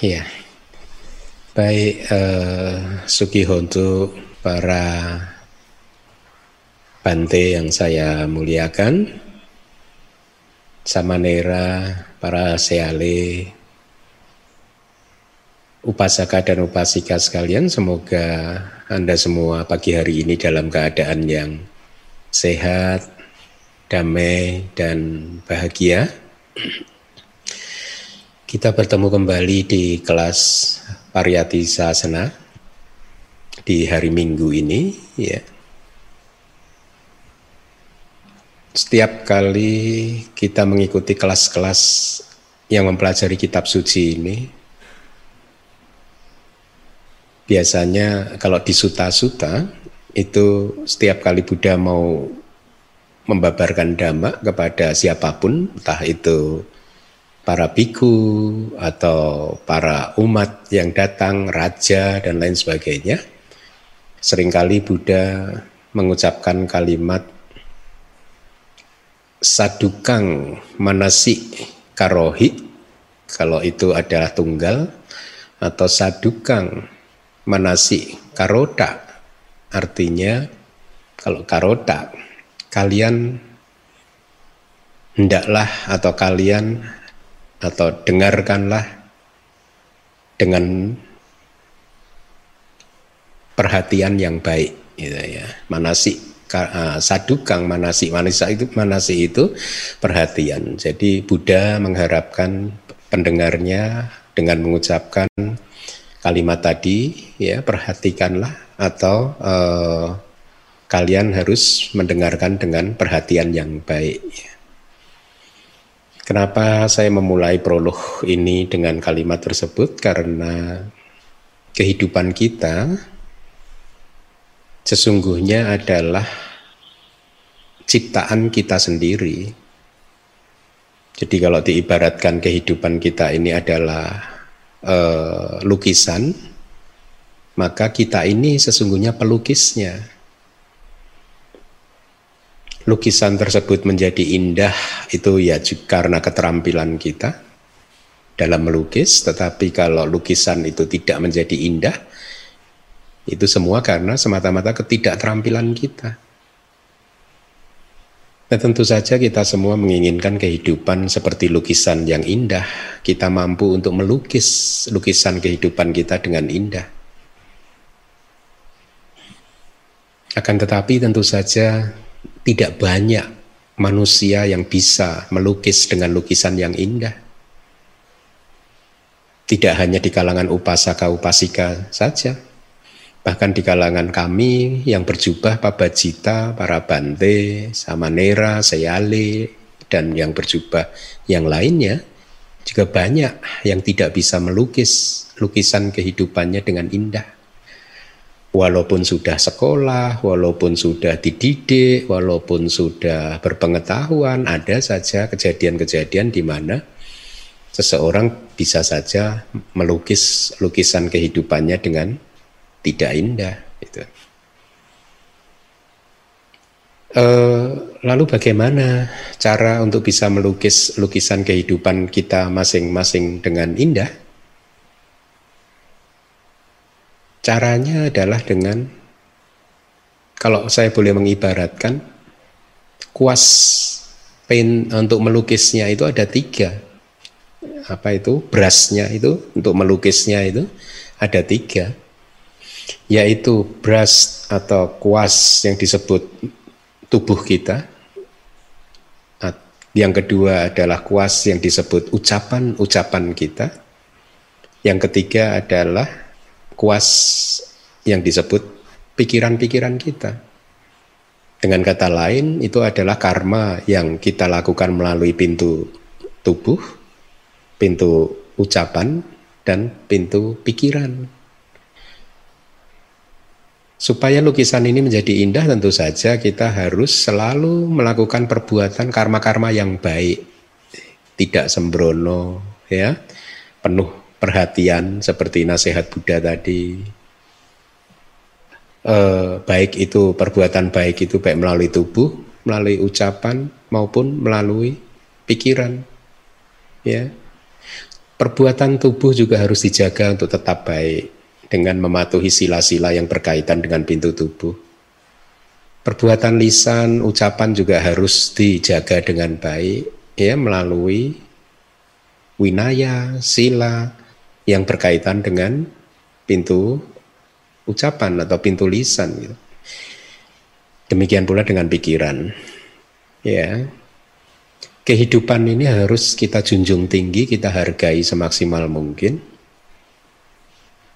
Ya, baik uh, Sugiho untuk para Bante yang saya muliakan, Samanera, para Seale, upasaka dan upasika sekalian, semoga Anda semua pagi hari ini dalam keadaan yang sehat, damai, dan bahagia. Kita bertemu kembali di kelas Pariyati Sasana di hari Minggu ini ya. Setiap kali kita mengikuti kelas-kelas yang mempelajari kitab suci ini biasanya kalau di suta-suta itu setiap kali Buddha mau membabarkan dhamma kepada siapa pun entah itu para biku atau para umat yang datang, raja dan lain sebagainya. Seringkali Buddha mengucapkan kalimat sadukang manasi karohi kalau itu adalah tunggal atau sadukang manasi karota artinya kalau karota kalian hendaklah atau kalian atau dengarkanlah dengan perhatian yang baik gitu ya manasi uh, sadukang manasi manasi itu manasi itu perhatian jadi Buddha mengharapkan pendengarnya dengan mengucapkan kalimat tadi ya perhatikanlah atau uh, kalian harus mendengarkan dengan perhatian yang baik. Kenapa saya memulai prolog ini dengan kalimat tersebut? Karena kehidupan kita sesungguhnya adalah ciptaan kita sendiri. Jadi kalau diibaratkan kehidupan kita ini adalah uh, lukisan, maka kita ini sesungguhnya pelukisnya lukisan tersebut menjadi indah itu ya karena keterampilan kita dalam melukis, tetapi kalau lukisan itu tidak menjadi indah, itu semua karena semata-mata ketidakterampilan kita. Nah, tentu saja kita semua menginginkan kehidupan seperti lukisan yang indah. Kita mampu untuk melukis lukisan kehidupan kita dengan indah. Akan tetapi tentu saja tidak banyak manusia yang bisa melukis dengan lukisan yang indah. Tidak hanya di kalangan upasaka upasika saja, bahkan di kalangan kami yang berjubah pabajita, para bante, samanera, seyale, dan yang berjubah yang lainnya, juga banyak yang tidak bisa melukis lukisan kehidupannya dengan indah walaupun sudah sekolah, walaupun sudah dididik, walaupun sudah berpengetahuan, ada saja kejadian-kejadian di mana seseorang bisa saja melukis lukisan kehidupannya dengan tidak indah. Gitu. E, lalu bagaimana cara untuk bisa melukis lukisan kehidupan kita masing-masing dengan indah? Caranya adalah dengan kalau saya boleh mengibaratkan kuas pen untuk melukisnya itu ada tiga. Apa itu? Brusnya itu untuk melukisnya itu ada tiga. Yaitu brush atau kuas yang disebut tubuh kita. Yang kedua adalah kuas yang disebut ucapan-ucapan kita. Yang ketiga adalah kuas yang disebut pikiran-pikiran kita. Dengan kata lain, itu adalah karma yang kita lakukan melalui pintu tubuh, pintu ucapan, dan pintu pikiran. Supaya lukisan ini menjadi indah, tentu saja kita harus selalu melakukan perbuatan karma-karma yang baik, tidak sembrono, ya, penuh perhatian seperti nasihat Buddha tadi. Eh, baik itu perbuatan baik itu baik melalui tubuh, melalui ucapan maupun melalui pikiran. Ya. Perbuatan tubuh juga harus dijaga untuk tetap baik dengan mematuhi sila-sila yang berkaitan dengan pintu tubuh. Perbuatan lisan, ucapan juga harus dijaga dengan baik ya melalui winaya, sila yang berkaitan dengan pintu ucapan atau pintu lisan gitu. Demikian pula dengan pikiran. Ya. Kehidupan ini harus kita junjung tinggi, kita hargai semaksimal mungkin.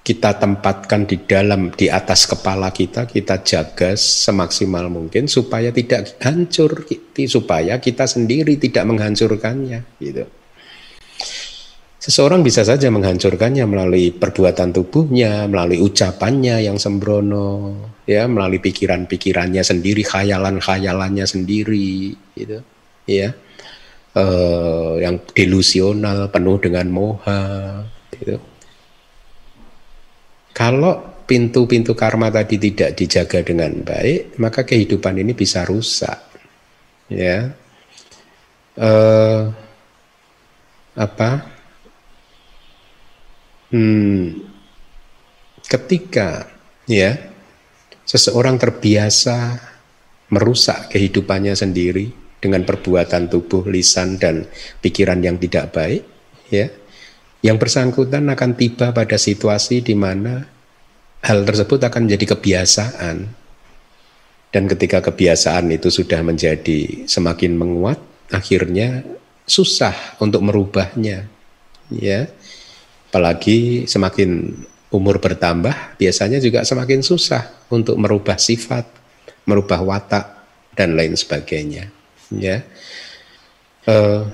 Kita tempatkan di dalam di atas kepala kita, kita jaga semaksimal mungkin supaya tidak hancur, supaya kita sendiri tidak menghancurkannya gitu. Seseorang bisa saja menghancurkannya melalui perbuatan tubuhnya, melalui ucapannya yang sembrono, ya, melalui pikiran-pikirannya sendiri, khayalan-khayalannya sendiri, gitu, ya, uh, yang delusional, penuh dengan moha, gitu. Kalau pintu-pintu karma tadi tidak dijaga dengan baik, maka kehidupan ini bisa rusak, ya. Uh, apa? Hmm, ketika ya seseorang terbiasa merusak kehidupannya sendiri dengan perbuatan tubuh, lisan dan pikiran yang tidak baik, ya, yang bersangkutan akan tiba pada situasi di mana hal tersebut akan menjadi kebiasaan. Dan ketika kebiasaan itu sudah menjadi semakin menguat, akhirnya susah untuk merubahnya. Ya, Apalagi semakin umur bertambah, biasanya juga semakin susah untuk merubah sifat, merubah watak dan lain sebagainya. Ya, uh,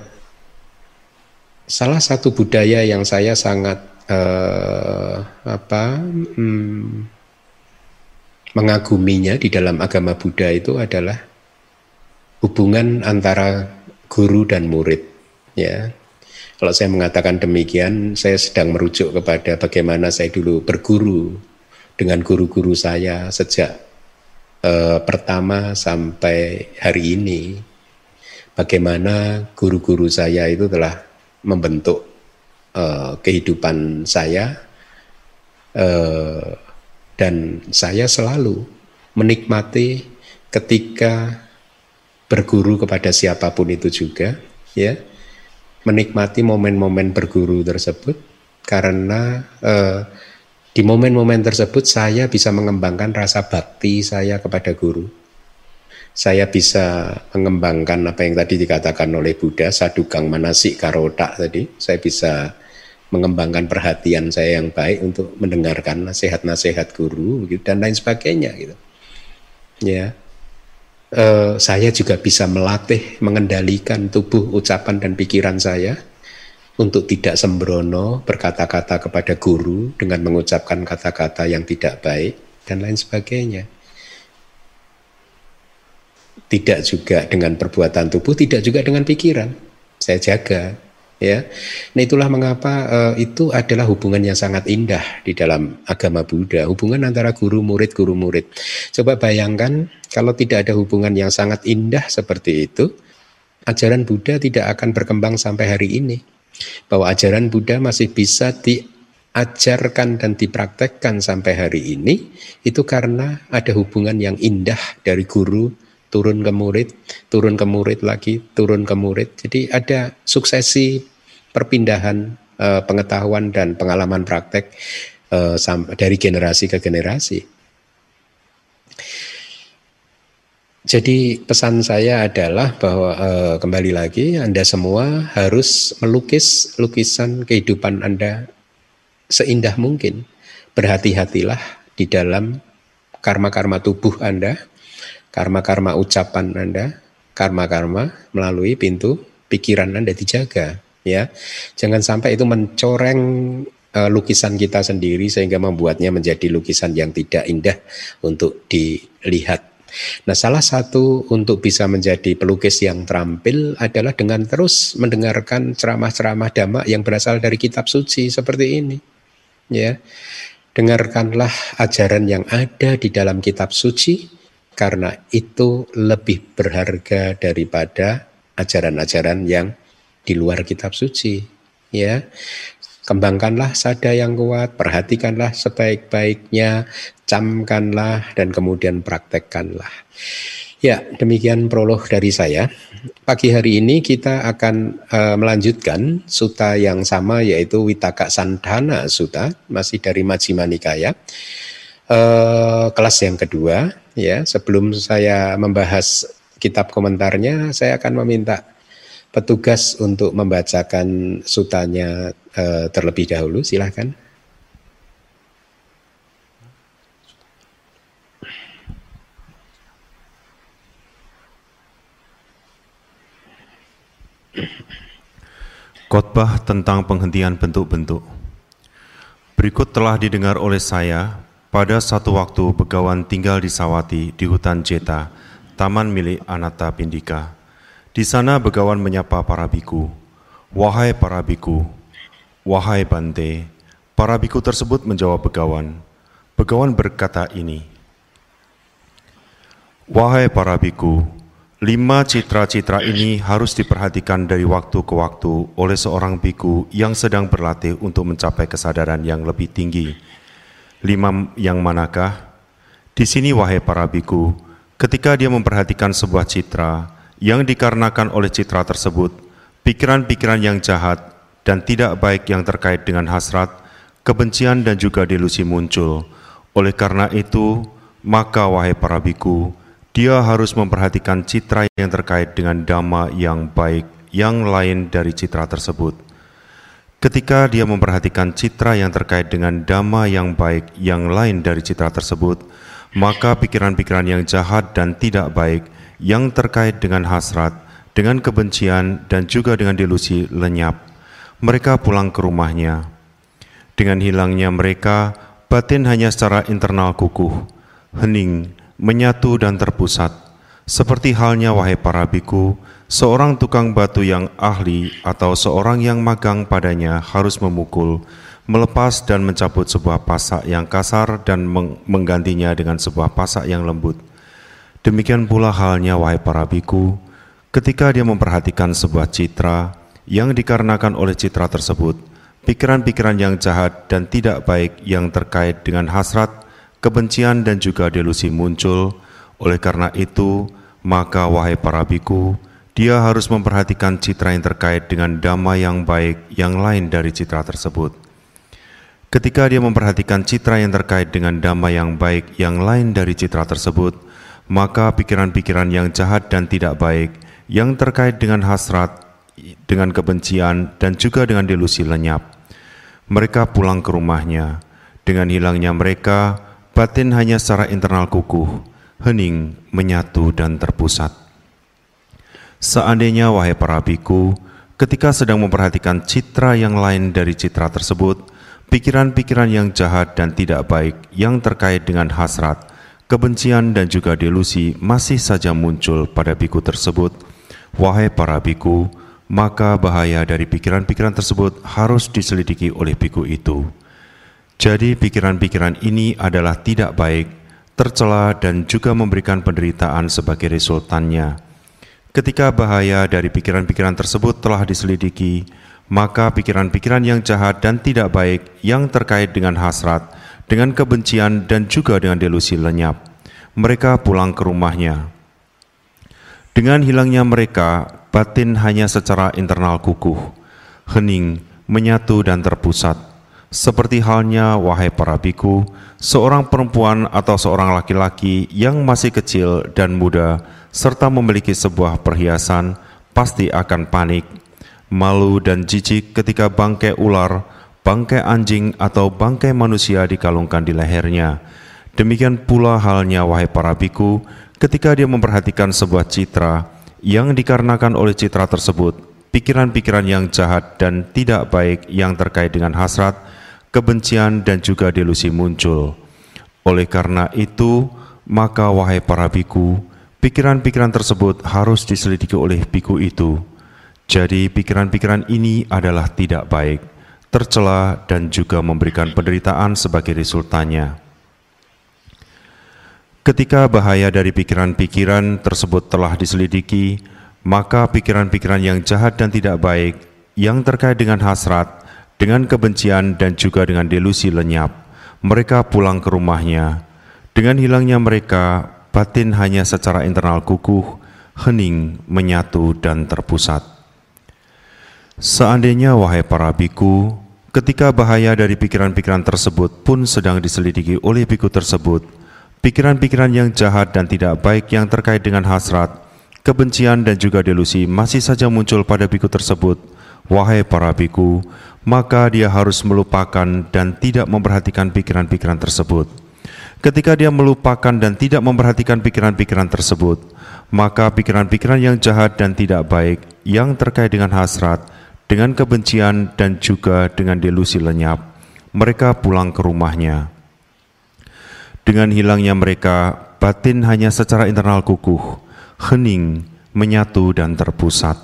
salah satu budaya yang saya sangat uh, apa hmm, mengaguminya di dalam agama Buddha itu adalah hubungan antara guru dan murid. Ya, kalau saya mengatakan demikian, saya sedang merujuk kepada bagaimana saya dulu berguru dengan guru-guru saya sejak eh, pertama sampai hari ini. Bagaimana guru-guru saya itu telah membentuk eh, kehidupan saya eh, dan saya selalu menikmati ketika berguru kepada siapa pun itu juga, ya menikmati momen-momen berguru tersebut karena eh, di momen-momen tersebut saya bisa mengembangkan rasa bakti saya kepada guru. Saya bisa mengembangkan apa yang tadi dikatakan oleh Buddha, sadukang manasik karota tadi. Saya bisa mengembangkan perhatian saya yang baik untuk mendengarkan nasihat-nasihat guru gitu, dan lain sebagainya gitu. Ya, eh, saya juga bisa melatih mengendalikan tubuh, ucapan dan pikiran saya untuk tidak sembrono berkata-kata kepada guru dengan mengucapkan kata-kata yang tidak baik dan lain sebagainya. Tidak juga dengan perbuatan tubuh, tidak juga dengan pikiran. Saya jaga ya. Nah itulah mengapa uh, itu adalah hubungan yang sangat indah di dalam agama Buddha, hubungan antara guru murid guru murid. Coba bayangkan kalau tidak ada hubungan yang sangat indah seperti itu, ajaran Buddha tidak akan berkembang sampai hari ini. Bahwa ajaran Buddha masih bisa diajarkan dan dipraktekkan sampai hari ini itu karena ada hubungan yang indah dari guru turun ke murid, turun ke murid lagi, turun ke murid. Jadi ada suksesi perpindahan uh, pengetahuan dan pengalaman praktek uh, dari generasi ke generasi. Jadi pesan saya adalah bahwa uh, kembali lagi Anda semua harus melukis lukisan kehidupan Anda seindah mungkin. Berhati-hatilah di dalam karma-karma tubuh Anda, karma-karma ucapan Anda, karma-karma melalui pintu pikiran Anda dijaga ya. Jangan sampai itu mencoreng uh, lukisan kita sendiri sehingga membuatnya menjadi lukisan yang tidak indah untuk dilihat. Nah, salah satu untuk bisa menjadi pelukis yang terampil adalah dengan terus mendengarkan ceramah-ceramah dhamma yang berasal dari kitab suci seperti ini. Ya. Dengarkanlah ajaran yang ada di dalam kitab suci karena itu lebih berharga daripada ajaran-ajaran yang di luar kitab suci ya Kembangkanlah sada yang kuat, perhatikanlah sebaik-baiknya, camkanlah dan kemudian praktekkanlah. Ya, demikian prolog dari saya. Pagi hari ini kita akan uh, melanjutkan suta yang sama yaitu Witaka Sandhana Suta, masih dari Majjhima Nikaya. Uh, kelas yang kedua ya, sebelum saya membahas kitab komentarnya, saya akan meminta petugas untuk membacakan sutanya uh, terlebih dahulu. Silahkan. Khotbah tentang penghentian bentuk-bentuk. Berikut telah didengar oleh saya pada satu waktu begawan tinggal di Sawati di hutan Jeta, taman milik Anata Pindika. Di sana begawan menyapa para biku. Wahai para biku, wahai Bante, para biku tersebut menjawab begawan. Begawan berkata ini, Wahai para biku, lima citra-citra ini harus diperhatikan dari waktu ke waktu oleh seorang biku yang sedang berlatih untuk mencapai kesadaran yang lebih tinggi. Lima yang manakah? Di sini wahai para biku, ketika dia memperhatikan sebuah citra, yang dikarenakan oleh citra tersebut, pikiran-pikiran yang jahat dan tidak baik yang terkait dengan hasrat, kebencian dan juga delusi muncul. Oleh karena itu, maka wahai para biku, dia harus memperhatikan citra yang terkait dengan dhamma yang baik yang lain dari citra tersebut. Ketika dia memperhatikan citra yang terkait dengan dhamma yang baik yang lain dari citra tersebut, maka pikiran-pikiran yang jahat dan tidak baik yang terkait dengan hasrat, dengan kebencian, dan juga dengan delusi lenyap. Mereka pulang ke rumahnya. Dengan hilangnya mereka, batin hanya secara internal kukuh, hening, menyatu dan terpusat. Seperti halnya wahai para biku, seorang tukang batu yang ahli atau seorang yang magang padanya harus memukul, melepas dan mencabut sebuah pasak yang kasar dan menggantinya dengan sebuah pasak yang lembut. Demikian pula halnya wahai para biku, ketika dia memperhatikan sebuah citra yang dikarenakan oleh citra tersebut, pikiran-pikiran yang jahat dan tidak baik yang terkait dengan hasrat, kebencian dan juga delusi muncul. Oleh karena itu, maka wahai para biku, dia harus memperhatikan citra yang terkait dengan dhamma yang baik yang lain dari citra tersebut. Ketika dia memperhatikan citra yang terkait dengan dhamma yang baik yang lain dari citra tersebut, maka pikiran-pikiran yang jahat dan tidak baik yang terkait dengan hasrat, dengan kebencian, dan juga dengan delusi lenyap. Mereka pulang ke rumahnya. Dengan hilangnya mereka, batin hanya secara internal kukuh, hening, menyatu, dan terpusat. Seandainya, wahai para biku, ketika sedang memperhatikan citra yang lain dari citra tersebut, pikiran-pikiran yang jahat dan tidak baik yang terkait dengan hasrat, kebencian dan juga delusi masih saja muncul pada biku tersebut, wahai para biku, maka bahaya dari pikiran-pikiran tersebut harus diselidiki oleh biku itu. Jadi pikiran-pikiran ini adalah tidak baik, tercela dan juga memberikan penderitaan sebagai resultannya. Ketika bahaya dari pikiran-pikiran tersebut telah diselidiki, maka pikiran-pikiran yang jahat dan tidak baik yang terkait dengan hasrat, dengan kebencian dan juga dengan delusi lenyap. Mereka pulang ke rumahnya. Dengan hilangnya mereka, batin hanya secara internal kukuh, hening, menyatu dan terpusat. Seperti halnya wahai para biku, seorang perempuan atau seorang laki-laki yang masih kecil dan muda serta memiliki sebuah perhiasan pasti akan panik, malu dan jijik ketika bangkai ular bangkai anjing atau bangkai manusia dikalungkan di lehernya. Demikian pula halnya wahai para biku ketika dia memperhatikan sebuah citra yang dikarenakan oleh citra tersebut, pikiran-pikiran yang jahat dan tidak baik yang terkait dengan hasrat, kebencian dan juga delusi muncul. Oleh karena itu, maka wahai para biku, pikiran-pikiran tersebut harus diselidiki oleh biku itu. Jadi pikiran-pikiran ini adalah tidak baik tercela dan juga memberikan penderitaan sebagai resultannya. Ketika bahaya dari pikiran-pikiran tersebut telah diselidiki, maka pikiran-pikiran yang jahat dan tidak baik yang terkait dengan hasrat dengan kebencian dan juga dengan delusi lenyap. Mereka pulang ke rumahnya. Dengan hilangnya mereka, batin hanya secara internal kukuh, hening, menyatu, dan terpusat. Seandainya, wahai para biku, ketika bahaya dari pikiran-pikiran tersebut pun sedang diselidiki oleh biku tersebut, pikiran-pikiran yang jahat dan tidak baik yang terkait dengan hasrat, kebencian dan juga delusi masih saja muncul pada biku tersebut, wahai para biku, maka dia harus melupakan dan tidak memperhatikan pikiran-pikiran tersebut. Ketika dia melupakan dan tidak memperhatikan pikiran-pikiran tersebut, maka pikiran-pikiran yang jahat dan tidak baik yang terkait dengan hasrat, dengan kebencian dan juga dengan delusi lenyap, mereka pulang ke rumahnya. Dengan hilangnya mereka, batin hanya secara internal kukuh, hening, menyatu dan terpusat.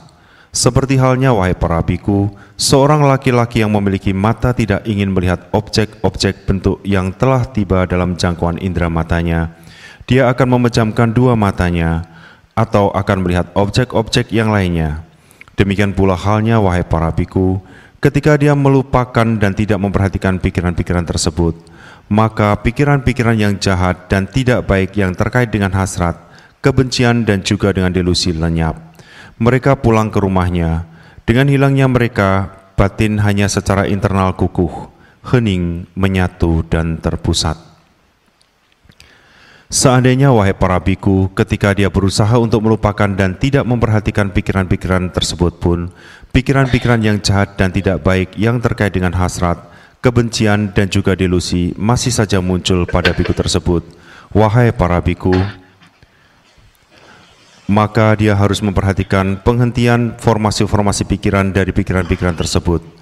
Seperti halnya wahai para biku, seorang laki-laki yang memiliki mata tidak ingin melihat objek-objek bentuk yang telah tiba dalam jangkauan indera matanya. Dia akan memejamkan dua matanya atau akan melihat objek-objek yang lainnya. Demikian pula halnya wahai para biku, ketika dia melupakan dan tidak memperhatikan pikiran-pikiran tersebut, maka pikiran-pikiran yang jahat dan tidak baik yang terkait dengan hasrat, kebencian dan juga dengan delusi lenyap mereka pulang ke rumahnya. Dengan hilangnya mereka, batin hanya secara internal kukuh, hening, menyatu, dan terpusat. Seandainya wahai para biku, ketika dia berusaha untuk melupakan dan tidak memperhatikan pikiran-pikiran tersebut pun, pikiran-pikiran yang jahat dan tidak baik yang terkait dengan hasrat, kebencian dan juga delusi masih saja muncul pada biku tersebut. Wahai para biku, maka dia harus memperhatikan penghentian formasi-formasi pikiran dari pikiran-pikiran tersebut.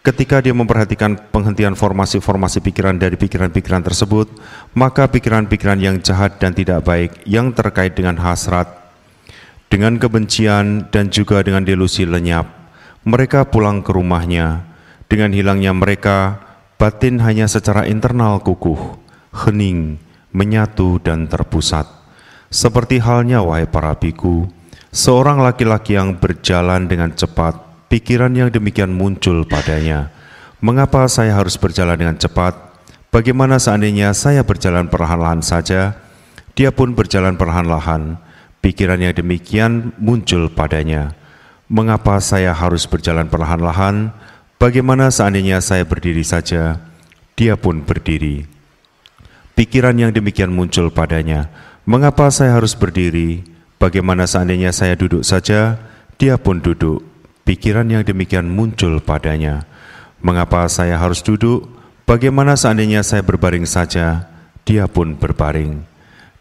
Ketika dia memperhatikan penghentian formasi-formasi pikiran dari pikiran-pikiran tersebut, maka pikiran-pikiran yang jahat dan tidak baik yang terkait dengan hasrat, dengan kebencian dan juga dengan delusi lenyap. Mereka pulang ke rumahnya. Dengan hilangnya mereka, batin hanya secara internal kukuh, hening, menyatu dan terpusat. Seperti halnya wahai para biku, seorang laki-laki yang berjalan dengan cepat, pikiran yang demikian muncul padanya. Mengapa saya harus berjalan dengan cepat? Bagaimana seandainya saya berjalan perlahan-lahan saja? Dia pun berjalan perlahan-lahan. Pikiran yang demikian muncul padanya. Mengapa saya harus berjalan perlahan-lahan? Bagaimana seandainya saya berdiri saja? Dia pun berdiri. Pikiran yang demikian muncul padanya Mengapa saya harus berdiri? Bagaimana seandainya saya duduk saja? Dia pun duduk. Pikiran yang demikian muncul padanya. Mengapa saya harus duduk? Bagaimana seandainya saya berbaring saja? Dia pun berbaring.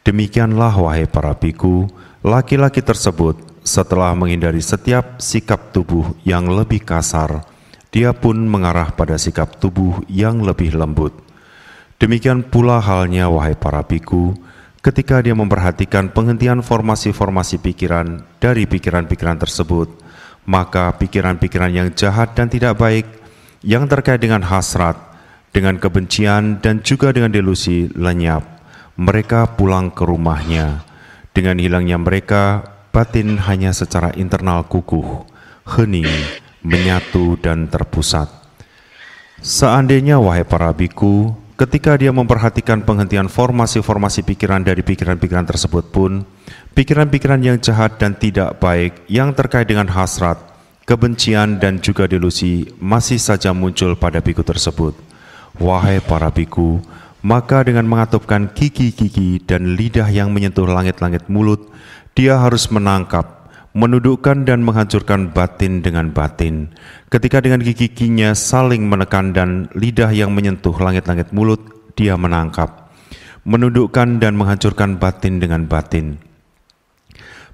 Demikianlah wahai para biku, laki-laki tersebut setelah menghindari setiap sikap tubuh yang lebih kasar, dia pun mengarah pada sikap tubuh yang lebih lembut. Demikian pula halnya wahai para biku, ketika dia memperhatikan penghentian formasi-formasi pikiran dari pikiran-pikiran tersebut, maka pikiran-pikiran yang jahat dan tidak baik yang terkait dengan hasrat, dengan kebencian dan juga dengan delusi lenyap. Mereka pulang ke rumahnya. Dengan hilangnya mereka, batin hanya secara internal kukuh, hening, menyatu dan terpusat. Seandainya wahai para biku, Ketika dia memperhatikan penghentian formasi-formasi pikiran dari pikiran-pikiran tersebut pun, pikiran-pikiran yang jahat dan tidak baik yang terkait dengan hasrat, kebencian dan juga delusi masih saja muncul pada biku tersebut. Wahai para biku, maka dengan mengatupkan gigi-gigi dan lidah yang menyentuh langit-langit mulut, dia harus menangkap menundukkan dan menghancurkan batin dengan batin. Ketika dengan gigi-giginya saling menekan dan lidah yang menyentuh langit-langit mulut, dia menangkap, menundukkan dan menghancurkan batin dengan batin.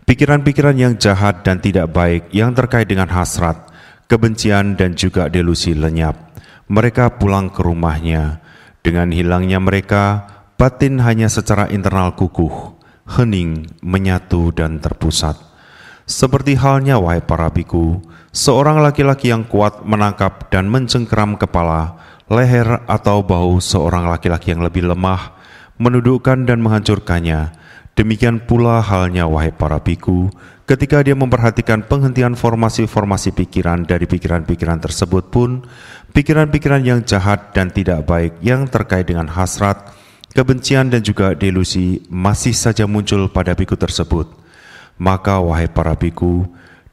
Pikiran-pikiran yang jahat dan tidak baik yang terkait dengan hasrat, kebencian dan juga delusi lenyap. Mereka pulang ke rumahnya. Dengan hilangnya mereka, batin hanya secara internal kukuh, hening, menyatu dan terpusat seperti halnya wahai para biku, seorang laki-laki yang kuat menangkap dan mencengkeram kepala, leher atau bahu seorang laki-laki yang lebih lemah, menundukkan dan menghancurkannya. Demikian pula halnya wahai para biku, ketika dia memperhatikan penghentian formasi-formasi pikiran dari pikiran-pikiran tersebut pun, pikiran-pikiran yang jahat dan tidak baik yang terkait dengan hasrat, kebencian dan juga delusi masih saja muncul pada biku tersebut. Maka wahai para biku,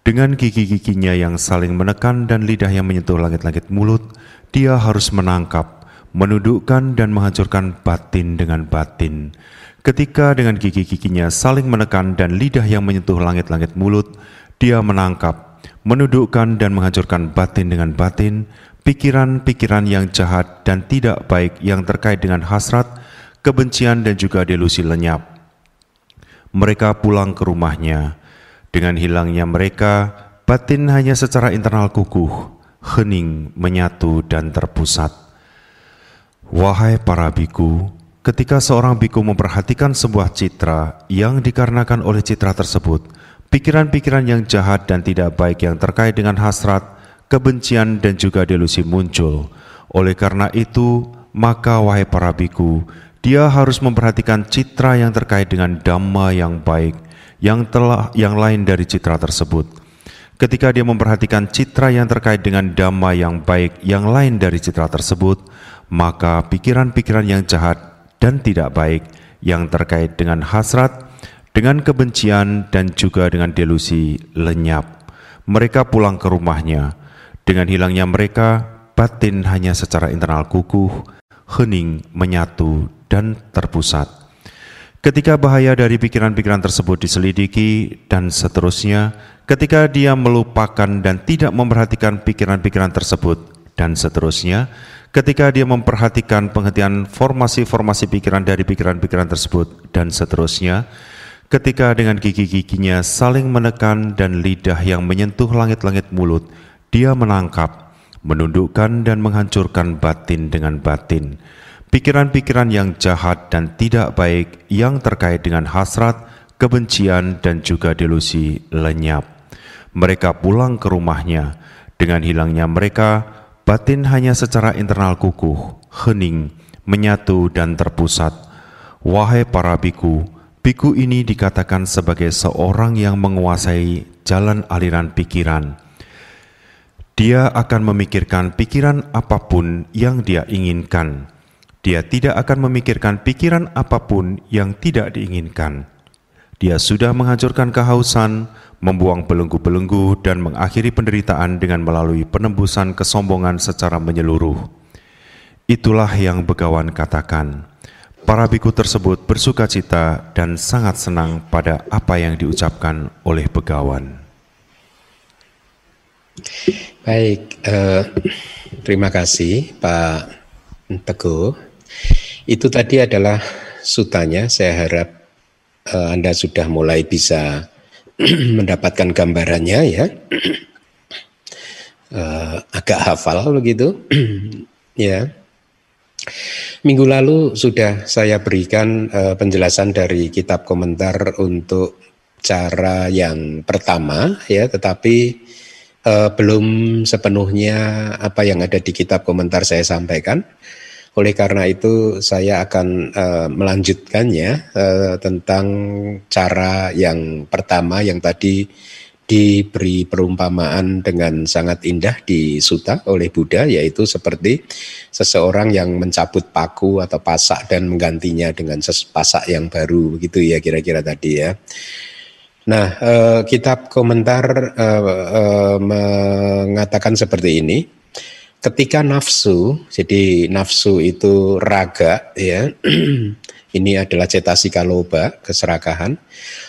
dengan gigi-giginya yang saling menekan dan lidah yang menyentuh langit-langit mulut, dia harus menangkap, menundukkan dan menghancurkan batin dengan batin Ketika dengan gigi-giginya saling menekan dan lidah yang menyentuh langit-langit mulut, dia menangkap, menundukkan dan menghancurkan batin dengan batin, pikiran-pikiran yang jahat dan tidak baik yang terkait dengan hasrat, kebencian dan juga delusi lenyap. Mereka pulang ke rumahnya. Dengan hilangnya mereka, batin hanya secara internal kukuh, hening, menyatu dan terpusat. Wahai para biku, Ketika seorang biku memperhatikan sebuah citra yang dikarenakan oleh citra tersebut, pikiran-pikiran yang jahat dan tidak baik yang terkait dengan hasrat, kebencian dan juga delusi muncul. Oleh karena itu, maka wahai para biku, dia harus memperhatikan citra yang terkait dengan dhamma yang baik, yang telah yang lain dari citra tersebut. Ketika dia memperhatikan citra yang terkait dengan dhamma yang baik, yang lain dari citra tersebut, maka pikiran-pikiran yang jahat dan tidak baik yang terkait dengan hasrat, dengan kebencian, dan juga dengan delusi lenyap. Mereka pulang ke rumahnya. Dengan hilangnya mereka, batin hanya secara internal kukuh, hening, menyatu, dan terpusat. Ketika bahaya dari pikiran-pikiran tersebut diselidiki dan seterusnya, ketika dia melupakan dan tidak memperhatikan pikiran-pikiran tersebut dan seterusnya, ketika dia memperhatikan penghentian formasi-formasi pikiran dari pikiran-pikiran tersebut dan seterusnya, ketika dengan gigi-giginya saling menekan dan lidah yang menyentuh langit-langit mulut, dia menangkap, menundukkan dan menghancurkan batin dengan batin. Pikiran-pikiran yang jahat dan tidak baik yang terkait dengan hasrat, kebencian dan juga delusi lenyap. Mereka pulang ke rumahnya. Dengan hilangnya mereka, Batin hanya secara internal kukuh, hening, menyatu dan terpusat. Wahai para biku, biku ini dikatakan sebagai seorang yang menguasai jalan aliran pikiran. Dia akan memikirkan pikiran apa pun yang dia inginkan. Dia tidak akan memikirkan pikiran apa pun yang tidak diinginkan. Dia sudah menghancurkan kehausan, membuang belenggu-belenggu dan mengakhiri penderitaan dengan melalui penembusan kesombongan secara menyeluruh. Itulah yang Begawan katakan. Para biku tersebut bersuka cita dan sangat senang pada apa yang diucapkan oleh Begawan. Baik, eh, terima kasih Pak Teguh. Itu tadi adalah sutanya. Saya harap Anda sudah mulai bisa mendapatkan gambarannya ya. Uh, agak hafal begitu ya. Minggu lalu sudah saya berikan uh, penjelasan dari kitab komentar untuk cara yang pertama ya. Tetapi uh, belum sepenuhnya apa yang ada di kitab komentar saya sampaikan oleh karena itu saya akan uh, melanjutkannya uh, tentang cara yang pertama yang tadi diberi perumpamaan dengan sangat indah di Suta oleh Buddha yaitu seperti seseorang yang mencabut paku atau pasak dan menggantinya dengan pasak yang baru begitu ya kira-kira tadi ya. Nah, uh, kitab komentar uh, uh, mengatakan seperti ini ketika nafsu, jadi nafsu itu raga ya. ini adalah cetasika loba, keserakahan,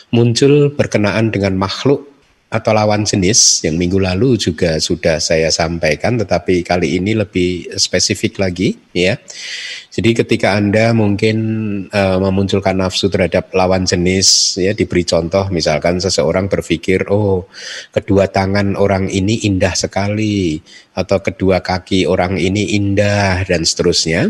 muncul berkenaan dengan makhluk atau lawan jenis yang minggu lalu juga sudah saya sampaikan tetapi kali ini lebih spesifik lagi ya. Jadi ketika Anda mungkin uh, memunculkan nafsu terhadap lawan jenis ya diberi contoh misalkan seseorang berpikir oh kedua tangan orang ini indah sekali atau kedua kaki orang ini indah dan seterusnya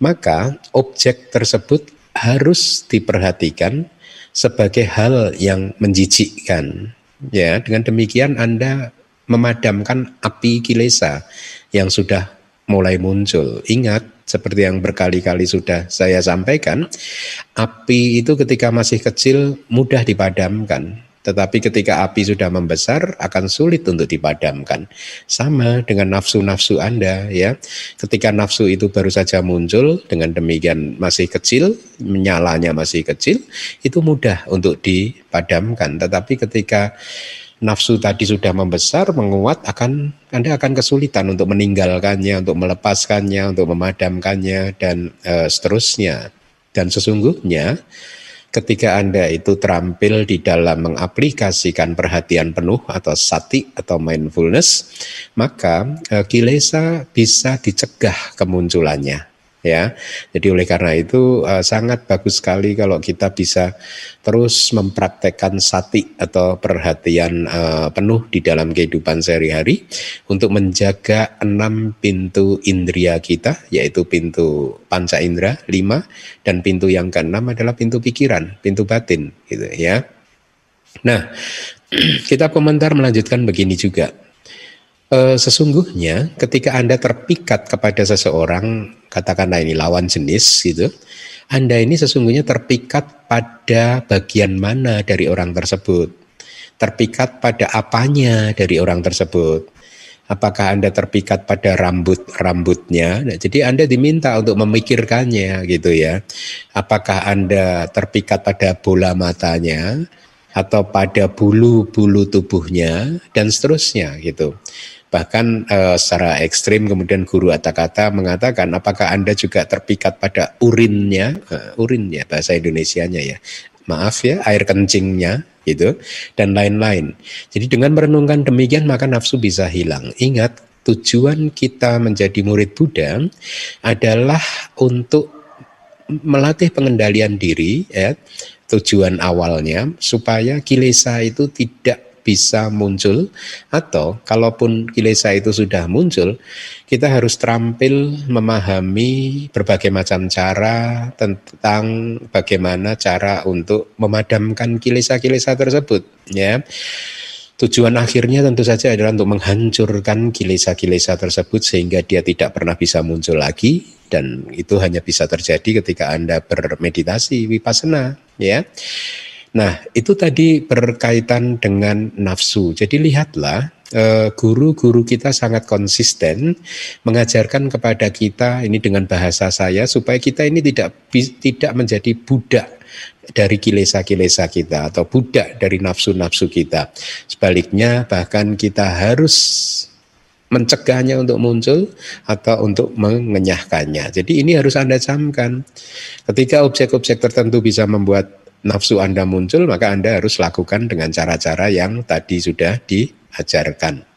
maka objek tersebut harus diperhatikan sebagai hal yang menjijikkan Ya, dengan demikian Anda memadamkan api kilesa yang sudah mulai muncul. Ingat, seperti yang berkali-kali sudah saya sampaikan, api itu ketika masih kecil mudah dipadamkan. Tetapi ketika api sudah membesar akan sulit untuk dipadamkan. Sama dengan nafsu-nafsu Anda ya. Ketika nafsu itu baru saja muncul dengan demikian masih kecil, menyalanya masih kecil, itu mudah untuk dipadamkan. Tetapi ketika nafsu tadi sudah membesar, menguat, akan Anda akan kesulitan untuk meninggalkannya, untuk melepaskannya, untuk memadamkannya dan e, seterusnya. Dan sesungguhnya ketika Anda itu terampil di dalam mengaplikasikan perhatian penuh atau sati atau mindfulness, maka uh, kilesa bisa dicegah kemunculannya ya. Jadi oleh karena itu uh, sangat bagus sekali kalau kita bisa terus mempraktekkan sati atau perhatian uh, penuh di dalam kehidupan sehari-hari untuk menjaga enam pintu indria kita, yaitu pintu panca indera lima dan pintu yang keenam adalah pintu pikiran, pintu batin, gitu ya. Nah, kita komentar melanjutkan begini juga E, sesungguhnya ketika Anda terpikat kepada seseorang, katakanlah ini lawan jenis gitu, Anda ini sesungguhnya terpikat pada bagian mana dari orang tersebut. Terpikat pada apanya dari orang tersebut. Apakah Anda terpikat pada rambut-rambutnya? Nah, jadi Anda diminta untuk memikirkannya gitu ya. Apakah Anda terpikat pada bola matanya atau pada bulu-bulu tubuhnya dan seterusnya gitu. Bahkan uh, secara ekstrim kemudian guru kata-kata mengatakan apakah Anda juga terpikat pada urinnya, uh, urinnya bahasa Indonesianya ya. Maaf ya, air kencingnya gitu dan lain-lain. Jadi dengan merenungkan demikian maka nafsu bisa hilang. Ingat tujuan kita menjadi murid Buddha adalah untuk melatih pengendalian diri ya tujuan awalnya supaya kilesa itu tidak bisa muncul atau kalaupun kilesa itu sudah muncul kita harus terampil memahami berbagai macam cara tentang bagaimana cara untuk memadamkan kilesa-kilesa tersebut ya Tujuan akhirnya tentu saja adalah untuk menghancurkan kilesa-kilesa tersebut sehingga dia tidak pernah bisa muncul lagi dan itu hanya bisa terjadi ketika Anda bermeditasi vipassana ya. Nah, itu tadi berkaitan dengan nafsu. Jadi lihatlah eh, guru-guru kita sangat konsisten mengajarkan kepada kita ini dengan bahasa saya supaya kita ini tidak tidak menjadi budak dari kilesa-kilesa kita atau budak dari nafsu-nafsu kita. Sebaliknya bahkan kita harus mencegahnya untuk muncul atau untuk mengenyahkannya. Jadi ini harus Anda camkan. Ketika objek-objek tertentu bisa membuat nafsu Anda muncul, maka Anda harus lakukan dengan cara-cara yang tadi sudah diajarkan.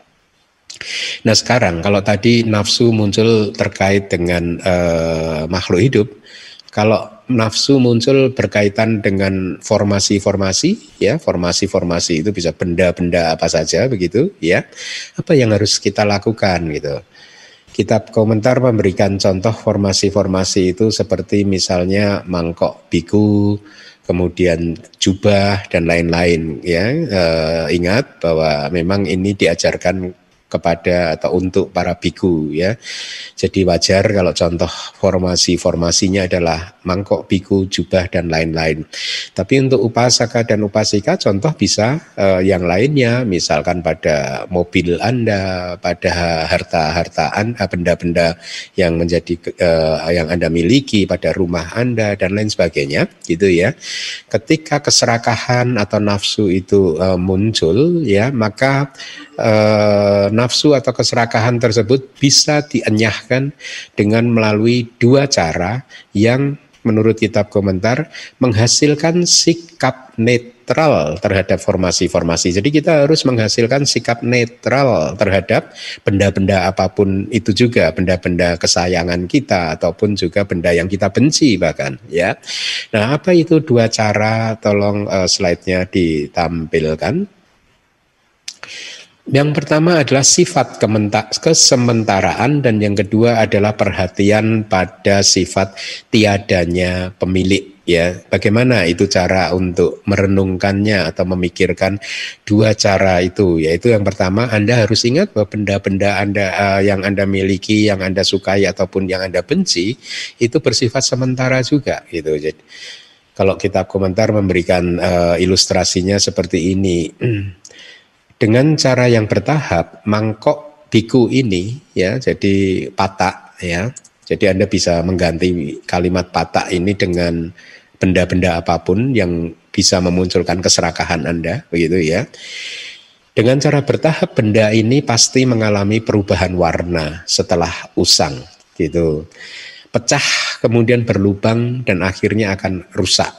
Nah sekarang kalau tadi nafsu muncul terkait dengan uh, makhluk hidup, kalau nafsu muncul berkaitan dengan formasi-formasi, ya formasi-formasi itu bisa benda-benda apa saja begitu, ya apa yang harus kita lakukan gitu. Kitab komentar memberikan contoh formasi-formasi itu seperti misalnya mangkok biku, kemudian jubah dan lain-lain ya. E, ingat bahwa memang ini diajarkan kepada atau untuk para biku ya. Jadi wajar kalau contoh formasi-formasinya adalah mangkok biku, jubah dan lain-lain. Tapi untuk upasaka dan upasika contoh bisa uh, yang lainnya misalkan pada mobil Anda, pada harta-harta Anda, benda-benda yang menjadi uh, yang Anda miliki pada rumah Anda dan lain sebagainya gitu ya. Ketika keserakahan atau nafsu itu uh, muncul ya, maka uh, nafsu atau keserakahan tersebut bisa dienyahkan dengan melalui dua cara yang menurut kitab komentar menghasilkan sikap netral terhadap formasi-formasi. Jadi kita harus menghasilkan sikap netral terhadap benda-benda apa pun itu juga, benda-benda kesayangan kita ataupun juga benda yang kita benci bahkan ya. Nah, apa itu dua cara? Tolong uh, slide-nya ditampilkan. Yang pertama adalah sifat kesementaraan dan yang kedua adalah perhatian pada sifat tiadanya pemilik ya. Bagaimana itu cara untuk merenungkannya atau memikirkan dua cara itu? Yaitu yang pertama Anda harus ingat bahwa benda-benda Anda uh, yang Anda miliki yang Anda sukai ataupun yang Anda benci itu bersifat sementara juga gitu. Jadi kalau kitab komentar memberikan uh, ilustrasinya seperti ini dengan cara yang bertahap mangkok biku ini ya jadi patak ya jadi Anda bisa mengganti kalimat patak ini dengan benda-benda apa pun yang bisa memunculkan keserakahan Anda, begitu ya. Dengan cara bertahap benda ini pasti mengalami perubahan warna setelah usang, gitu. Pecah kemudian berlubang dan akhirnya akan rusak.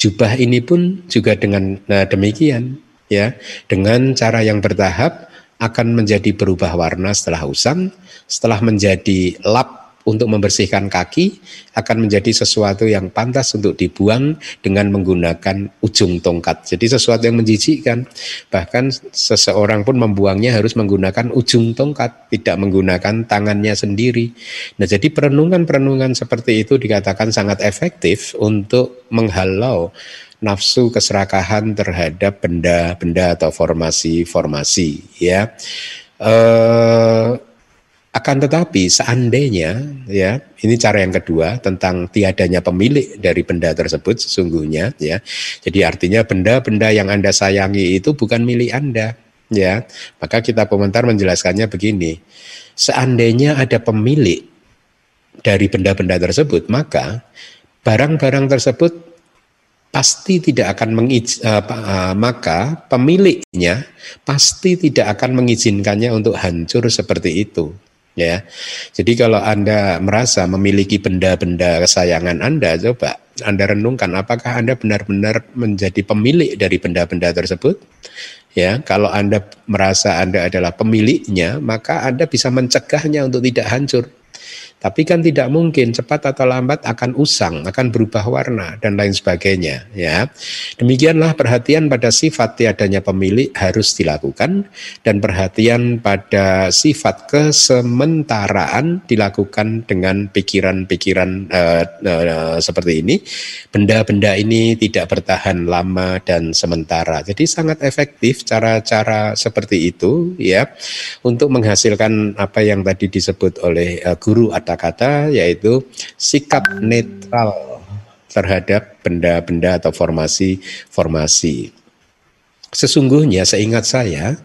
Jubah ini pun juga dengan nah demikian, ya. Dengan cara yang bertahap akan menjadi berubah warna setelah usang, setelah menjadi lap untuk membersihkan kaki akan menjadi sesuatu yang pantas untuk dibuang dengan menggunakan ujung tongkat. Jadi sesuatu yang menjijikkan. Bahkan seseorang pun membuangnya harus menggunakan ujung tongkat, tidak menggunakan tangannya sendiri. Nah, jadi perenungan-perenungan seperti itu dikatakan sangat efektif untuk menghalau nafsu keserakahan terhadap benda-benda atau formasi-formasi ya. Eh akan tetapi seandainya ya, ini cara yang kedua tentang tiadanya pemilik dari benda tersebut sesungguhnya ya. Jadi artinya benda-benda yang Anda sayangi itu bukan milik Anda ya. Maka kita komentar menjelaskannya begini. Seandainya ada pemilik dari benda-benda tersebut, maka barang-barang tersebut pasti tidak akan mengiz, uh, maka pemiliknya pasti tidak akan mengizinkannya untuk hancur seperti itu ya. Jadi kalau Anda merasa memiliki benda-benda kesayangan Anda, coba Anda renungkan apakah Anda benar-benar menjadi pemilik dari benda-benda tersebut? Ya, kalau Anda merasa Anda adalah pemiliknya, maka Anda bisa mencegahnya untuk tidak hancur. Tapi kan tidak mungkin cepat atau lambat akan usang, akan berubah warna dan lain sebagainya. Ya, demikianlah perhatian pada sifat tiadanya pemilik harus dilakukan dan perhatian pada sifat kesementaraan dilakukan dengan pikiran-pikiran uh, uh, seperti ini. Benda-benda ini tidak bertahan lama dan sementara. Jadi sangat efektif cara-cara seperti itu, ya, untuk menghasilkan apa yang tadi disebut oleh uh, guru kata-kata yaitu sikap netral terhadap benda-benda atau formasi-formasi. Sesungguhnya seingat saya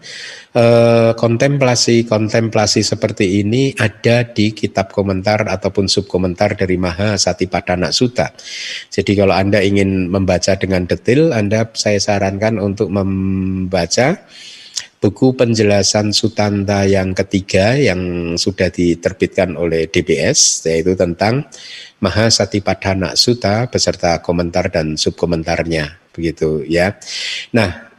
kontemplasi-kontemplasi eh, seperti ini ada di kitab komentar ataupun subkomentar dari Maha Satipadana Sutta. Jadi kalau Anda ingin membaca dengan detail, Anda saya sarankan untuk membaca buku penjelasan Sutanta yang ketiga yang sudah diterbitkan oleh DBS yaitu tentang Mahasatipadana Sutta beserta komentar dan subkomentarnya begitu ya. Nah,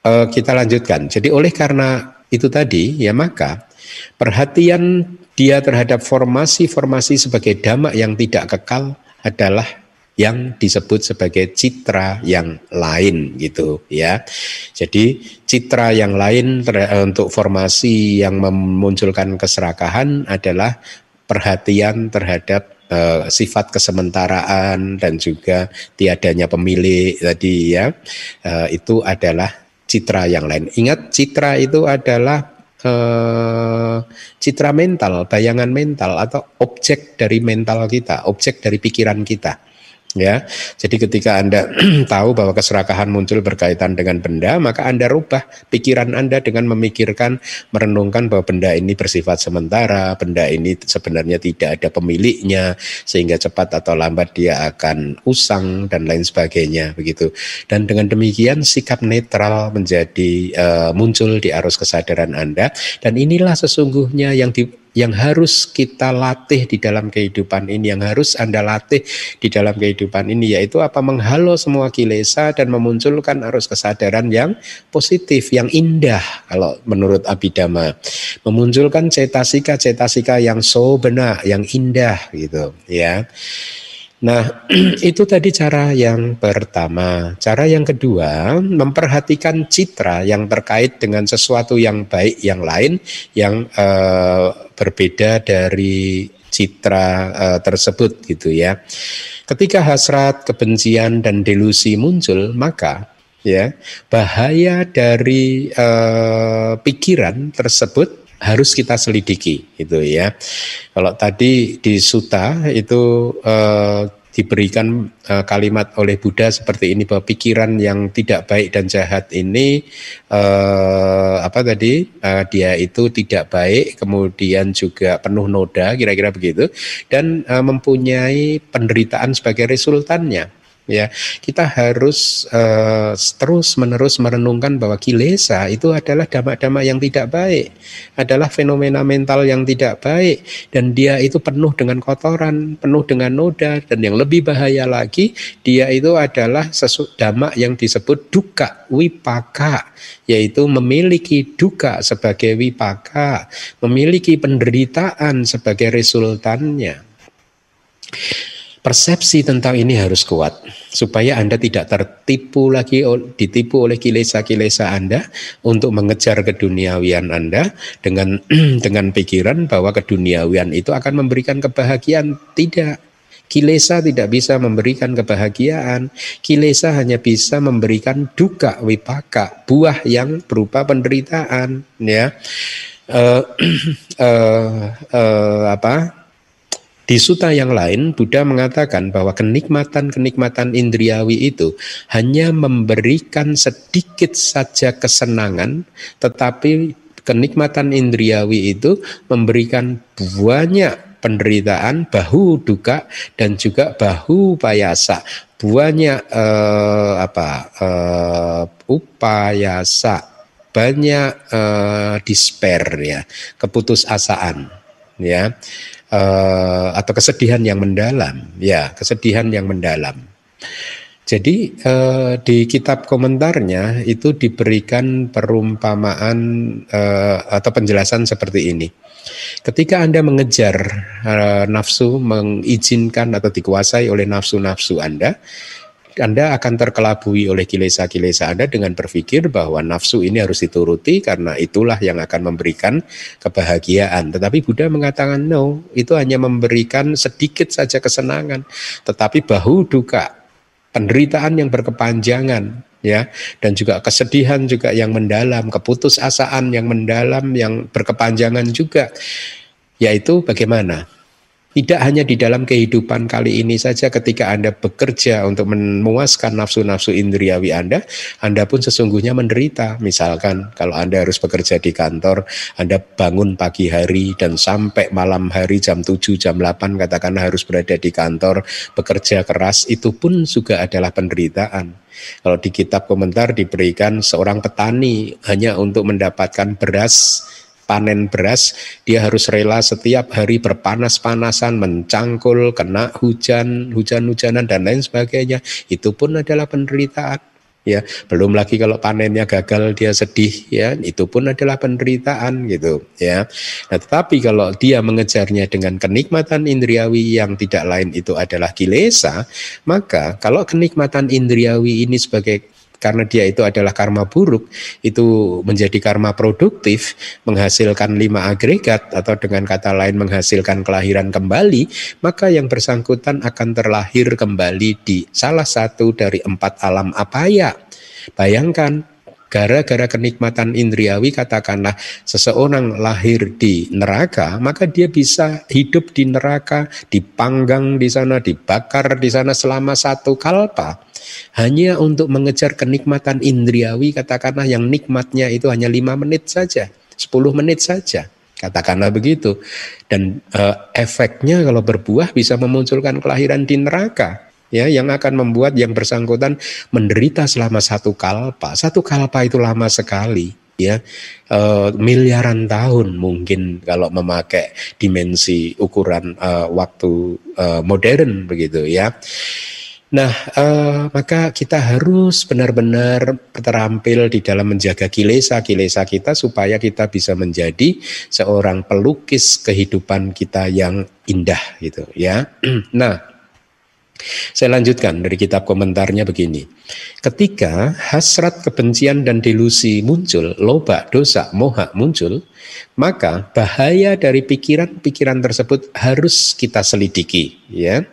eh, kita lanjutkan. Jadi oleh karena itu tadi ya maka perhatian dia terhadap formasi-formasi sebagai damak yang tidak kekal adalah yang disebut sebagai citra yang lain gitu ya. Jadi citra yang lain untuk formasi yang memunculkan keserakahan adalah perhatian terhadap uh, sifat kesementaraan dan juga tiadanya pemilik tadi ya. Uh, itu adalah citra yang lain. Ingat citra itu adalah citra mental, bayangan mental atau objek dari mental kita, objek dari pikiran kita ya. Jadi ketika Anda tahu bahwa keserakahan muncul berkaitan dengan benda, maka Anda rubah pikiran Anda dengan memikirkan, merenungkan bahwa benda ini bersifat sementara, benda ini sebenarnya tidak ada pemiliknya, sehingga cepat atau lambat dia akan usang dan lain sebagainya begitu. Dan dengan demikian sikap netral menjadi uh, muncul di arus kesadaran Anda dan inilah sesungguhnya yang di yang harus kita latih di dalam kehidupan ini, yang harus Anda latih di dalam kehidupan ini, yaitu apa menghalau semua kilesa dan memunculkan arus kesadaran yang positif, yang indah, kalau menurut Abhidhamma. Memunculkan cetasika-cetasika yang so benar, yang indah gitu ya. Nah, itu tadi cara yang pertama. Cara yang kedua, memperhatikan citra yang terkait dengan sesuatu yang baik yang lain yang uh, berbeda dari citra uh, tersebut gitu ya. Ketika hasrat, kebencian dan delusi muncul, maka ya bahaya dari uh, pikiran tersebut harus kita selidiki itu ya. Kalau tadi di Suta itu eh, diberikan eh, kalimat oleh Buddha seperti ini bahwa pikiran yang tidak baik dan jahat ini eh, apa tadi eh, dia itu tidak baik kemudian juga penuh noda kira-kira begitu dan eh, mempunyai penderitaan sebagai resultannya ya kita harus uh, terus menerus merenungkan bahwa kilesa itu adalah damak-damak yang tidak baik adalah fenomena mental yang tidak baik dan dia itu penuh dengan kotoran penuh dengan noda dan yang lebih bahaya lagi dia itu adalah sesu damak yang disebut duka wipaka yaitu memiliki duka sebagai wipaka memiliki penderitaan sebagai resultannya persepsi tentang ini harus kuat supaya Anda tidak tertipu lagi ditipu oleh kilesa-kilesa Anda untuk mengejar keduniawian Anda dengan dengan pikiran bahwa keduniawian itu akan memberikan kebahagiaan tidak Kilesa tidak bisa memberikan kebahagiaan. Kilesa hanya bisa memberikan duka wipaka, buah yang berupa penderitaan. Ya, uh, uh, uh, apa? Di suta yang lain, Buddha mengatakan bahwa kenikmatan-kenikmatan indriawi itu hanya memberikan sedikit saja kesenangan, tetapi kenikmatan indriawi itu memberikan banyak penderitaan, bahu duka dan juga bahu payasa. Banyak eh, apa eh, upayasa, banyak eh, despair ya, keputusasaan ya uh, atau kesedihan yang mendalam, ya kesedihan yang mendalam. Jadi uh, di kitab komentarnya itu diberikan perumpamaan uh, atau penjelasan seperti ini. Ketika Anda mengejar uh, nafsu, mengizinkan atau dikuasai oleh nafsu-nafsu Anda, anda akan terkelabui oleh kilesa-kilesa Anda dengan berpikir bahwa nafsu ini harus dituruti karena itulah yang akan memberikan kebahagiaan. Tetapi Buddha mengatakan no, itu hanya memberikan sedikit saja kesenangan, tetapi bahu duka, penderitaan yang berkepanjangan ya dan juga kesedihan juga yang mendalam, keputusasaan yang mendalam yang berkepanjangan juga. Yaitu bagaimana? Tidak hanya di dalam kehidupan kali ini saja ketika Anda bekerja untuk memuaskan nafsu-nafsu indriawi Anda, Anda pun sesungguhnya menderita. Misalkan kalau Anda harus bekerja di kantor, Anda bangun pagi hari dan sampai malam hari jam 7, jam 8 katakan harus berada di kantor, bekerja keras, itu pun juga adalah penderitaan. Kalau di kitab komentar diberikan seorang petani hanya untuk mendapatkan beras panen beras, dia harus rela setiap hari berpanas-panasan, mencangkul, kena hujan, hujan-hujanan dan lain sebagainya. Itu pun adalah penderitaan. Ya, belum lagi kalau panennya gagal dia sedih ya, itu pun adalah penderitaan gitu ya. Nah, tetapi kalau dia mengejarnya dengan kenikmatan indriawi yang tidak lain itu adalah kilesa, maka kalau kenikmatan indriawi ini sebagai karena dia itu adalah karma buruk, itu menjadi karma produktif, menghasilkan lima agregat atau dengan kata lain menghasilkan kelahiran kembali, maka yang bersangkutan akan terlahir kembali di salah satu dari empat alam apaya. Bayangkan gara-gara kenikmatan indriawi katakanlah seseorang lahir di neraka maka dia bisa hidup di neraka dipanggang di sana dibakar di sana selama satu kalpa hanya untuk mengejar kenikmatan indriawi katakanlah yang nikmatnya itu hanya lima menit saja, 10 menit saja. Katakanlah begitu. Dan e, efeknya kalau berbuah bisa memunculkan kelahiran di neraka ya yang akan membuat yang bersangkutan menderita selama satu kalpa. Satu kalpa itu lama sekali ya e, miliaran tahun mungkin kalau memakai dimensi ukuran e, waktu e, modern begitu ya. Nah, eh, maka kita harus benar-benar terampil di dalam menjaga kilesa-kilesa kita supaya kita bisa menjadi seorang pelukis kehidupan kita yang indah gitu ya. Nah, Saya lanjutkan dari kitab komentarnya begini. Ketika hasrat kebencian dan delusi muncul, loba, dosa, moha muncul, maka bahaya dari pikiran-pikiran tersebut harus kita selidiki ya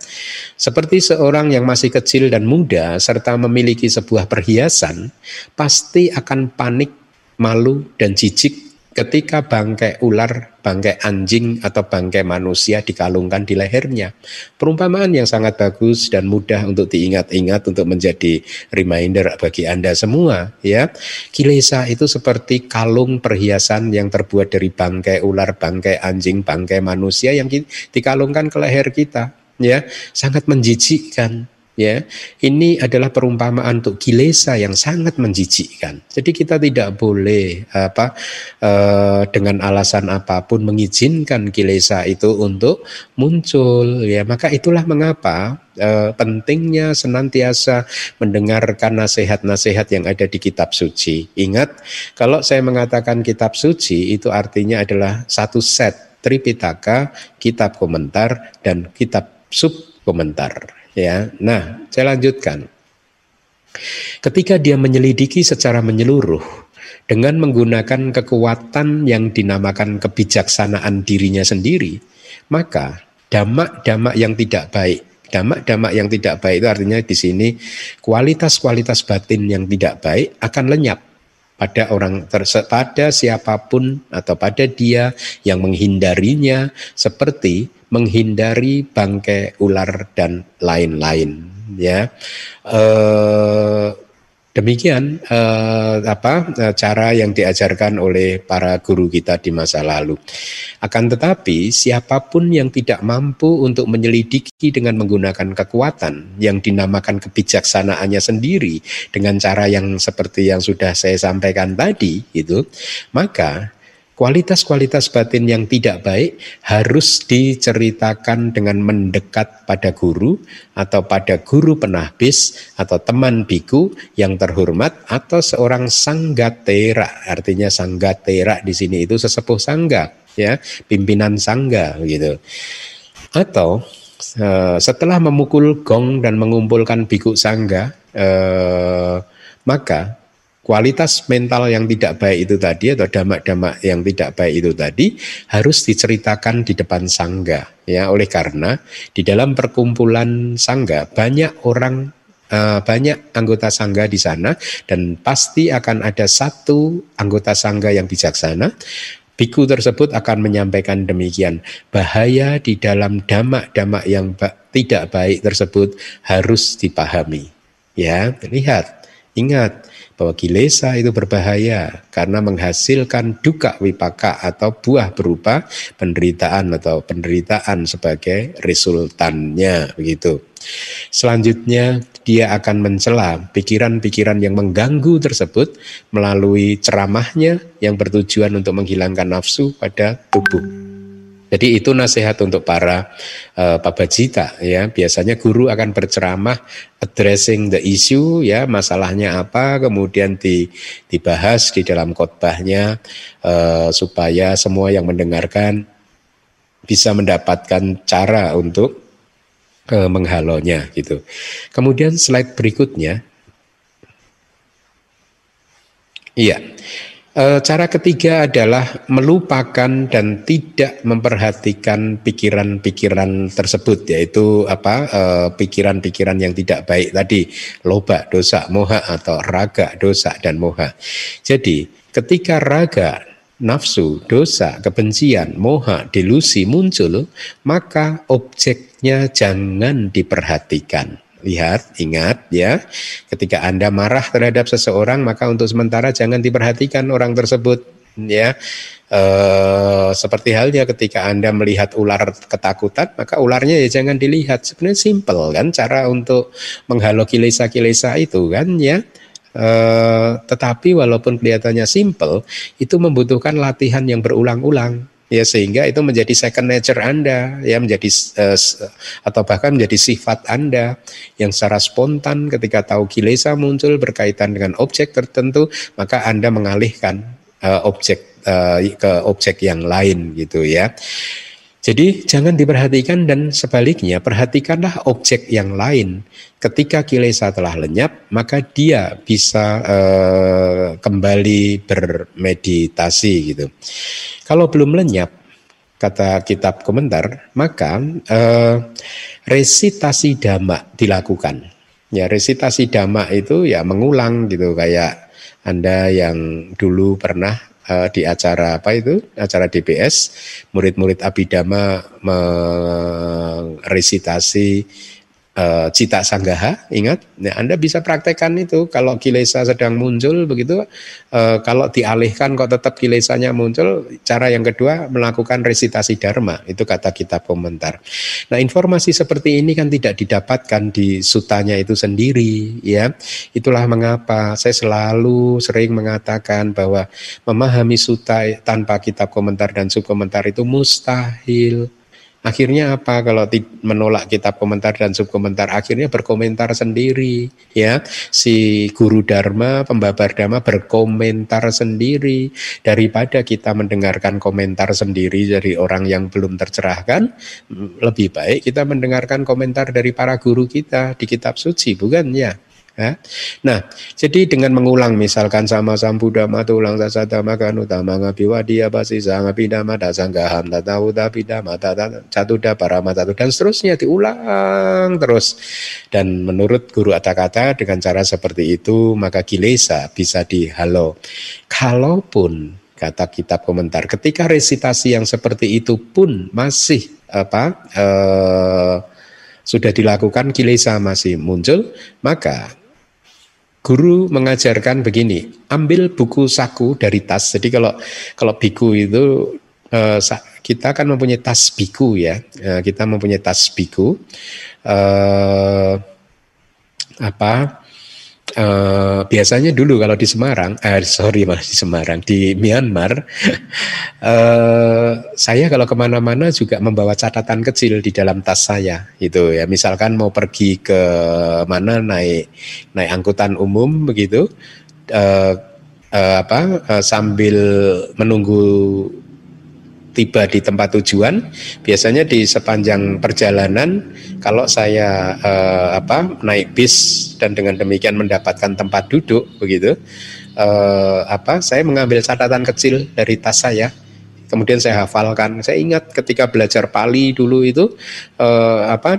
seperti seorang yang masih kecil dan muda serta memiliki sebuah perhiasan pasti akan panik malu dan jijik ketika bangkai ular, bangkai anjing atau bangkai manusia dikalungkan di lehernya. Perumpamaan yang sangat bagus dan mudah untuk diingat-ingat untuk menjadi reminder bagi Anda semua ya. Kilesa itu seperti kalung perhiasan yang terbuat dari bangkai ular, bangkai anjing, bangkai manusia yang dikalungkan ke leher kita ya. Sangat menjijikkan ya ini adalah perumpamaan untuk kilesa yang sangat menjijikkan. Jadi kita tidak boleh apa eh, dengan alasan apa pun mengizinkan kilesa itu untuk muncul. Ya maka itulah mengapa eh, pentingnya senantiasa mendengarkan nasihat-nasihat yang ada di kitab suci. Ingat kalau saya mengatakan kitab suci itu artinya adalah satu set Tripitaka, kitab komentar dan kitab sub komentar Ya, nah saya lanjutkan. Ketika dia menyelidiki secara menyeluruh dengan menggunakan kekuatan yang dinamakan kebijaksanaan dirinya sendiri, maka damak-damak yang tidak baik, damak-damak yang tidak baik itu artinya di sini kualitas-kualitas batin yang tidak baik akan lenyap pada orang pada siapa pun atau pada dia yang menghindarinya seperti menghindari bangkai ular dan lain-lain ya. Eh, demikian eh, apa eh, cara yang diajarkan oleh para guru kita di masa lalu. Akan tetapi siapa pun yang tidak mampu untuk menyelidiki dengan menggunakan kekuatan yang dinamakan kebijaksanaannya sendiri dengan cara yang seperti yang sudah saya sampaikan tadi itu maka Kualitas-kualitas batin yang tidak baik harus diceritakan dengan mendekat pada guru atau pada guru penahbis atau teman biku yang terhormat atau seorang sanggatera. Artinya sanggatera di sini itu sesepuh sangga, ya, pimpinan sangga gitu. Atau uh, setelah memukul gong dan mengumpulkan biku sangga, uh, maka kualitas mental yang tidak baik itu tadi atau damak-damak yang tidak baik itu tadi harus diceritakan di depan sangga ya. Oleh karena di dalam perkumpulan sangga banyak orang uh, banyak anggota sangga di sana dan pasti akan ada satu anggota sangga yang bijaksana. Biku tersebut akan menyampaikan demikian. Bahaya di dalam damak-damak yang tidak baik tersebut harus dipahami ya. Lihat ingat bahwa kilesa itu berbahaya karena menghasilkan duka wipaka atau buah berupa penderitaan atau penderitaan sebagai resultannya begitu. Selanjutnya dia akan mencela pikiran-pikiran yang mengganggu tersebut melalui ceramahnya yang bertujuan untuk menghilangkan nafsu pada tubuh. Jadi itu nasihat untuk para uh, pabajita ya. Biasanya guru akan berceramah addressing the issue ya, masalahnya apa, kemudian di, dibahas di dalam khotbahnya uh, supaya semua yang mendengarkan bisa mendapatkan cara untuk uh, menghalonya gitu. Kemudian slide berikutnya. Iya. E, cara ketiga adalah melupakan dan tidak memperhatikan pikiran-pikiran tersebut, yaitu apa? E, pikiran-pikiran yang tidak baik tadi, loba, dosa, moha atau raga, dosa dan moha. Jadi ketika raga, nafsu, dosa, kebencian, moha, delusi muncul, maka objeknya jangan diperhatikan Lihat, ingat ya, ketika Anda marah terhadap seseorang, maka untuk sementara jangan diperhatikan orang tersebut ya. E, seperti halnya ketika Anda melihat ular ketakutan, maka ularnya ya jangan dilihat. Sebenarnya simple kan cara untuk menghalau kilesa-kilesa itu kan ya. E, tetapi walaupun kelihatannya simple, itu membutuhkan latihan yang berulang-ulang ya sehingga itu menjadi second nature Anda ya menjadi uh, atau bahkan menjadi sifat Anda yang secara spontan ketika tahu kilesa muncul berkaitan dengan objek tertentu maka Anda mengalihkan uh, objek uh, ke objek yang lain gitu ya. Jadi jangan diperhatikan dan sebaliknya perhatikanlah objek yang lain. Ketika kilesa telah lenyap, maka dia bisa uh, kembali bermeditasi gitu. Kalau belum lenyap, kata kitab komentar, maka uh, resitasi dhamma dilakukan. Ya resitasi dhamma itu ya mengulang gitu kayak anda yang dulu pernah uh, di acara apa itu? Acara DBS murid-murid Abidama meresitasi uh, cita sanggaha ingat? Ya, Anda bisa praktekkan itu. Kalau kilesa sedang muncul begitu uh, kalau dialihkan kok tetap kilesanya muncul cara yang kedua melakukan resitasi dharma. Itu kata kitab komentar. Nah informasi seperti ini kan tidak didapatkan di sutanya itu sendiri ya. Itulah mengapa saya selalu sering mengatakan bahwa memahami suta tanpa kitab komentar dan subkomentar itu mustahil Akhirnya apa kalau menolak kitab komentar dan subkomentar? Akhirnya berkomentar sendiri, ya. Si guru dharma, pembabar dharma berkomentar sendiri daripada kita mendengarkan komentar sendiri dari orang yang belum tercerahkan. Lebih baik kita mendengarkan komentar dari para guru kita di kitab suci, bukan ya? Ya. Nah, jadi dengan mengulang misalkan sama sampudama ulang sasa dhamma kan utama ngabiwadi basi sanga pidama dasanggaham tata uta pidama tata catuda parama tatu dan seterusnya diulang terus. Dan menurut guru kata dengan cara seperti itu maka kilesa bisa dihalau. Kalaupun kata kitab komentar ketika resitasi yang seperti itu pun masih apa eh, sudah dilakukan kilesa masih muncul maka guru mengajarkan begini, ambil buku saku dari tas. Jadi kalau kalau biku itu eh, kita kan mempunyai tas biku ya, eh, kita mempunyai tas biku. Eh, apa Uh, biasanya dulu kalau di Semarang, eh, sorry malah di Semarang, di Myanmar, uh, saya kalau ke mana-mana juga membawa catatan kecil di dalam tas saya, gitu ya. Misalkan mau pergi ke mana naik naik angkutan umum begitu, uh, uh, apa uh, sambil menunggu tiba di tempat tujuan biasanya di sepanjang perjalanan kalau saya eh, apa naik bis dan dengan demikian mendapatkan tempat duduk begitu eh, apa saya mengambil catatan kecil dari tas saya kemudian saya hafalkan. Saya ingat ketika belajar Pali dulu itu eh, apa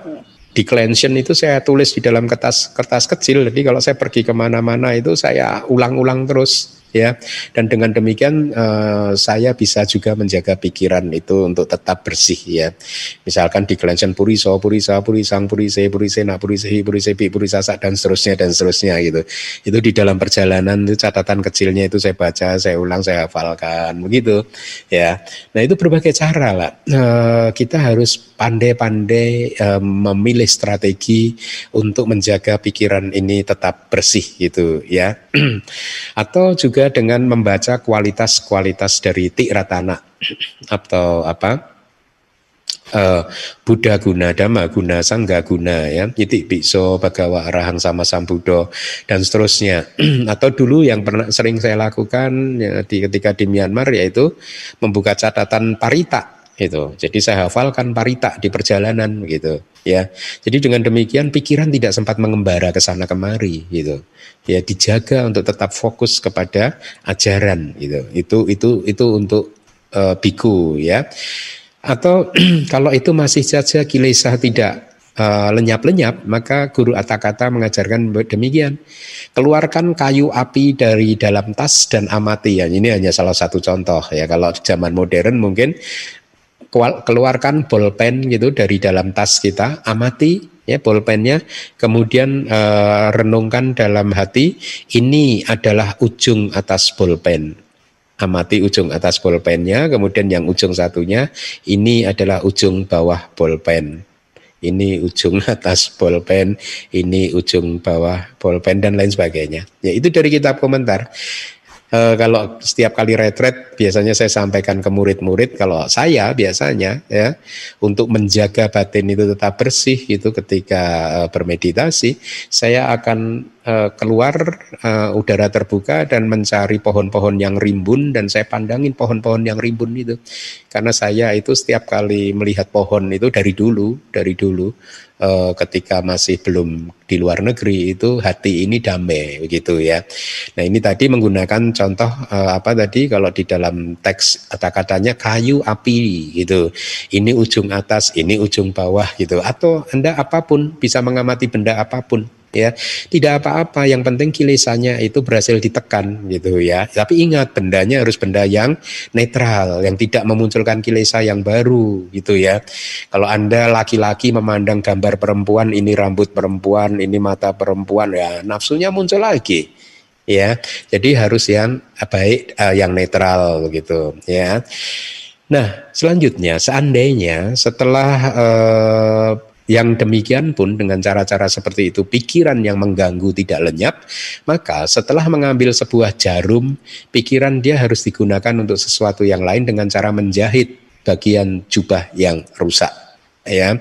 declension itu saya tulis di dalam kertas kertas kecil. Jadi kalau saya pergi ke mana-mana itu saya ulang-ulang terus ya. Dan dengan demikian uh, saya bisa juga menjaga pikiran itu untuk tetap bersih ya. Misalkan di cleansen puriso purisa purisang purise purise nak purisehi purisepi purisasa dan seterusnya dan seterusnya gitu. Itu di dalam perjalanan itu catatan kecilnya itu saya baca saya ulang saya hafalkan begitu ya. Nah itu berbagai cara lah uh, kita harus pandai-pandai uh, memilih strategi untuk menjaga pikiran ini tetap bersih gitu ya. Atau juga dengan membaca kualitas-kualitas dari Tikratana atau apa? Uh, Buddha guna, Dhamma guna, Sangga guna ya, Iti Bikso, Bagawa Arahang sama Sambudo dan seterusnya. Atau dulu yang pernah sering saya lakukan ya, di ketika di Myanmar yaitu membuka catatan parita itu. Jadi saya hafalkan parita di perjalanan gitu ya. Jadi dengan demikian pikiran tidak sempat mengembara ke sana kemari gitu ya dijaga untuk tetap fokus kepada ajaran gitu. Itu itu itu untuk uh, biku ya. Atau kalau itu masih saja kilesa tidak uh, lenyap-lenyap, maka guru Atakata mengajarkan demikian. Keluarkan kayu api dari dalam tas dan amati ya. Ini hanya salah satu contoh ya. Kalau zaman modern mungkin keluarkan bolpen gitu dari dalam tas kita, amati ya bolpennya, kemudian e, renungkan dalam hati ini adalah ujung atas bolpen. Amati ujung atas bolpennya, kemudian yang ujung satunya ini adalah ujung bawah bolpen. Ini ujung atas bolpen, ini ujung bawah bolpen dan lain sebagainya. Ya itu dari kitab komentar e, kalau setiap kali retret biasanya saya sampaikan ke murid-murid kalau saya biasanya ya untuk menjaga batin itu tetap bersih itu ketika e, bermeditasi saya akan uh, keluar uh, udara terbuka dan mencari pohon-pohon yang rimbun dan saya pandangin pohon-pohon yang rimbun itu. Karena saya itu setiap kali melihat pohon itu dari dulu dari dulu uh, ketika masih belum di luar negeri itu hati ini damai begitu ya. Nah ini tadi menggunakan contoh uh, apa tadi kalau di dalam teks kata-katanya kayu api gitu. Ini ujung atas, ini ujung bawah gitu. Atau anda apa pun bisa mengamati benda apa pun ya. Tidak apa-apa yang penting kilesannya itu berhasil ditekan gitu ya. Tapi ingat bendanya harus benda yang netral yang tidak memunculkan kilesa yang baru gitu ya. Kalau anda laki-laki memandang gambar perempuan ini rambut perempuan ini mata perempuan ya nafsunya muncul lagi ya. Jadi harus yang baik uh, yang netral gitu ya. Nah selanjutnya seandainya setelah uh, yang demikian pun dengan cara-cara seperti itu pikiran yang mengganggu tidak lenyap, maka setelah mengambil sebuah jarum, pikiran dia harus digunakan untuk sesuatu yang lain dengan cara menjahit bagian jubah yang rusak. Ya,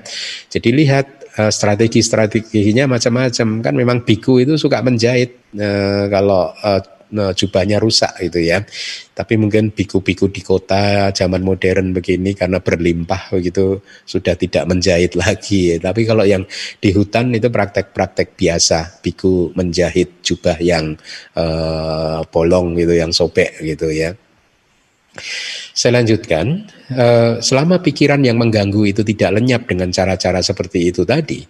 jadi lihat eh, strategi-strateginya macam-macam kan memang biku itu suka menjahit e, kalau e, jubahnya rusak gitu ya. Tapi mungkin biku-biku di kota zaman modern begini karena berlimpah begitu sudah tidak menjahit lagi. Tapi kalau yang di hutan itu praktek-praktek biasa, biku menjahit jubah yang uh, bolong gitu, yang sobek gitu ya. Saya lanjutkan, eh, selama pikiran yang mengganggu itu tidak lenyap dengan cara-cara seperti itu tadi,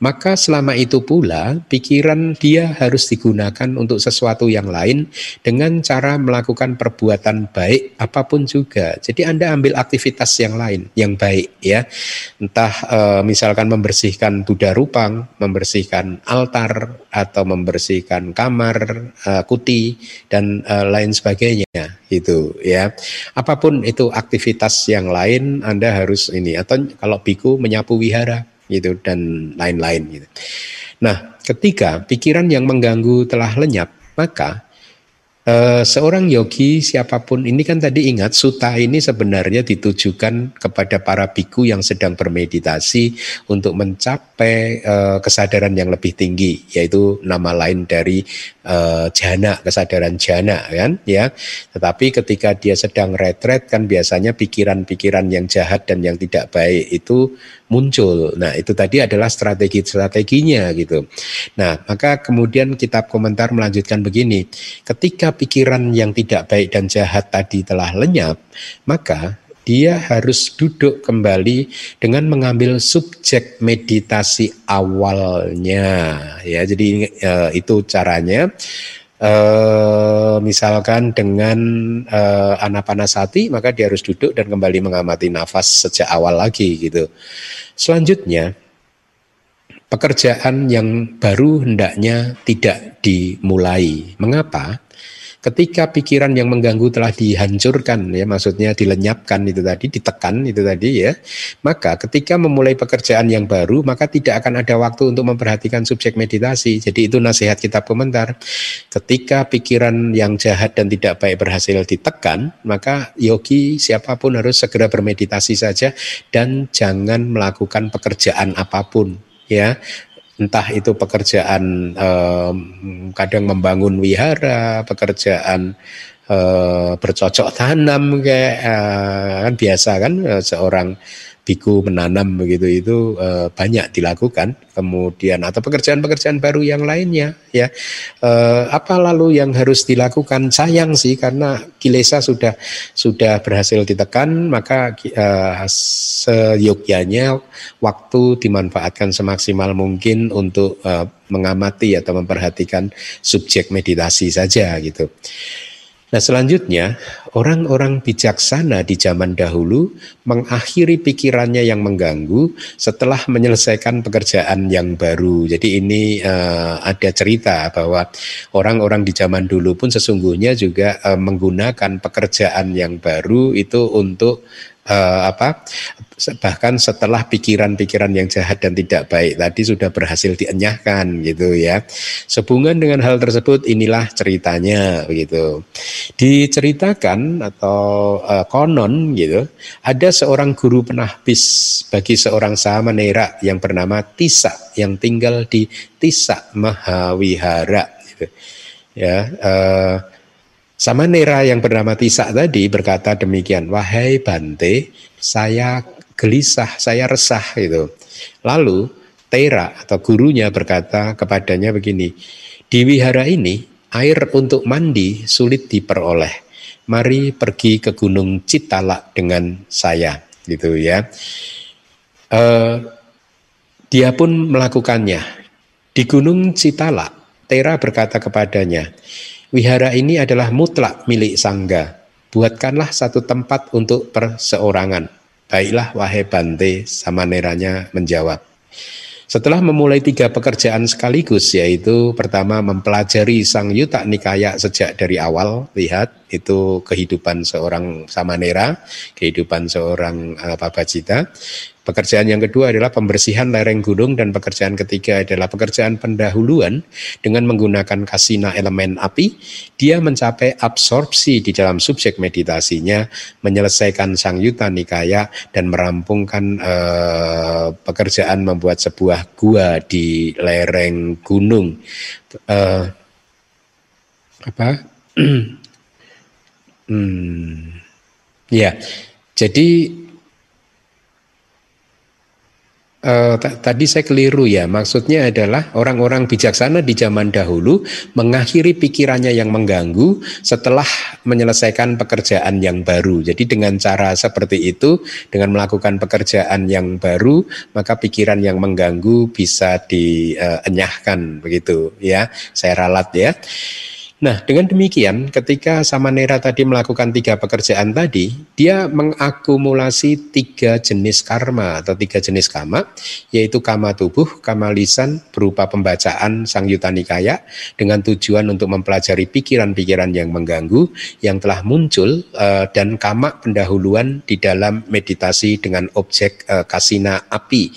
maka selama itu pula pikiran dia harus digunakan untuk sesuatu yang lain dengan cara melakukan perbuatan baik apa pun juga. Jadi Anda ambil aktivitas yang lain yang baik ya. Entah e, misalkan membersihkan Buddha Rupang, membersihkan altar atau membersihkan kamar e, kuti dan lain sebagainya itu ya. Apa pun itu aktivitas yang lain Anda harus ini atau kalau biku menyapu wihara gitu dan lain-lain gitu. Nah, ketika pikiran yang mengganggu telah lenyap, maka Uh, seorang yogi siapa pun ini kan tadi ingat suta ini sebenarnya ditujukan kepada para biku yang sedang bermeditasi untuk mencapai uh, kesadaran yang lebih tinggi yaitu nama lain dari uh, jana kesadaran jana kan? Ya. Tetapi ketika dia sedang retret kan biasanya pikiran-pikiran yang jahat dan yang tidak baik itu muncul. Nah, itu tadi adalah strategi-strateginya gitu. Nah, maka kemudian kitab komentar melanjutkan begini, ketika pikiran yang tidak baik dan jahat tadi telah lenyap, maka dia harus duduk kembali dengan mengambil subjek meditasi awalnya ya jadi uh, itu caranya Uh, misalkan dengan uh, anapanasati maka dia harus duduk dan kembali mengamati nafas sejak awal lagi gitu. Selanjutnya pekerjaan yang baru hendaknya tidak dimulai. Mengapa? Ketika pikiran yang mengganggu telah dihancurkan ya maksudnya dilenyapkan itu tadi ditekan itu tadi ya maka ketika memulai pekerjaan yang baru maka tidak akan ada waktu untuk memperhatikan subjek meditasi. Jadi itu nasihat kitab komentar. Ketika pikiran yang jahat dan tidak baik berhasil ditekan maka yogi siapa pun harus segera bermeditasi saja dan jangan melakukan pekerjaan apa pun ya entah itu pekerjaan eh, kadang membangun wihara, pekerjaan eh, bercocok tanam kayak eh, kan biasa kan eh, seorang biku menanam begitu itu e, banyak dilakukan. Kemudian atau pekerjaan-pekerjaan baru yang lainnya ya. E, apa lalu yang harus dilakukan? Sayang sih karena kilesa sudah sudah berhasil ditekan maka e, seyogyanya waktu dimanfaatkan semaksimal mungkin untuk e, mengamati atau memperhatikan subjek meditasi saja gitu Nah selanjutnya orang-orang bijaksana di zaman dahulu mengakhiri pikirannya yang mengganggu setelah menyelesaikan pekerjaan yang baru. Jadi ini uh, ada cerita bahwa orang-orang di zaman dulu pun sesungguhnya juga uh, menggunakan pekerjaan yang baru itu untuk uh, apa bahkan setelah pikiran-pikiran yang jahat dan tidak baik tadi sudah berhasil dienyahkan gitu ya. Sehubungan dengan hal tersebut inilah ceritanya begitu. Diceritakan atau uh, konon gitu, ada seorang guru penahbis bagi seorang samanera yang bernama Tisa yang tinggal di Tisa Mahawihara gitu. Ya, uh, Samanera yang bernama Tisa tadi berkata demikian, wahai Bante, saya gelisah, saya resah gitu. Lalu Tera atau gurunya berkata kepadanya begini, di wihara ini air untuk mandi sulit diperoleh. Mari pergi ke Gunung Citala dengan saya, gitu ya. Uh, dia pun melakukannya. Di Gunung Citala, Tera berkata kepadanya, wihara ini adalah mutlak milik sangga. Buatkanlah satu tempat untuk perseorangan. Baiklah wahai Bante, Samaneranya menjawab. Setelah memulai tiga pekerjaan sekaligus, yaitu pertama mempelajari Sang Yuta Nikaya sejak dari awal, lihat itu kehidupan seorang Samanera, kehidupan seorang uh, Babajita. Pekerjaan yang kedua adalah pembersihan lereng gunung dan pekerjaan ketiga adalah pekerjaan pendahuluan dengan menggunakan kasina elemen api. Dia mencapai absorpsi di dalam subjek meditasinya, menyelesaikan sang yuta nikaya dan merampungkan eh, pekerjaan membuat sebuah gua di lereng gunung. Eh, apa? hmm, ya, jadi Uh, tadi saya keliru ya, maksudnya adalah orang-orang bijaksana di zaman dahulu mengakhiri pikirannya yang mengganggu setelah menyelesaikan pekerjaan yang baru. Jadi dengan cara seperti itu, dengan melakukan pekerjaan yang baru, maka pikiran yang mengganggu bisa dienyahkan begitu ya. Saya ralat ya. Nah, dengan demikian, ketika Samanera tadi melakukan tiga pekerjaan tadi, dia mengakumulasi tiga jenis karma atau tiga jenis kama, yaitu kama tubuh, kama lisan, berupa pembacaan Sang Yutanikaya, dengan tujuan untuk mempelajari pikiran-pikiran yang mengganggu, yang telah muncul, eh, dan kama pendahuluan di dalam meditasi dengan objek eh, kasina api,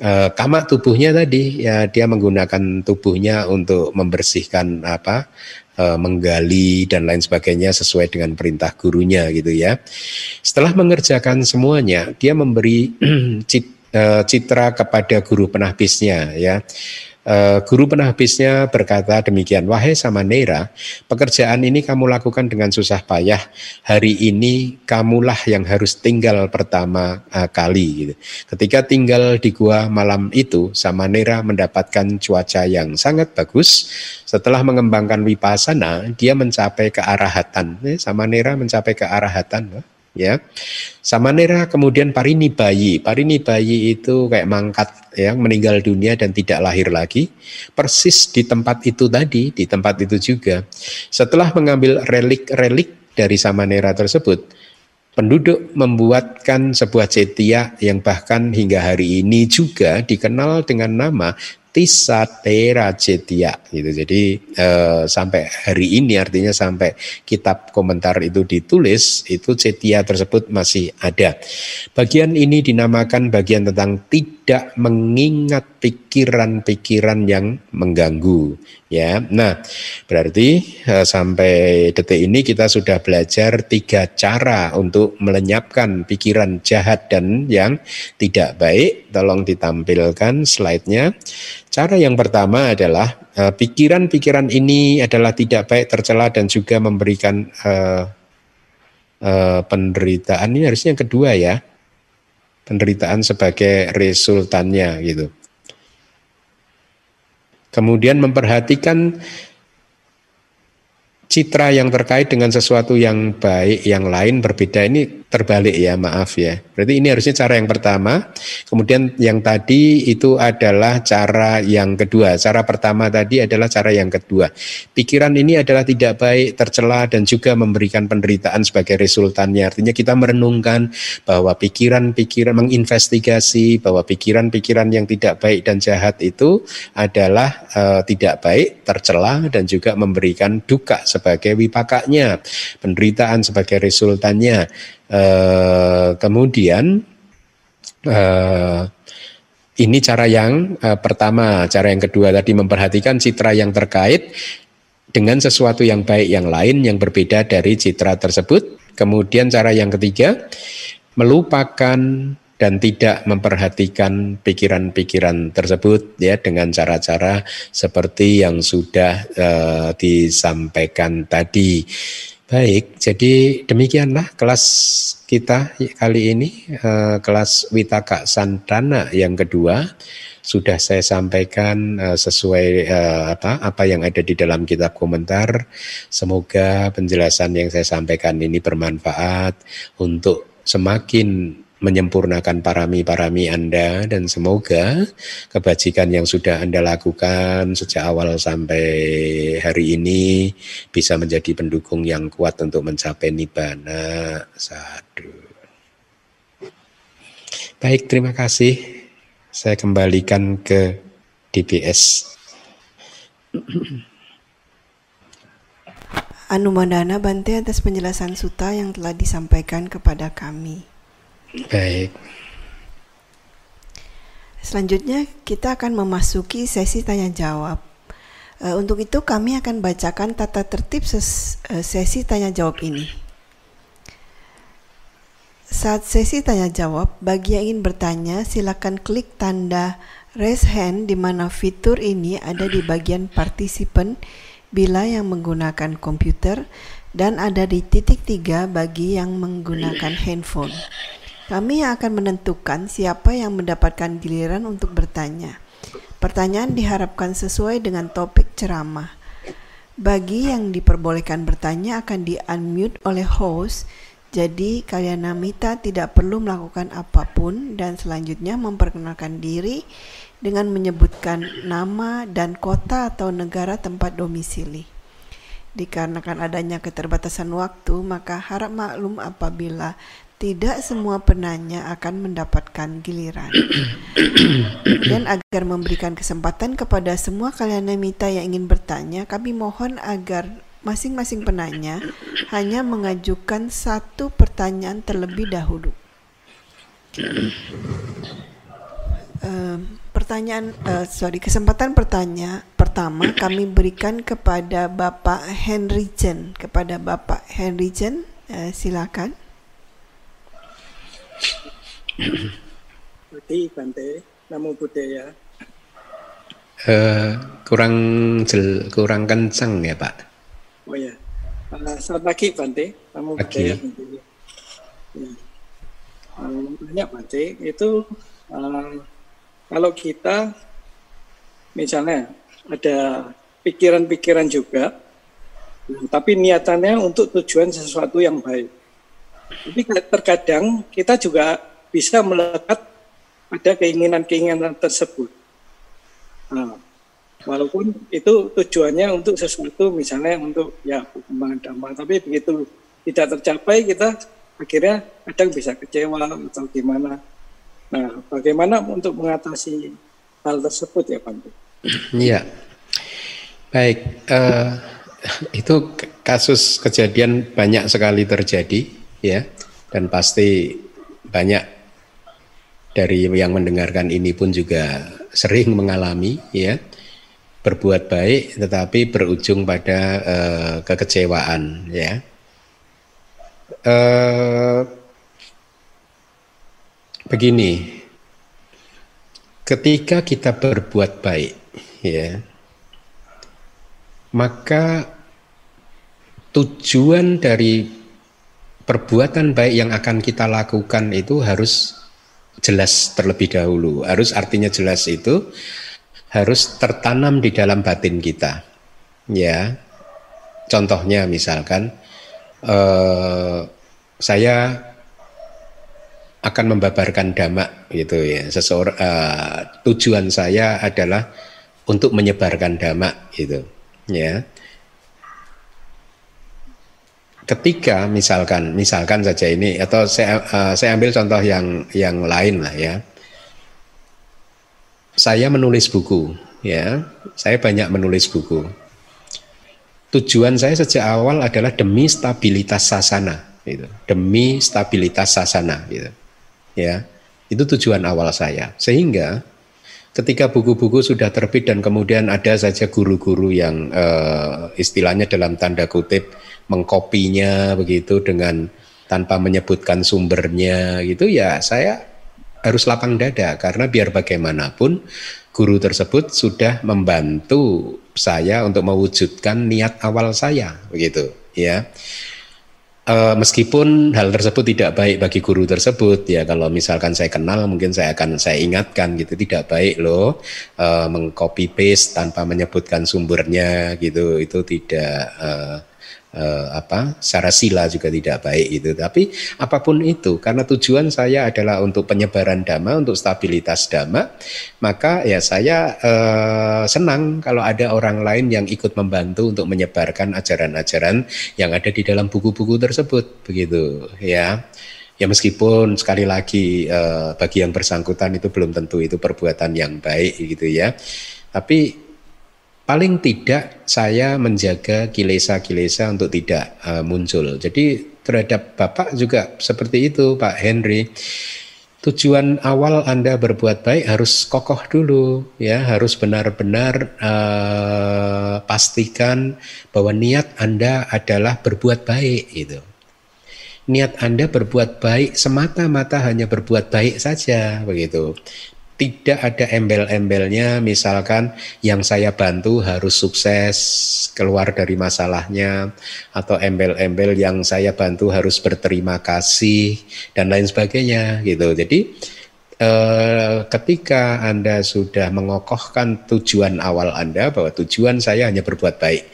eh, kama tubuhnya tadi ya dia menggunakan tubuhnya untuk membersihkan apa uh, menggali dan lain sebagainya sesuai dengan perintah gurunya gitu ya. Setelah mengerjakan semuanya, dia memberi eh, citra kepada guru penahbisnya ya. Uh, guru penahbisnya berkata demikian, wahai Samanera, pekerjaan ini kamu lakukan dengan susah payah. Hari ini kamulah yang harus tinggal pertama uh, kali. Gitu. Ketika tinggal di gua malam itu, Samanera mendapatkan cuaca yang sangat bagus. Setelah mengembangkan wipasana, dia mencapai kearahatan. Eh, Samanera mencapai kearahatan ya. Samanera kemudian parini bayi. Parini bayi itu kayak mangkat yang meninggal dunia dan tidak lahir lagi. Persis di tempat itu tadi, di tempat itu juga. Setelah mengambil relik-relik dari Samanera tersebut, penduduk membuatkan sebuah cetia yang bahkan hingga hari ini juga dikenal dengan nama Tisatera Cetia gitu. Jadi eh, sampai hari ini artinya sampai kitab komentar itu ditulis itu Cetia tersebut masih ada. Bagian ini dinamakan bagian tentang tidak mengingat pikiran-pikiran yang mengganggu ya. Nah, berarti eh, sampai detik ini kita sudah belajar tiga cara untuk melenyapkan pikiran jahat dan yang tidak baik. Tolong ditampilkan slide-nya. Cara yang pertama adalah eh, pikiran-pikiran ini adalah tidak baik, tercela dan juga memberikan uh, uh, penderitaan. Ini harusnya yang kedua ya, penderitaan sebagai resultannya gitu. Kemudian memperhatikan citra yang terkait dengan sesuatu yang baik yang lain berbeda ini terbalik ya maaf ya. Berarti ini harusnya cara yang pertama. Kemudian yang tadi itu adalah cara yang kedua. Cara pertama tadi adalah cara yang kedua. Pikiran ini adalah tidak baik, tercela dan juga memberikan penderitaan sebagai resultannya. Artinya kita merenungkan bahwa pikiran-pikiran menginvestigasi bahwa pikiran-pikiran yang tidak baik dan jahat itu adalah uh, tidak baik, tercela dan juga memberikan duka sebagai wipakanya, penderitaan sebagai resultannya Uh, kemudian uh, ini cara yang uh, pertama, cara yang kedua tadi memperhatikan citra yang terkait dengan sesuatu yang baik yang lain yang berbeda dari citra tersebut. Kemudian cara yang ketiga, melupakan dan tidak memperhatikan pikiran-pikiran tersebut ya dengan cara-cara seperti yang sudah uh, disampaikan tadi. Baik, jadi demikianlah kelas kita kali ini uh, kelas Witaka Santana yang kedua sudah saya sampaikan uh, sesuai uh, apa apa yang ada di dalam kitab komentar. Semoga penjelasan yang saya sampaikan ini bermanfaat untuk semakin menyempurnakan parami-parami Anda dan semoga kebajikan yang sudah Anda lakukan sejak awal sampai hari ini bisa menjadi pendukung yang kuat untuk mencapai nibbana. Sadu. Baik, terima kasih. Saya kembalikan ke DBS. Anumodana Bante atas penjelasan suta yang telah disampaikan kepada kami. Baik. Selanjutnya kita akan memasuki sesi tanya jawab. Uh, untuk itu kami akan bacakan tata tertib uh, sesi tanya jawab ini. Saat sesi tanya jawab, bagi yang ingin bertanya silakan klik tanda raise hand di mana fitur ini ada di bagian partisipan bila yang menggunakan komputer dan ada di titik tiga bagi yang menggunakan handphone. Kami yang akan menentukan siapa yang mendapatkan giliran untuk bertanya. Pertanyaan diharapkan sesuai dengan topik ceramah. Bagi yang diperbolehkan bertanya akan di-unmute oleh host, jadi kalian namita tidak perlu melakukan apa pun dan selanjutnya memperkenalkan diri dengan menyebutkan nama dan kota atau negara tempat domisili. Dikarenakan adanya keterbatasan waktu, maka harap maklum apabila tidak semua penanya akan mendapatkan giliran. Dan agar memberikan kesempatan kepada semua kalian mita yang ingin bertanya, kami mohon agar masing-masing penanya hanya mengajukan satu pertanyaan terlebih dahulu. Uh, pertanyaan, uh, sorry, kesempatan pertanya pertama kami berikan kepada Bapak Henry Chen. Kepada Bapak Henry Chen, uh, silakan. Budi Bante, Namo Buddhaya. Uh, kurang jel, kurang kencang ya Pak. Oh ya. Uh, selamat pagi Bante, Namo Buddhaya. Bante. Ya. Uh, banyak Bante itu uh, kalau kita misalnya ada pikiran-pikiran juga, tapi niatannya untuk tujuan sesuatu yang baik tapi terkadang kita juga bisa melekat pada keinginan-keinginan tersebut. Nah, walaupun itu tujuannya untuk sesuatu misalnya untuk ya perkembangan dhamma, tapi begitu tidak tercapai kita akhirnya kadang bisa kecewa atau gimana. Nah, bagaimana untuk mengatasi hal tersebut ya Pak? Iya. Baik, uh, itu kasus kejadian banyak sekali terjadi ya dan pasti banyak dari yang mendengarkan ini pun juga sering mengalami ya. Berbuat baik tetapi berujung pada uh, kekecewaan ya. Uh, begini. Ketika kita berbuat baik ya maka tujuan dari perbuatan baik yang akan kita lakukan itu harus jelas terlebih dahulu. Harus artinya jelas itu harus tertanam di dalam batin kita. Ya, contohnya misalkan eh, saya akan membabarkan damak gitu ya. Seseorang eh, tujuan saya adalah untuk menyebarkan damak gitu. Ya ketika misalkan misalkan saja ini atau saya uh, saya ambil contoh yang yang lain lah ya saya menulis buku ya saya banyak menulis buku tujuan saya sejak awal adalah demi stabilitas sasana gitu. demi stabilitas sasana gitu. Ya, itu tujuan awal saya. Sehingga ketika buku-buku sudah terbit dan kemudian ada saja guru-guru yang uh, istilahnya dalam tanda kutip mengkopinya begitu dengan tanpa menyebutkan sumbernya gitu ya saya harus lapang dada. Karena biar bagaimanapun guru tersebut sudah membantu saya untuk mewujudkan niat awal saya begitu ya. Uh, meskipun hal tersebut tidak baik bagi guru tersebut ya. Kalau misalkan saya kenal mungkin saya akan saya ingatkan gitu tidak baik loh uh, mengcopy paste tanpa menyebutkan sumbernya gitu. Itu tidak uh, eh, apa sarasila juga tidak baik itu tapi apa pun itu karena tujuan saya adalah untuk penyebaran dhamma untuk stabilitas dhamma maka ya saya eh, senang kalau ada orang lain yang ikut membantu untuk menyebarkan ajaran-ajaran yang ada di dalam buku-buku tersebut begitu ya. Ya meskipun sekali lagi eh, bagi yang bersangkutan itu belum tentu itu perbuatan yang baik gitu ya. Tapi paling tidak saya menjaga kilesa-kilesa untuk tidak uh, muncul. Jadi terhadap Bapak juga seperti itu Pak Henry. Tujuan awal Anda berbuat baik harus kokoh dulu ya, harus benar-benar uh, pastikan bahwa niat Anda adalah berbuat baik itu. Niat Anda berbuat baik semata-mata hanya berbuat baik saja begitu tidak ada embel-embelnya. Misalkan yang saya bantu harus sukses keluar dari masalahnya atau embel-embel yang saya bantu harus berterima kasih dan lain sebagainya gitu. Jadi eh, ketika Anda sudah mengokohkan tujuan awal Anda bahwa tujuan saya hanya berbuat baik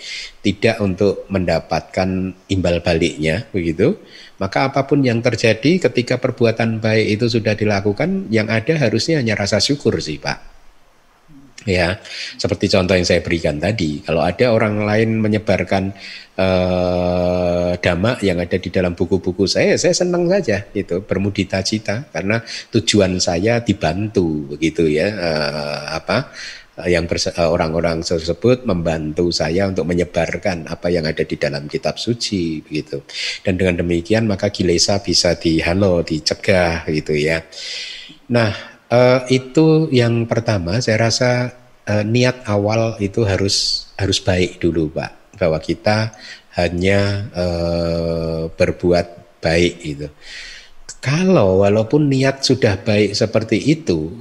tidak untuk mendapatkan imbal baliknya begitu maka apa pun yang terjadi ketika perbuatan baik itu sudah dilakukan, yang ada harusnya hanya rasa syukur sih Pak. Ya, seperti contoh yang saya berikan tadi, kalau ada orang lain menyebarkan eh, dhamma yang ada di dalam buku-buku saya, saya senang saja itu bermudita cita karena tujuan saya dibantu begitu ya eh, apa yang eh, orang-orang tersebut membantu saya untuk menyebarkan apa yang ada di dalam kitab suci begitu. Dan dengan demikian maka kilesa bisa dihalo, dicegah gitu ya. Nah, uh, itu yang pertama saya rasa uh, niat awal itu harus harus baik dulu, Pak. Bahwa kita hanya uh, berbuat baik itu. Kalau walaupun niat sudah baik seperti itu,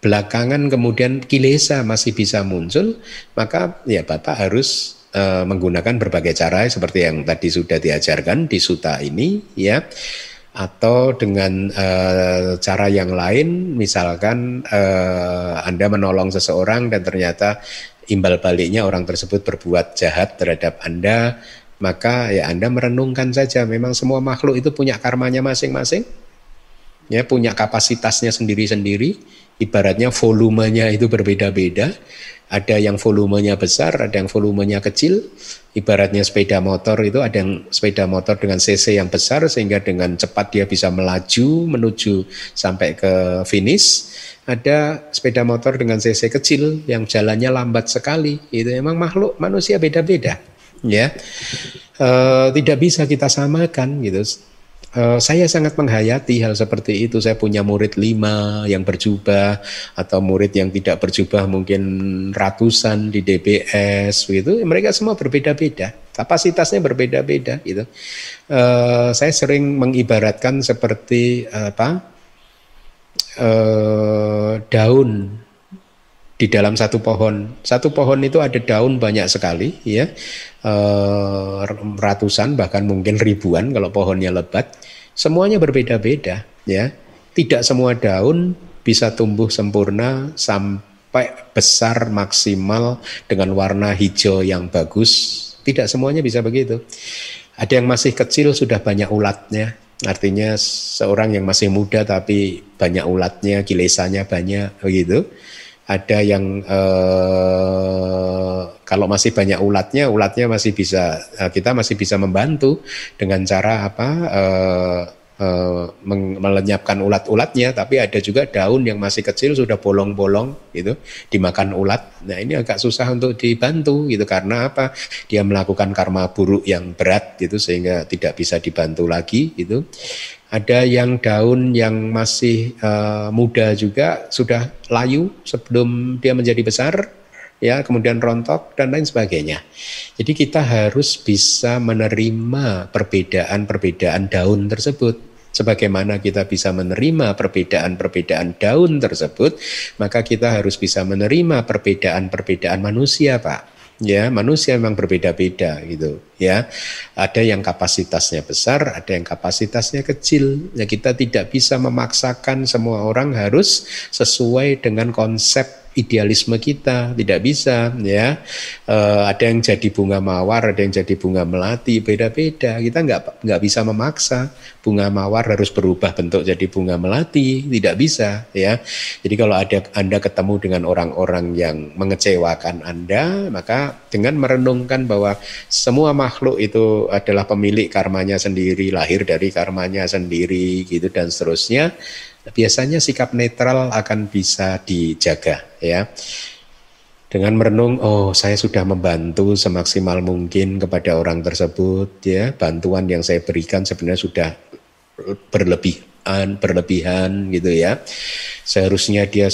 belakangan kemudian kilesa masih bisa muncul, maka ya Bapak harus uh, menggunakan berbagai cara seperti yang tadi sudah diajarkan di suta ini ya. Atau dengan uh, cara yang lain misalkan uh, Anda menolong seseorang dan ternyata imbal baliknya orang tersebut berbuat jahat terhadap Anda maka ya Anda merenungkan saja memang semua makhluk itu punya karmanya masing-masing ya punya kapasitasnya sendiri-sendiri ibaratnya volumenya itu berbeda-beda. Ada yang volumenya besar, ada yang volumenya kecil. Ibaratnya sepeda motor itu ada yang sepeda motor dengan cc yang besar sehingga dengan cepat dia bisa melaju menuju sampai ke finish. Ada sepeda motor dengan cc kecil yang jalannya lambat sekali. Itu memang makhluk manusia beda-beda, ya. E, tidak bisa kita samakan gitu Uh, saya sangat menghayati hal seperti itu. Saya punya murid lima yang berjubah atau murid yang tidak berjubah mungkin ratusan di DBS gitu. Mereka semua berbeda-beda, kapasitasnya berbeda-beda gitu. Uh, saya sering mengibaratkan seperti uh, apa daun di dalam satu pohon. Satu pohon itu ada daun banyak sekali, ya, uh, ratusan bahkan mungkin ribuan kalau pohonnya lebat. Semuanya berbeda-beda, ya. Tidak semua daun bisa tumbuh sempurna sampai besar maksimal dengan warna hijau yang bagus. Tidak semuanya bisa begitu. Ada yang masih kecil sudah banyak ulatnya. Artinya seorang yang masih muda tapi banyak ulatnya, kilesanya banyak begitu ada yang eh, kalau masih banyak ulatnya, ulatnya masih bisa eh, kita masih bisa membantu dengan cara apa? Eh, uh, melenyapkan ulat-ulatnya, tapi ada juga daun yang masih kecil sudah bolong-bolong gitu dimakan ulat. Nah ini agak susah untuk dibantu gitu karena apa? Dia melakukan karma buruk yang berat gitu sehingga tidak bisa dibantu lagi gitu. Ada yang daun yang masih uh, muda juga sudah layu sebelum dia menjadi besar, ya kemudian rontok dan lain sebagainya. Jadi kita harus bisa menerima perbedaan-perbedaan daun tersebut. Sebagaimana kita bisa menerima perbedaan-perbedaan daun tersebut, maka kita harus bisa menerima perbedaan-perbedaan manusia, Pak ya manusia memang berbeda-beda gitu ya. Ada yang kapasitasnya besar ada yang kapasitasnya kecil. Ya kita tidak bisa memaksakan semua orang harus sesuai dengan konsep idealisme kita. Tidak bisa ya. E, ada yang jadi bunga mawar ada yang jadi bunga melati beda-beda. Kita nggak nggak bisa memaksa. Bunga mawar harus berubah bentuk jadi bunga melati. Tidak bisa ya. Jadi kalau ada anda ketemu dengan orang-orang yang mengecewakan anda maka dengan merenungkan bahwa semua makhluk itu adalah pemilik karmanya sendiri lahir dari karmanya sendiri gitu dan seterusnya biasanya sikap netral akan bisa dijaga ya. Dengan merenung, oh saya sudah membantu semaksimal mungkin kepada orang tersebut ya, bantuan yang saya berikan sebenarnya sudah berlebihan, berlebihan gitu ya. Seharusnya dia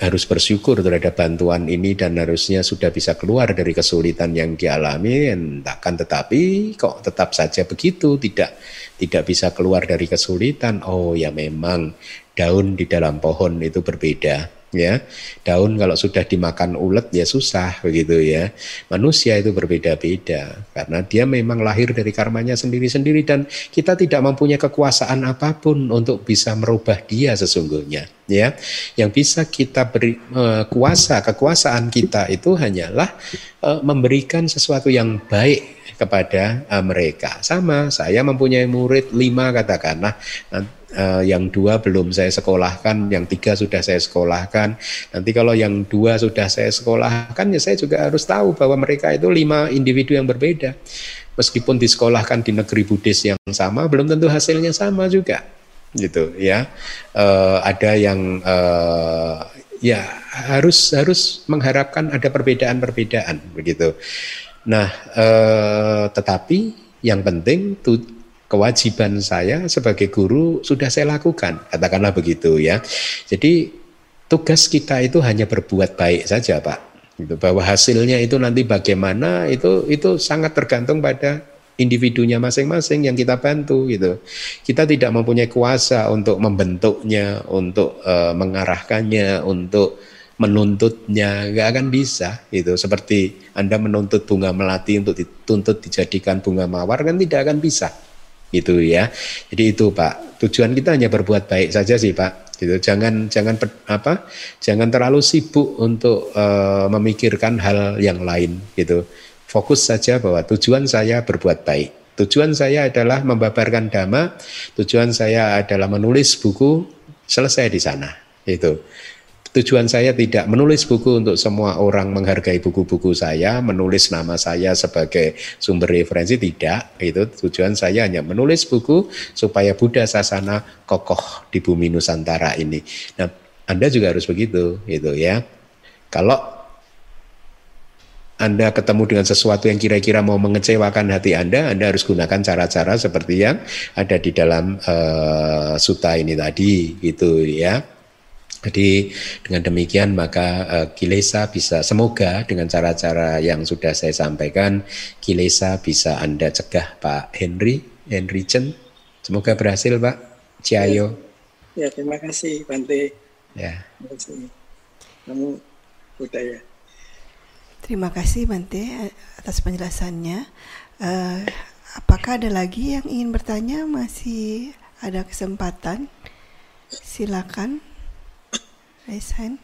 harus bersyukur terhadap bantuan ini dan harusnya sudah bisa keluar dari kesulitan yang dialami. Entahkan tetapi kok tetap saja begitu? Tidak tidak bisa keluar dari kesulitan. Oh ya memang daun di dalam pohon itu berbeda ya. Daun kalau sudah dimakan ulet ya susah begitu ya. Manusia itu berbeda-beda karena dia memang lahir dari karmanya sendiri-sendiri dan kita tidak mempunyai kekuasaan apa pun untuk bisa merubah dia sesungguhnya ya. Yang bisa kita beri uh, kuasa kekuasaan kita itu hanyalah uh, memberikan sesuatu yang baik kepada uh, mereka. Sama saya mempunyai murid lima katakanlah uh, yang dua belum saya sekolahkan, yang tiga sudah saya sekolahkan. Nanti kalau yang dua sudah saya sekolahkan, ya saya juga harus tahu bahwa mereka itu lima individu yang berbeda. Meskipun disekolahkan di negeri Buddhis yang sama, belum tentu hasilnya sama juga, gitu ya. Uh, ada yang uh, ya harus harus mengharapkan ada perbedaan-perbedaan begitu. Nah, tetapi yang penting kewajiban saya sebagai guru sudah saya lakukan, katakanlah begitu ya. Jadi tugas kita itu hanya berbuat baik saja, Pak. Itu bahwa hasilnya itu nanti bagaimana itu itu sangat tergantung pada individunya masing-masing yang kita bantu gitu. Kita tidak mempunyai kuasa untuk membentuknya, untuk uh, mengarahkannya, untuk menuntutnya nggak akan bisa itu seperti anda menuntut bunga melati untuk dituntut dijadikan bunga mawar kan tidak akan bisa itu ya. Jadi itu Pak, tujuan kita hanya berbuat baik saja sih Pak. Gitu. Jangan jangan apa? Jangan terlalu sibuk untuk uh, memikirkan hal yang lain gitu. Fokus saja bahwa tujuan saya berbuat baik. Tujuan saya adalah membabarkan dhamma, tujuan saya adalah menulis buku, selesai di sana. Itu. Tujuan saya tidak menulis buku untuk semua orang menghargai buku-buku saya, menulis nama saya sebagai sumber referensi tidak. Itu tujuan saya hanya menulis buku supaya Buddha Sasana kokoh di bumi Nusantara ini. Nah, Anda juga harus begitu, gitu ya. Kalau anda ketemu dengan sesuatu yang kira-kira mau mengecewakan hati Anda, Anda harus gunakan cara-cara seperti yang ada di dalam uh, suta ini tadi, gitu ya. Jadi dengan demikian maka uh, kilesa bisa semoga dengan cara-cara yang sudah saya sampaikan kilesa bisa Anda cegah Pak Henry Henry Chen. Semoga berhasil Pak Ciayo. Ya, terima kasih Bante. Ya. Terima kasih. Kamu budaya. Terima kasih Bante atas penjelasannya. Uh, apakah ada lagi yang ingin bertanya? Masih ada kesempatan? Silakan raise hand.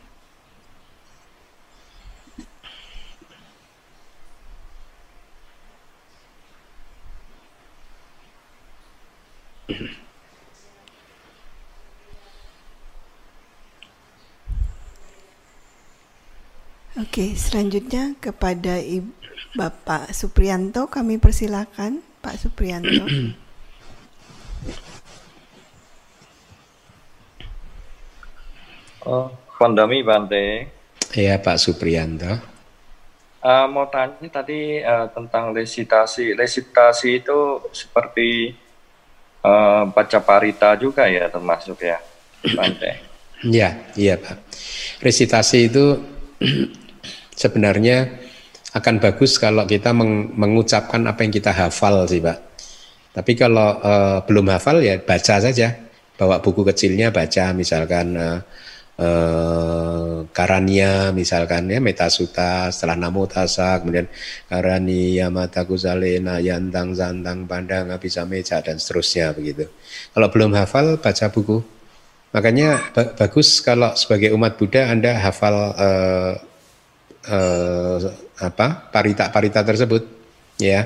Oke, selanjutnya kepada Ibu Bapak Suprianto kami persilakan Pak Suprianto. Oh, Pandemi Bante. Iya Pak Supriyanto. Uh, mau tanya tadi uh, tentang resitasi. Resitasi itu seperti uh, baca parita juga ya termasuk ya, Bante. Iya, iya Pak. Resitasi itu sebenarnya akan bagus kalau kita meng mengucapkan apa yang kita hafal sih Pak. Tapi kalau uh, belum hafal ya baca saja. Bawa buku kecilnya baca misalkan uh, uh, Karania misalkan ya Metasuta setelah Namo Tasa kemudian Karania Mataku Salena Yantang Santang Pandang Abisa Meja dan seterusnya begitu. Kalau belum hafal baca buku. Makanya ba bagus kalau sebagai umat Buddha Anda hafal uh, uh, apa parita-parita tersebut ya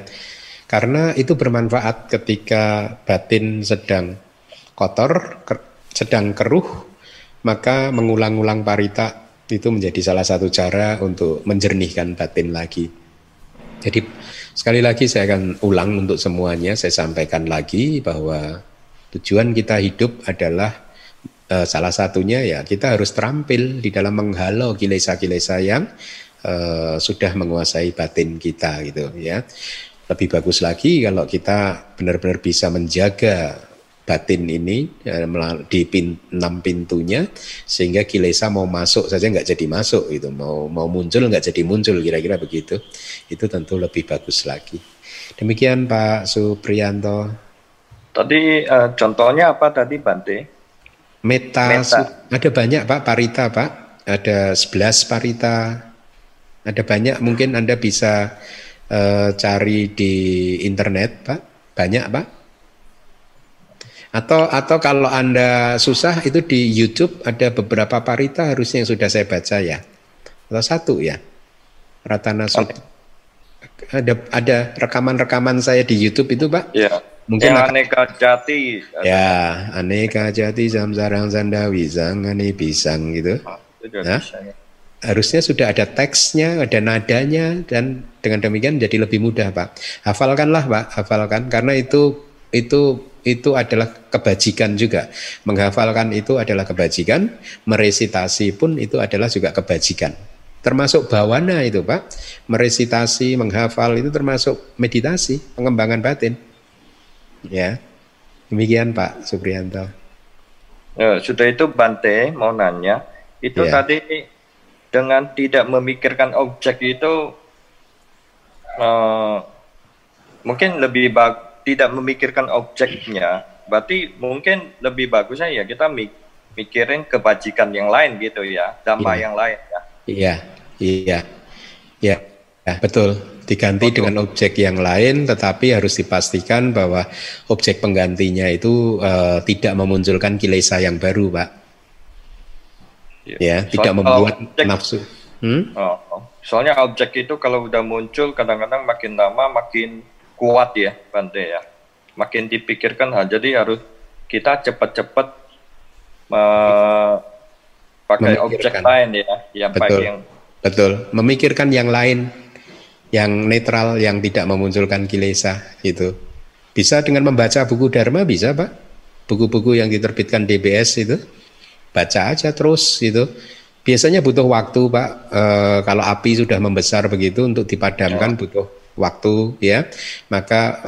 karena itu bermanfaat ketika batin sedang kotor, sedang keruh, maka mengulang-ulang parita itu menjadi salah satu cara untuk menjernihkan batin lagi. Jadi sekali lagi saya akan ulang untuk semuanya, saya sampaikan lagi bahwa tujuan kita hidup adalah uh, salah satunya ya kita harus terampil di dalam menghalau kilesa-kilesa yang uh, sudah menguasai batin kita gitu ya. Lebih bagus lagi kalau kita benar-benar bisa menjaga batin ini ya, di pin, enam pintunya sehingga kilesa mau masuk saja nggak jadi masuk itu mau mau muncul nggak jadi muncul kira-kira begitu. Itu tentu lebih bagus lagi. Demikian Pak Supriyanto tadi uh, contohnya apa tadi Bante meta, meta. ada banyak Pak parita Pak. Ada 11 parita. Ada banyak mungkin Anda bisa uh, cari di internet, Pak? Banyak, Pak? Atau atau kalau Anda susah itu di YouTube ada beberapa parita harusnya yang sudah saya baca ya. Atau satu ya. Ratana Sut. Ada ada rekaman-rekaman saya di YouTube itu, Pak? Ya. Mungkin yang aneka jati. Ya, aneka jati samsarang sandawi sangani pisang gitu. Itu nah, ya harusnya sudah ada teksnya, ada nadanya dan dengan demikian jadi lebih mudah, Pak. Hafalkanlah, Pak, hafalkan karena itu itu itu adalah kebajikan juga. Menghafalkan itu adalah kebajikan, meresitasi pun itu adalah juga kebajikan. Termasuk bawana itu, Pak. Meresitasi, menghafal itu termasuk meditasi, pengembangan batin. Ya. Demikian Pak Supriyanto. Ya, sudah itu Bante mau nanya, itu ya. tadi dengan tidak memikirkan objek itu uh, mungkin lebih bag tidak memikirkan objeknya berarti mungkin lebih bagusnya ya kita mik mikirin kebajikan yang lain gitu ya dampak iya. yang lain ya iya iya iya ya, betul diganti betul. dengan objek yang lain tetapi harus dipastikan bahwa objek penggantinya itu uh, tidak memunculkan kilesa yang baru pak ya, tidak membuat objek, nafsu. Hmm? Oh, oh. Soalnya objek itu kalau udah muncul kadang-kadang makin lama makin kuat ya, Bante ya. Makin dipikirkan, nah, jadi harus kita cepat-cepat uh, pakai objek lain ya, yang betul, yang betul. Memikirkan yang lain, yang netral, yang tidak memunculkan kilesa itu. Bisa dengan membaca buku Dharma bisa, Pak. Buku-buku yang diterbitkan DBS itu baca aja terus gitu. Biasanya butuh waktu Pak. E, kalau api sudah membesar begitu untuk dipadamkan ya. butuh waktu ya. Maka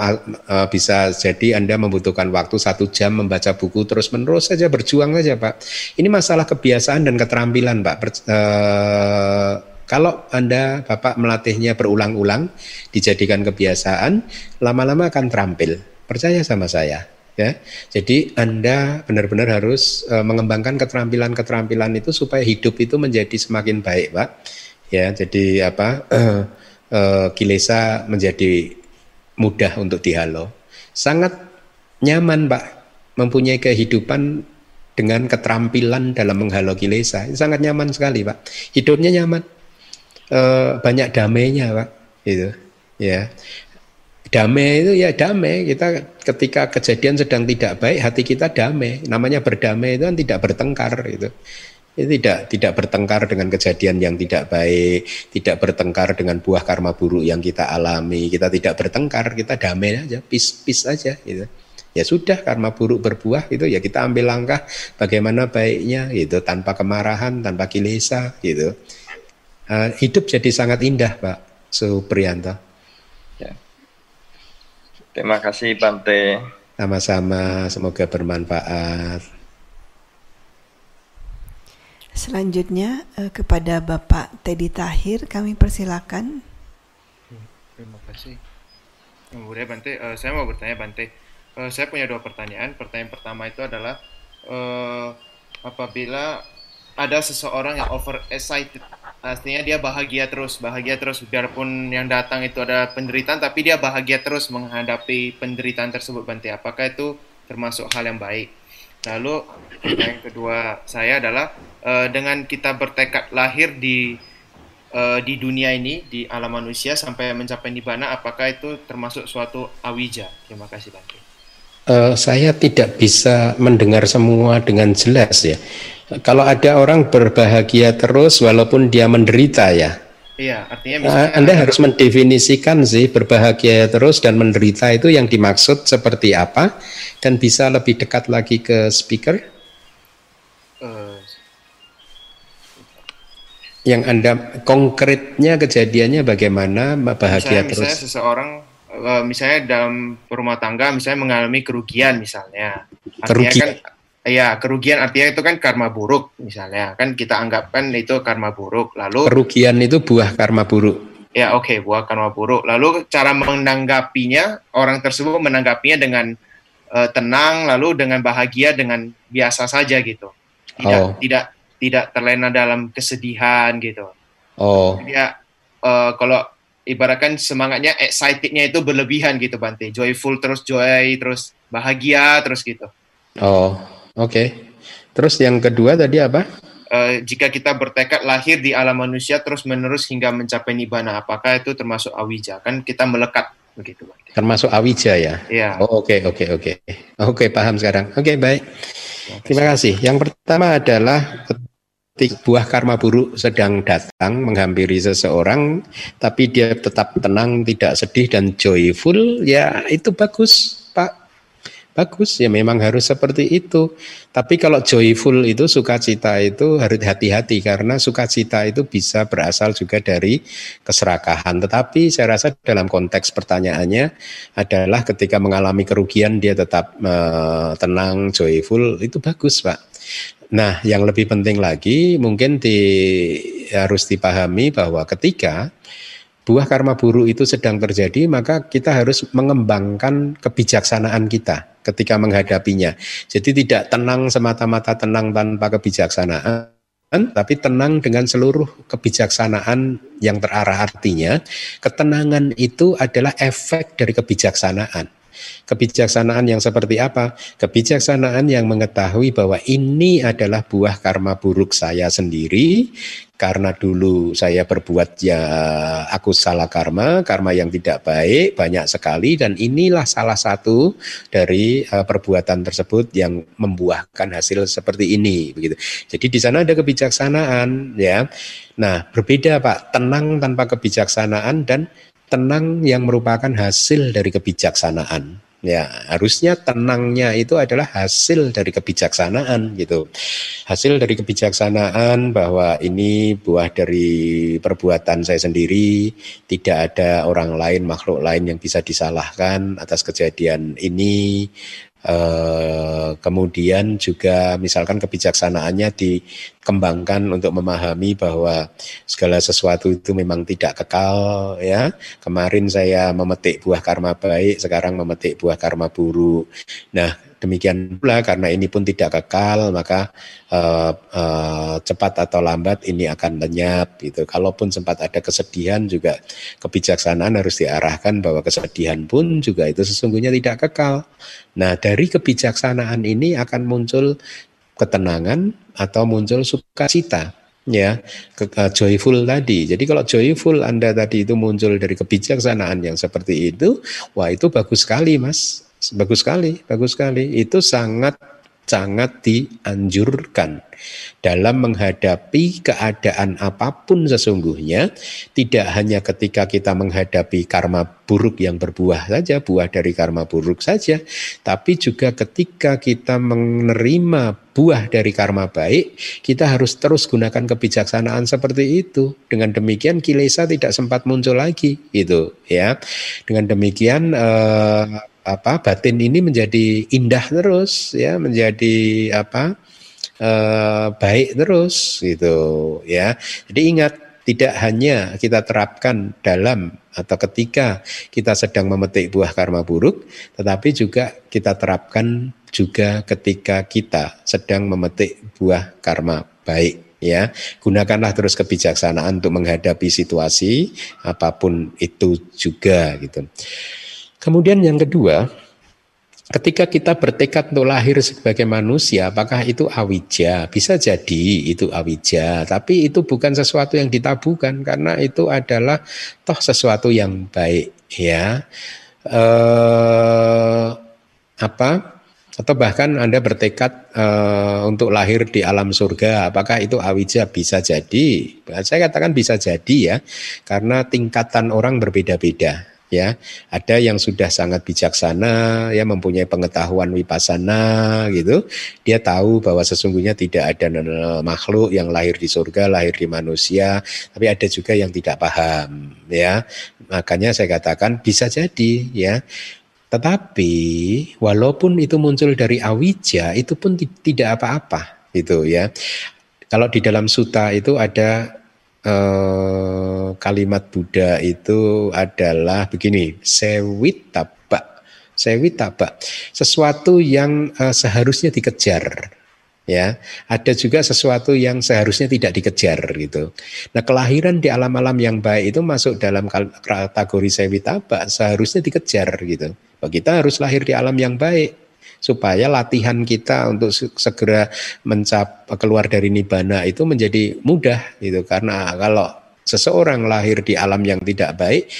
e, bisa jadi Anda membutuhkan waktu satu jam membaca buku terus menerus saja berjuang saja Pak. Ini masalah kebiasaan dan keterampilan Pak. Per, e, kalau Anda Bapak melatihnya berulang-ulang, dijadikan kebiasaan, lama-lama akan terampil. Percaya sama saya ya. Jadi Anda benar-benar harus uh, mengembangkan keterampilan-keterampilan itu supaya hidup itu menjadi semakin baik, Pak. Ya, jadi apa? Uh, uh, kilesa menjadi mudah untuk dihalau. Sangat nyaman, Pak, mempunyai kehidupan dengan keterampilan dalam menghalau kilesa. Sangat nyaman sekali, Pak. Hidupnya nyaman. Uh, banyak damainya, Pak. Itu. Ya damai itu ya damai kita ketika kejadian sedang tidak baik hati kita damai namanya berdamai itu kan tidak bertengkar itu itu tidak tidak bertengkar dengan kejadian yang tidak baik tidak bertengkar dengan buah karma buruk yang kita alami kita tidak bertengkar kita damai aja peace peace aja gitu Ya sudah karma buruk berbuah itu ya kita ambil langkah bagaimana baiknya gitu tanpa kemarahan, tanpa kilesa gitu. Uh, hidup jadi sangat indah, Pak Supriyanto. Ya. Terima kasih Bante. Sama-sama, semoga bermanfaat. Selanjutnya uh, kepada Bapak Teddy Tahir kami persilakan. Terima kasih. Kemudian Bante, uh, saya mau bertanya Bante uh, saya punya dua pertanyaan. Pertanyaan pertama itu adalah uh, apabila ada seseorang yang over excited, artinya dia bahagia terus, bahagia terus biarpun yang datang itu ada penderitaan, tapi dia bahagia terus menghadapi penderitaan tersebut, Bante. Apakah itu termasuk hal yang baik? Lalu yang kedua saya adalah uh, dengan kita bertekad lahir di uh, di dunia ini, di alam manusia sampai mencapai nibana, apakah itu termasuk suatu awija? Terima kasih, Bante uh, saya tidak bisa mendengar semua dengan jelas ya. Kalau ada orang berbahagia terus walaupun dia menderita ya. Iya, artinya eh, misalnya Anda harus mendefinisikan sih berbahagia terus dan menderita itu yang dimaksud seperti apa dan bisa lebih dekat lagi ke speaker. Uh, yang Anda konkretnya kejadiannya bagaimana bahagia misalnya, terus? Misalnya seseorang uh, misalnya dalam rumah tangga misalnya mengalami kerugian misalnya. Artinya kerugian. kan ya kerugian artinya itu kan karma buruk misalnya. Kan kita anggapkan itu karma buruk. Lalu kerugian itu buah karma buruk. Ya oke, okay, buah karma buruk. Lalu cara menanggapinya orang tersebut menanggapinya dengan uh, tenang lalu dengan bahagia dengan biasa saja gitu. Tidak oh. tidak tidak terlena dalam kesedihan gitu. Oh. Dia uh, kalau ibaratkan semangatnya excitednya itu berlebihan gitu Bante joyful terus joy terus bahagia terus gitu oh oke. Terus yang kedua tadi apa? Uh, jika kita bertekad lahir di alam manusia terus menerus hingga mencapai nibbana apakah itu termasuk awija? Kan kita melekat begitu termasuk awija ya? Iya. oh oke oke oke. Oke paham sekarang. Oke okay, baik. Terima kasih. Yang pertama adalah buah karma buruk sedang datang menghampiri seseorang, tapi dia tetap tenang, tidak sedih dan joyful, ya itu bagus. Bagus, ya memang harus seperti itu. Tapi kalau joyful itu sukacita itu harus hati-hati karena sukacita itu bisa berasal juga dari keserakahan. Tetapi saya rasa dalam konteks pertanyaannya adalah ketika mengalami kerugian dia tetap uh, tenang, joyful, itu bagus, Pak. Nah, yang lebih penting lagi mungkin di, harus dipahami bahwa ketika buah karma buruk itu sedang terjadi, maka kita harus mengembangkan kebijaksanaan kita ketika menghadapinya. Jadi tidak tenang semata-mata tenang tanpa kebijaksanaan, tapi tenang dengan seluruh kebijaksanaan yang terarah artinya. Ketenangan itu adalah efek dari kebijaksanaan. Kebijaksanaan yang seperti apa? Kebijaksanaan yang mengetahui bahwa ini adalah buah karma buruk saya sendiri karena dulu saya berbuat ya aku salah karma, karma yang tidak baik banyak sekali dan inilah salah satu dari uh, perbuatan tersebut yang membuahkan hasil seperti ini begitu. Jadi di sana ada kebijaksanaan ya. Nah, berbeda Pak, tenang tanpa kebijaksanaan dan tenang yang merupakan hasil dari kebijaksanaan. Ya, harusnya tenangnya itu adalah hasil dari kebijaksanaan gitu. Hasil dari kebijaksanaan bahwa ini buah dari perbuatan saya sendiri, tidak ada orang lain, makhluk lain yang bisa disalahkan atas kejadian ini. Uh, kemudian juga misalkan kebijaksanaannya dikembangkan untuk memahami bahwa segala sesuatu itu memang tidak kekal ya. Kemarin saya memetik buah karma baik, sekarang memetik buah karma buruk. Nah, Demikian pula karena ini pun tidak kekal, maka uh, uh, cepat atau lambat ini akan lenyap. Gitu. Kalaupun sempat ada kesedihan juga kebijaksanaan harus diarahkan bahwa kesedihan pun juga itu sesungguhnya tidak kekal. Nah dari kebijaksanaan ini akan muncul ketenangan atau muncul sukacita ya ke, uh, joyful tadi. Jadi kalau joyful Anda tadi itu muncul dari kebijaksanaan yang seperti itu, wah itu bagus sekali Mas bagus sekali, bagus sekali. Itu sangat sangat dianjurkan. Dalam menghadapi keadaan apa pun sesungguhnya tidak hanya ketika kita menghadapi karma buruk yang berbuah saja buah dari karma buruk saja tapi juga ketika kita menerima buah dari karma baik kita harus terus gunakan kebijaksanaan seperti itu. Dengan demikian kilesa tidak sempat muncul lagi itu ya. Dengan demikian eh, apa batin ini menjadi indah terus ya menjadi apa eh, baik terus gitu ya. Jadi ingat tidak hanya kita terapkan dalam atau ketika kita sedang memetik buah karma buruk tetapi juga kita terapkan juga ketika kita sedang memetik buah karma baik ya. Gunakanlah terus kebijaksanaan untuk menghadapi situasi apa pun itu juga gitu kemudian yang kedua Ketika kita bertekad untuk lahir sebagai manusia, apakah itu awija? Bisa jadi itu awija, tapi itu bukan sesuatu yang ditabukan karena itu adalah toh sesuatu yang baik, ya. Eh, apa? Atau bahkan Anda bertekad eh, untuk lahir di alam surga, apakah itu awija? Bisa jadi. Saya katakan bisa jadi ya, karena tingkatan orang berbeda-beda ya. Ada yang sudah sangat bijaksana ya mempunyai pengetahuan wipasana gitu. Dia tahu bahwa sesungguhnya tidak ada makhluk yang lahir di surga lahir di manusia tapi ada juga yang tidak paham ya. Makanya saya katakan bisa jadi ya. Tetapi walaupun itu muncul dari awija itu pun tidak apa-apa gitu ya. Kalau di dalam suta itu ada eh, kalimat Buddha itu adalah begini, sewitaba. Sewitaba, sesuatu yang eh, seharusnya dikejar. Ya, ada juga sesuatu yang seharusnya tidak dikejar gitu. Nah, kelahiran di alam-alam yang baik itu masuk dalam kategori sewitaba, seharusnya dikejar gitu. Kita harus lahir di alam yang baik supaya latihan kita untuk segera mencap keluar dari nibana itu menjadi mudah gitu karena kalau seseorang lahir di alam yang tidak baik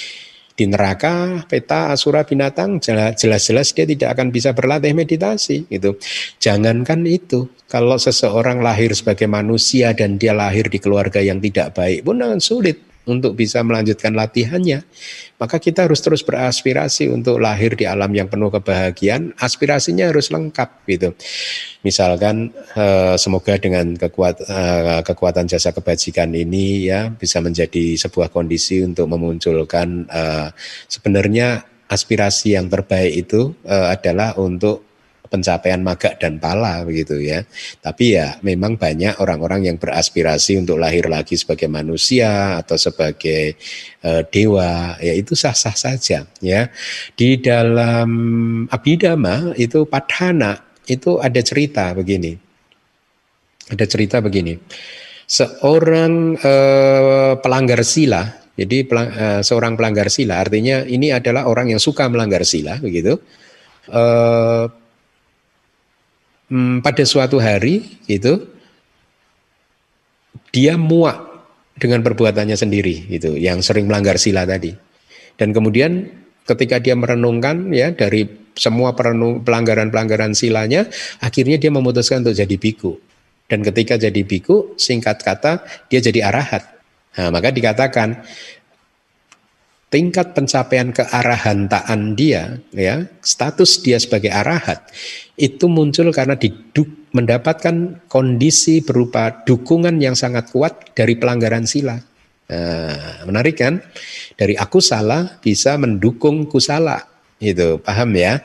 di neraka peta asura binatang jelas-jelas dia tidak akan bisa berlatih meditasi gitu. Jangankan itu, kalau seseorang lahir sebagai manusia dan dia lahir di keluarga yang tidak baik pun sulit untuk bisa melanjutkan latihannya, maka kita harus terus beraspirasi untuk lahir di alam yang penuh kebahagiaan. Aspirasinya harus lengkap gitu. Misalkan eh, semoga dengan eh, kekuatan jasa kebajikan ini ya bisa menjadi sebuah kondisi untuk memunculkan eh, sebenarnya aspirasi yang terbaik itu adalah untuk pencapaian maga dan pala begitu ya. Tapi ya memang banyak orang-orang yang beraspirasi untuk lahir lagi sebagai manusia atau sebagai uh, dewa, ya itu sah-sah saja ya. Di dalam Abhidhamma itu padhana itu ada cerita begini. Ada cerita begini. Seorang uh, pelanggar sila jadi pelang, uh, seorang pelanggar sila artinya ini adalah orang yang suka melanggar sila begitu. Uh, hmm, pada suatu hari itu dia muak dengan perbuatannya sendiri itu yang sering melanggar sila tadi. Dan kemudian ketika dia merenungkan ya dari semua pelanggaran-pelanggaran silanya, akhirnya dia memutuskan untuk jadi biku. Dan ketika jadi biku, singkat kata dia jadi arahat. Nah, maka dikatakan tingkat pencapaian kearahantaan dia, ya status dia sebagai arahat itu muncul karena diduk, mendapatkan kondisi berupa dukungan yang sangat kuat dari pelanggaran sila. Nah, menarik kan? Dari aku salah bisa mendukung kusala, itu paham ya?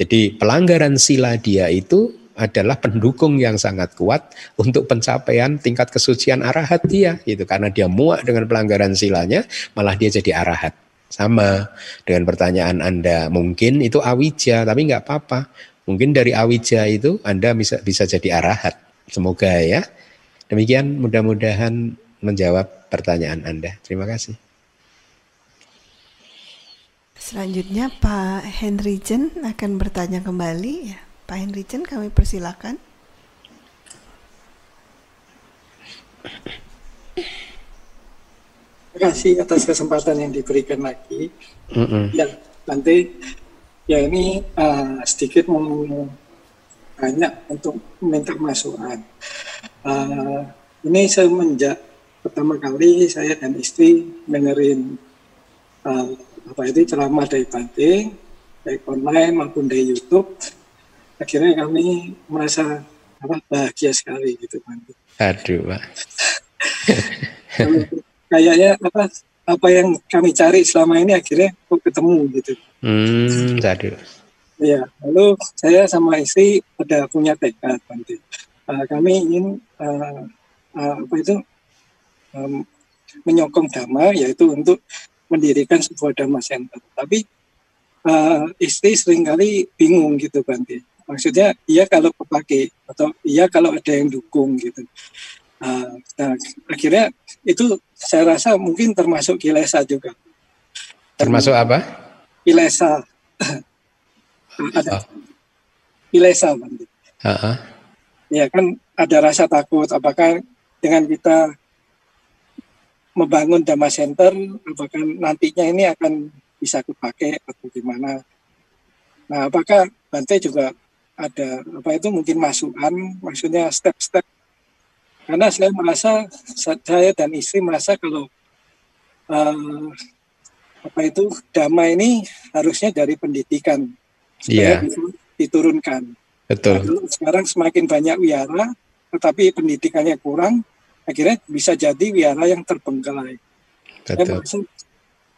Jadi pelanggaran sila dia itu adalah pendukung yang sangat kuat untuk pencapaian tingkat kesucian arahat dia gitu karena dia muak dengan pelanggaran silanya malah dia jadi arahat sama dengan pertanyaan Anda, mungkin itu awija, tapi nggak apa-apa. Mungkin dari awija itu Anda bisa bisa jadi arahat. Semoga ya. Demikian mudah-mudahan menjawab pertanyaan Anda. Terima kasih. Selanjutnya Pak Henry Jen akan bertanya kembali ya. Pak Henry Jen kami persilakan. Terima kasih atas kesempatan yang diberikan lagi. Mm-hmm. Ya, nanti ya ini uh, sedikit banyak untuk minta masukan. Uh, ini semenjak pertama kali saya dan istri dengerin uh, apa itu ceramah dari Bante, baik online maupun dari YouTube, akhirnya kami merasa apa bahagia sekali gitu Bante. Aduh, Pak. Kayaknya apa apa yang kami cari selama ini akhirnya kok ketemu gitu. Hmm, aduh. Iya, lalu saya sama istri ada punya tekad nanti. Uh, kami ingin uh, uh, apa itu um, menyokong dhamma, yaitu untuk mendirikan sebuah dhamma center. Tapi uh, istri sering kali bingung gitu Banti. Maksudnya iya kalau kepake atau iya kalau ada yang dukung gitu. Uh, nah, akhirnya itu saya rasa mungkin termasuk kilesa juga. Termasuk apa? Kilesa ada oh. ilesa nanti. Uh-huh. Ya kan ada rasa takut apakah dengan kita membangun Dhamma Center apakah nantinya ini akan bisa kepakai atau gimana. Nah, apakah Bante juga ada apa itu mungkin masukan, maksudnya step-step. Karena saya merasa saya dan istri merasa kalau uh, apa itu dhamma ini harusnya dari pendidikan supaya yeah. diturunkan. Betul. Nah, sekarang semakin banyak wiara, tetapi pendidikannya kurang, akhirnya bisa jadi wiara yang terbengkalai. Betul.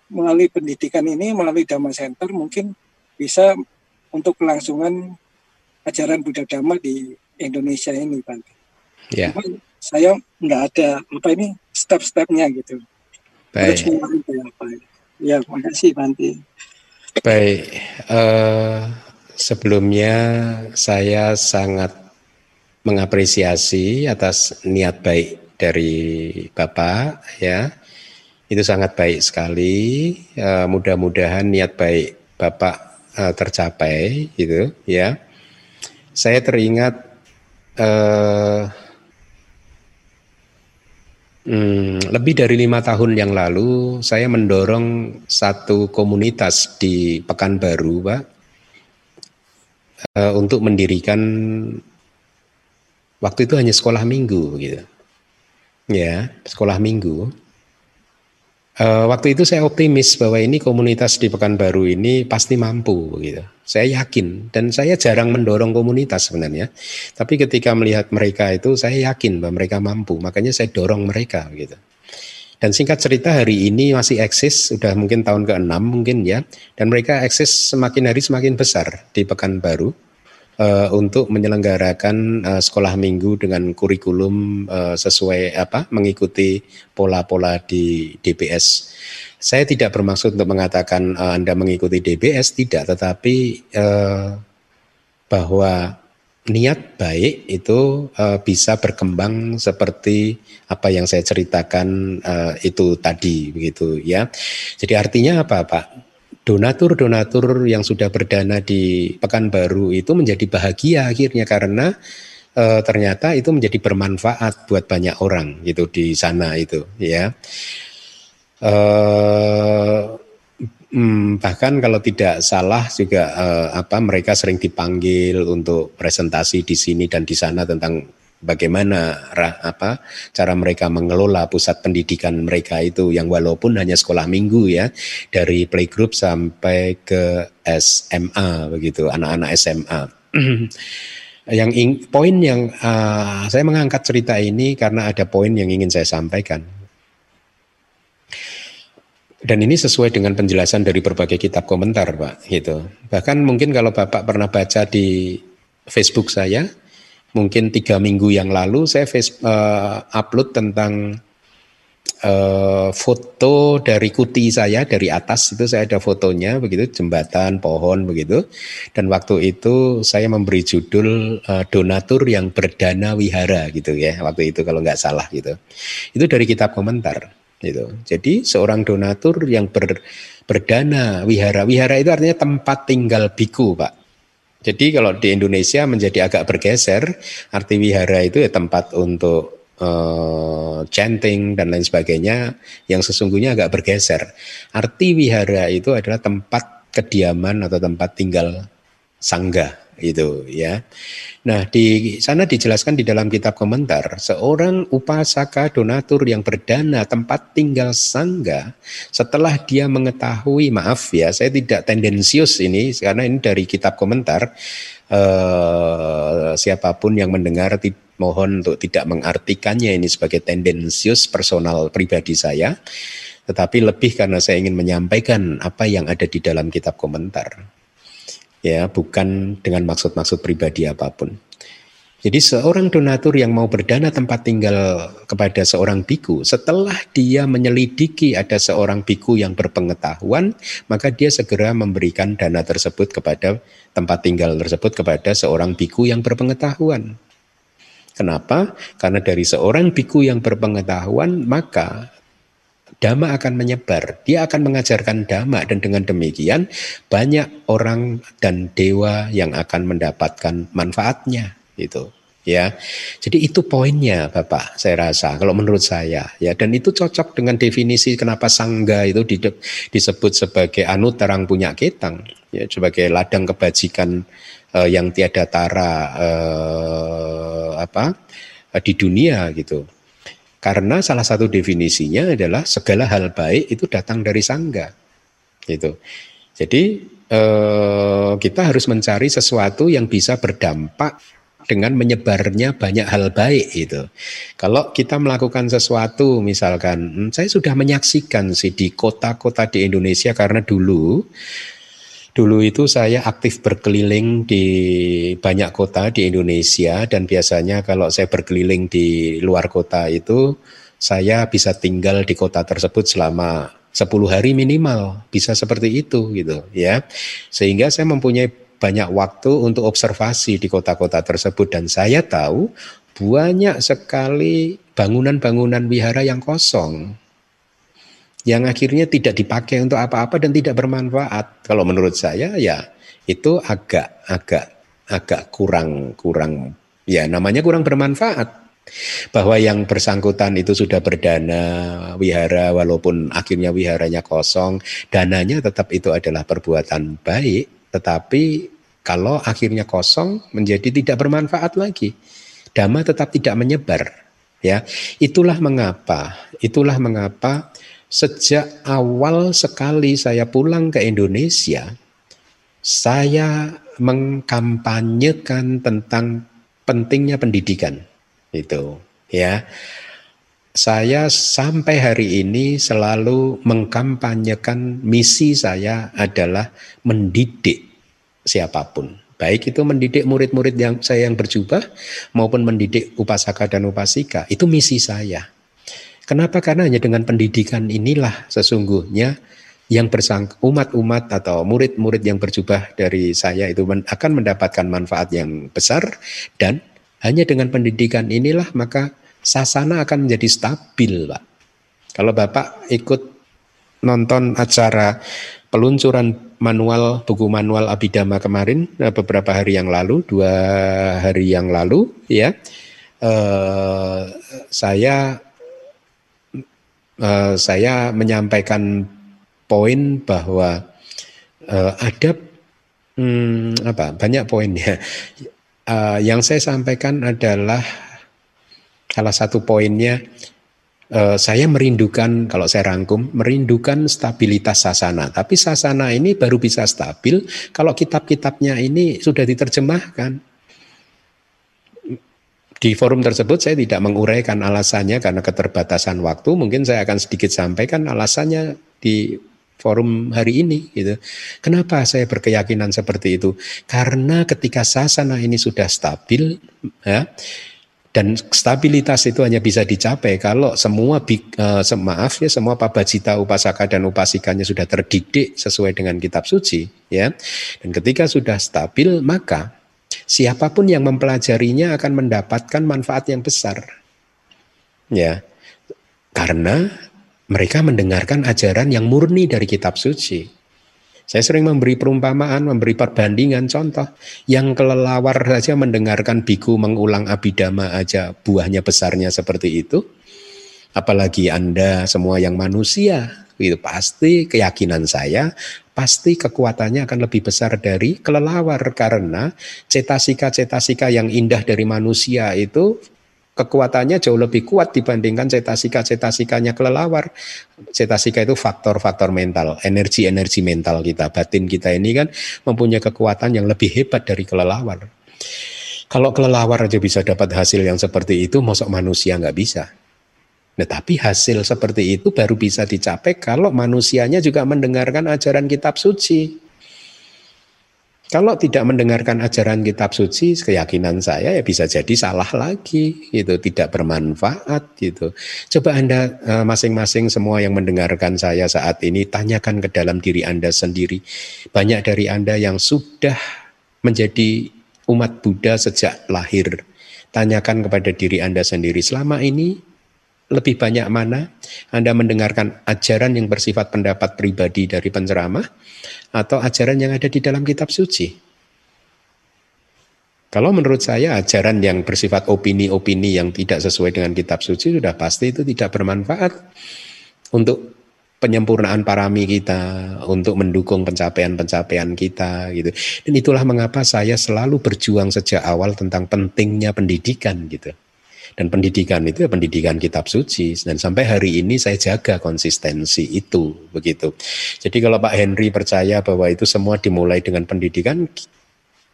melalui pendidikan ini, melalui Dhamma Center mungkin bisa untuk kelangsungan ajaran Buddha Dhamma di Indonesia ini, Pak. Ya. Saya nggak ada apa ini step-stepnya gitu. Baik. Ya, makasih Banti. Baik, uh, sebelumnya saya sangat mengapresiasi atas niat baik dari Bapak ya. Itu sangat baik sekali. Uh, mudah-mudahan niat baik Bapak uh, tercapai gitu ya. Saya teringat uh, Hmm, lebih dari lima tahun yang lalu saya mendorong satu komunitas di Pekanbaru, Pak, uh, untuk mendirikan waktu itu hanya sekolah minggu, gitu. Ya, sekolah minggu. Uh, waktu itu saya optimis bahwa ini komunitas di Pekanbaru ini pasti mampu gitu. Saya yakin dan saya jarang mendorong komunitas sebenarnya. Tapi ketika melihat mereka itu saya yakin bahwa mereka mampu, makanya saya dorong mereka gitu. Dan singkat cerita hari ini masih eksis, sudah mungkin tahun ke-6 mungkin ya. Dan mereka eksis semakin hari semakin besar di Pekanbaru uh, untuk menyelenggarakan uh, sekolah minggu dengan kurikulum uh, sesuai apa mengikuti pola-pola di DBS. Saya tidak bermaksud untuk mengatakan uh, Anda mengikuti DBS tidak, tetapi uh, bahwa niat baik itu uh, bisa berkembang seperti apa yang saya ceritakan uh, itu tadi begitu ya. Jadi artinya apa Pak? Donatur-donatur yang sudah berdana di Pekanbaru itu menjadi bahagia akhirnya karena e, ternyata itu menjadi bermanfaat buat banyak orang gitu di sana itu ya. E, bahkan kalau tidak salah juga eh, apa mereka sering dipanggil untuk presentasi di sini dan di sana tentang bagaimana apa cara mereka mengelola pusat pendidikan mereka itu yang walaupun hanya sekolah minggu ya dari playgroup sampai ke SMA begitu anak-anak SMA yang ing, poin yang uh, saya mengangkat cerita ini karena ada poin yang ingin saya sampaikan. Dan ini sesuai dengan penjelasan dari berbagai kitab komentar pak gitu. Bahkan mungkin kalau bapak pernah baca di Facebook saya mungkin tiga minggu yang lalu saya face, uh, upload tentang uh, foto dari kuti saya dari atas. Itu saya ada fotonya begitu jembatan pohon begitu. Dan waktu itu saya memberi judul uh, donatur yang berdana wihara gitu ya waktu itu kalau nggak salah gitu. Itu dari kitab komentar gitu. Jadi seorang donatur yang ber, berdana wihara. Wihara itu artinya tempat tinggal biku pak jadi kalau di Indonesia menjadi agak bergeser, arti wihara itu ya tempat untuk uh, chanting dan lain sebagainya yang sesungguhnya agak bergeser. Arti wihara itu adalah tempat kediaman atau tempat tinggal sangga itu ya. Nah, di sana dijelaskan di dalam kitab komentar, seorang upasaka donatur yang berdana tempat tinggal sangga setelah dia mengetahui, maaf ya, saya tidak tendensius ini karena ini dari kitab komentar eh, siapa pun yang mendengar mohon untuk tidak mengartikannya ini sebagai tendensius personal pribadi saya, tetapi lebih karena saya ingin menyampaikan apa yang ada di dalam kitab komentar ya bukan dengan maksud-maksud pribadi apa pun. Jadi seorang donatur yang mau berdana tempat tinggal kepada seorang biku, setelah dia menyelidiki ada seorang biku yang berpengetahuan, maka dia segera memberikan dana tersebut kepada tempat tinggal tersebut kepada seorang biku yang berpengetahuan. Kenapa? Karena dari seorang biku yang berpengetahuan, maka dhamma akan menyebar. Dia akan mengajarkan dhamma dan dengan demikian banyak orang dan dewa yang akan mendapatkan manfaatnya itu ya. Jadi itu poinnya Bapak saya rasa kalau menurut saya ya dan itu cocok dengan definisi kenapa sangga itu disebut sebagai anu terang punya ketang ya sebagai ladang kebajikan eh, yang tiada tara eh, apa di dunia gitu. Karena salah satu definisinya adalah segala hal baik itu datang dari sangga. Gitu. Jadi eh, kita harus mencari sesuatu yang bisa berdampak dengan menyebarnya banyak hal baik itu. Kalau kita melakukan sesuatu misalkan hmm, saya sudah menyaksikan sih di kota-kota di Indonesia karena dulu Dulu itu saya aktif berkeliling di banyak kota di Indonesia dan biasanya kalau saya berkeliling di luar kota itu saya bisa tinggal di kota tersebut selama 10 hari minimal, bisa seperti itu gitu ya. Sehingga saya mempunyai banyak waktu untuk observasi di kota-kota tersebut dan saya tahu banyak sekali bangunan-bangunan wihara yang kosong yang akhirnya tidak dipakai untuk apa-apa dan tidak bermanfaat. Kalau menurut saya ya itu agak agak agak kurang kurang ya namanya kurang bermanfaat. Bahwa yang bersangkutan itu sudah berdana wihara walaupun akhirnya wiharanya kosong, dananya tetap itu adalah perbuatan baik, tetapi kalau akhirnya kosong menjadi tidak bermanfaat lagi. Dhamma tetap tidak menyebar. Ya, itulah mengapa, itulah mengapa Sejak awal sekali saya pulang ke Indonesia, saya mengkampanyekan tentang pentingnya pendidikan. Itu, ya. Saya sampai hari ini selalu mengkampanyekan misi saya adalah mendidik siapa pun. Baik itu mendidik murid-murid yang saya yang berjubah maupun mendidik upasaka dan upasika. Itu misi saya. Kenapa? Karena hanya dengan pendidikan inilah sesungguhnya yang bersang umat-umat atau murid-murid yang berjubah dari saya itu akan mendapatkan manfaat yang besar dan hanya dengan pendidikan inilah maka sasana akan menjadi stabil, Pak. Kalau Bapak ikut nonton acara peluncuran manual buku manual Abidama kemarin eh, beberapa hari yang lalu, dua hari yang lalu, ya, eh, saya uh, saya menyampaikan poin bahwa uh, ada hmm, apa banyak poinnya. Uh, yang saya sampaikan adalah salah satu poinnya uh, saya merindukan kalau saya rangkum merindukan stabilitas sasana. Tapi sasana ini baru bisa stabil kalau kitab-kitabnya ini sudah diterjemahkan. Di forum tersebut saya tidak menguraikan alasannya karena keterbatasan waktu. Mungkin saya akan sedikit sampaikan alasannya di forum hari ini gitu. Kenapa saya berkeyakinan seperti itu? Karena ketika sasana ini sudah stabil ya dan stabilitas itu hanya bisa dicapai kalau semua uh, maaf ya semua pabajita upasaka dan upasikanya sudah terdidik sesuai dengan kitab suci ya. Dan ketika sudah stabil maka Siapa pun yang mempelajarinya akan mendapatkan manfaat yang besar. Ya. Karena mereka mendengarkan ajaran yang murni dari kitab suci. Saya sering memberi perumpamaan, memberi perbandingan contoh. Yang kelelawar saja mendengarkan biku mengulang abidama aja buahnya besarnya seperti itu. Apalagi Anda semua yang manusia, itu pasti keyakinan saya pasti kekuatannya akan lebih besar dari kelelawar karena cetasika-cetasika yang indah dari manusia itu kekuatannya jauh lebih kuat dibandingkan cetasika-cetasikanya kelelawar. Cetasika itu faktor-faktor mental, energi-energi mental kita, batin kita ini kan mempunyai kekuatan yang lebih hebat dari kelelawar. Kalau kelelawar aja bisa dapat hasil yang seperti itu, mosok manusia nggak bisa. Nah, tapi hasil seperti itu baru bisa dicapai kalau manusianya juga mendengarkan ajaran kitab suci. Kalau tidak mendengarkan ajaran kitab suci, keyakinan saya ya bisa jadi salah lagi, gitu, tidak bermanfaat, gitu. Coba anda eh, masing-masing semua yang mendengarkan saya saat ini tanyakan ke dalam diri anda sendiri. Banyak dari anda yang sudah menjadi umat Buddha sejak lahir. Tanyakan kepada diri anda sendiri selama ini lebih banyak mana Anda mendengarkan ajaran yang bersifat pendapat pribadi dari penceramah atau ajaran yang ada di dalam kitab suci. Kalau menurut saya ajaran yang bersifat opini-opini yang tidak sesuai dengan kitab suci sudah pasti itu tidak bermanfaat untuk penyempurnaan parami kita, untuk mendukung pencapaian-pencapaian kita gitu. Dan itulah mengapa saya selalu berjuang sejak awal tentang pentingnya pendidikan gitu. Dan pendidikan itu ya pendidikan kitab suci. Dan sampai hari ini saya jaga konsistensi itu begitu. Jadi kalau Pak Henry percaya bahwa itu semua dimulai dengan pendidikan,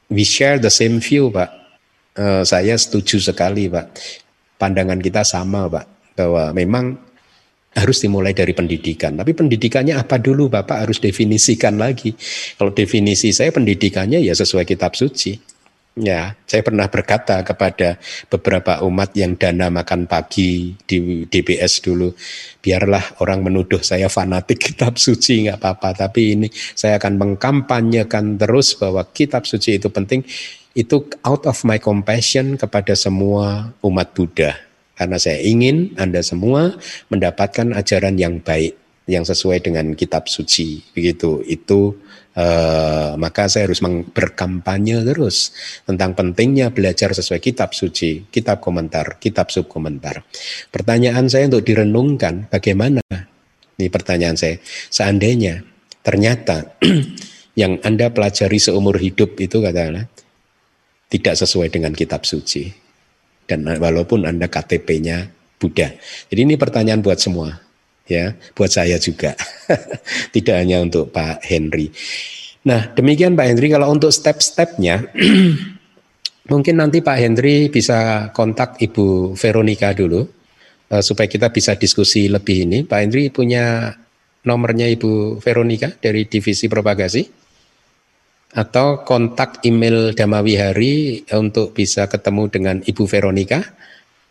we share the same view Pak. Uh, saya setuju sekali Pak. Pandangan kita sama Pak. Bahwa memang harus dimulai dari pendidikan. Tapi pendidikannya apa dulu Bapak harus definisikan lagi. Kalau definisi saya pendidikannya ya sesuai kitab suci. Ya, saya pernah berkata kepada beberapa umat yang dana makan pagi di DBS dulu, biarlah orang menuduh saya fanatik kitab suci nggak apa-apa, tapi ini saya akan mengkampanyekan terus bahwa kitab suci itu penting, itu out of my compassion kepada semua umat Buddha. Karena saya ingin Anda semua mendapatkan ajaran yang baik, yang sesuai dengan kitab suci. Begitu, itu Uh, maka saya harus berkampanye terus tentang pentingnya belajar sesuai kitab suci, kitab komentar, kitab subkomentar. Pertanyaan saya untuk direnungkan bagaimana? Ini pertanyaan saya. Seandainya ternyata yang Anda pelajari seumur hidup itu katakanlah tidak sesuai dengan kitab suci. Dan walaupun Anda KTP-nya Buddha. Jadi ini pertanyaan buat semua ya buat saya juga. Tidak hanya untuk Pak Henry. Nah demikian Pak Henry kalau untuk step-stepnya mungkin nanti Pak Henry bisa kontak Ibu Veronica dulu uh, supaya kita bisa diskusi lebih ini. Pak Henry punya nomornya Ibu Veronica dari divisi propagasi? Atau kontak email Damawihari untuk bisa ketemu dengan Ibu Veronica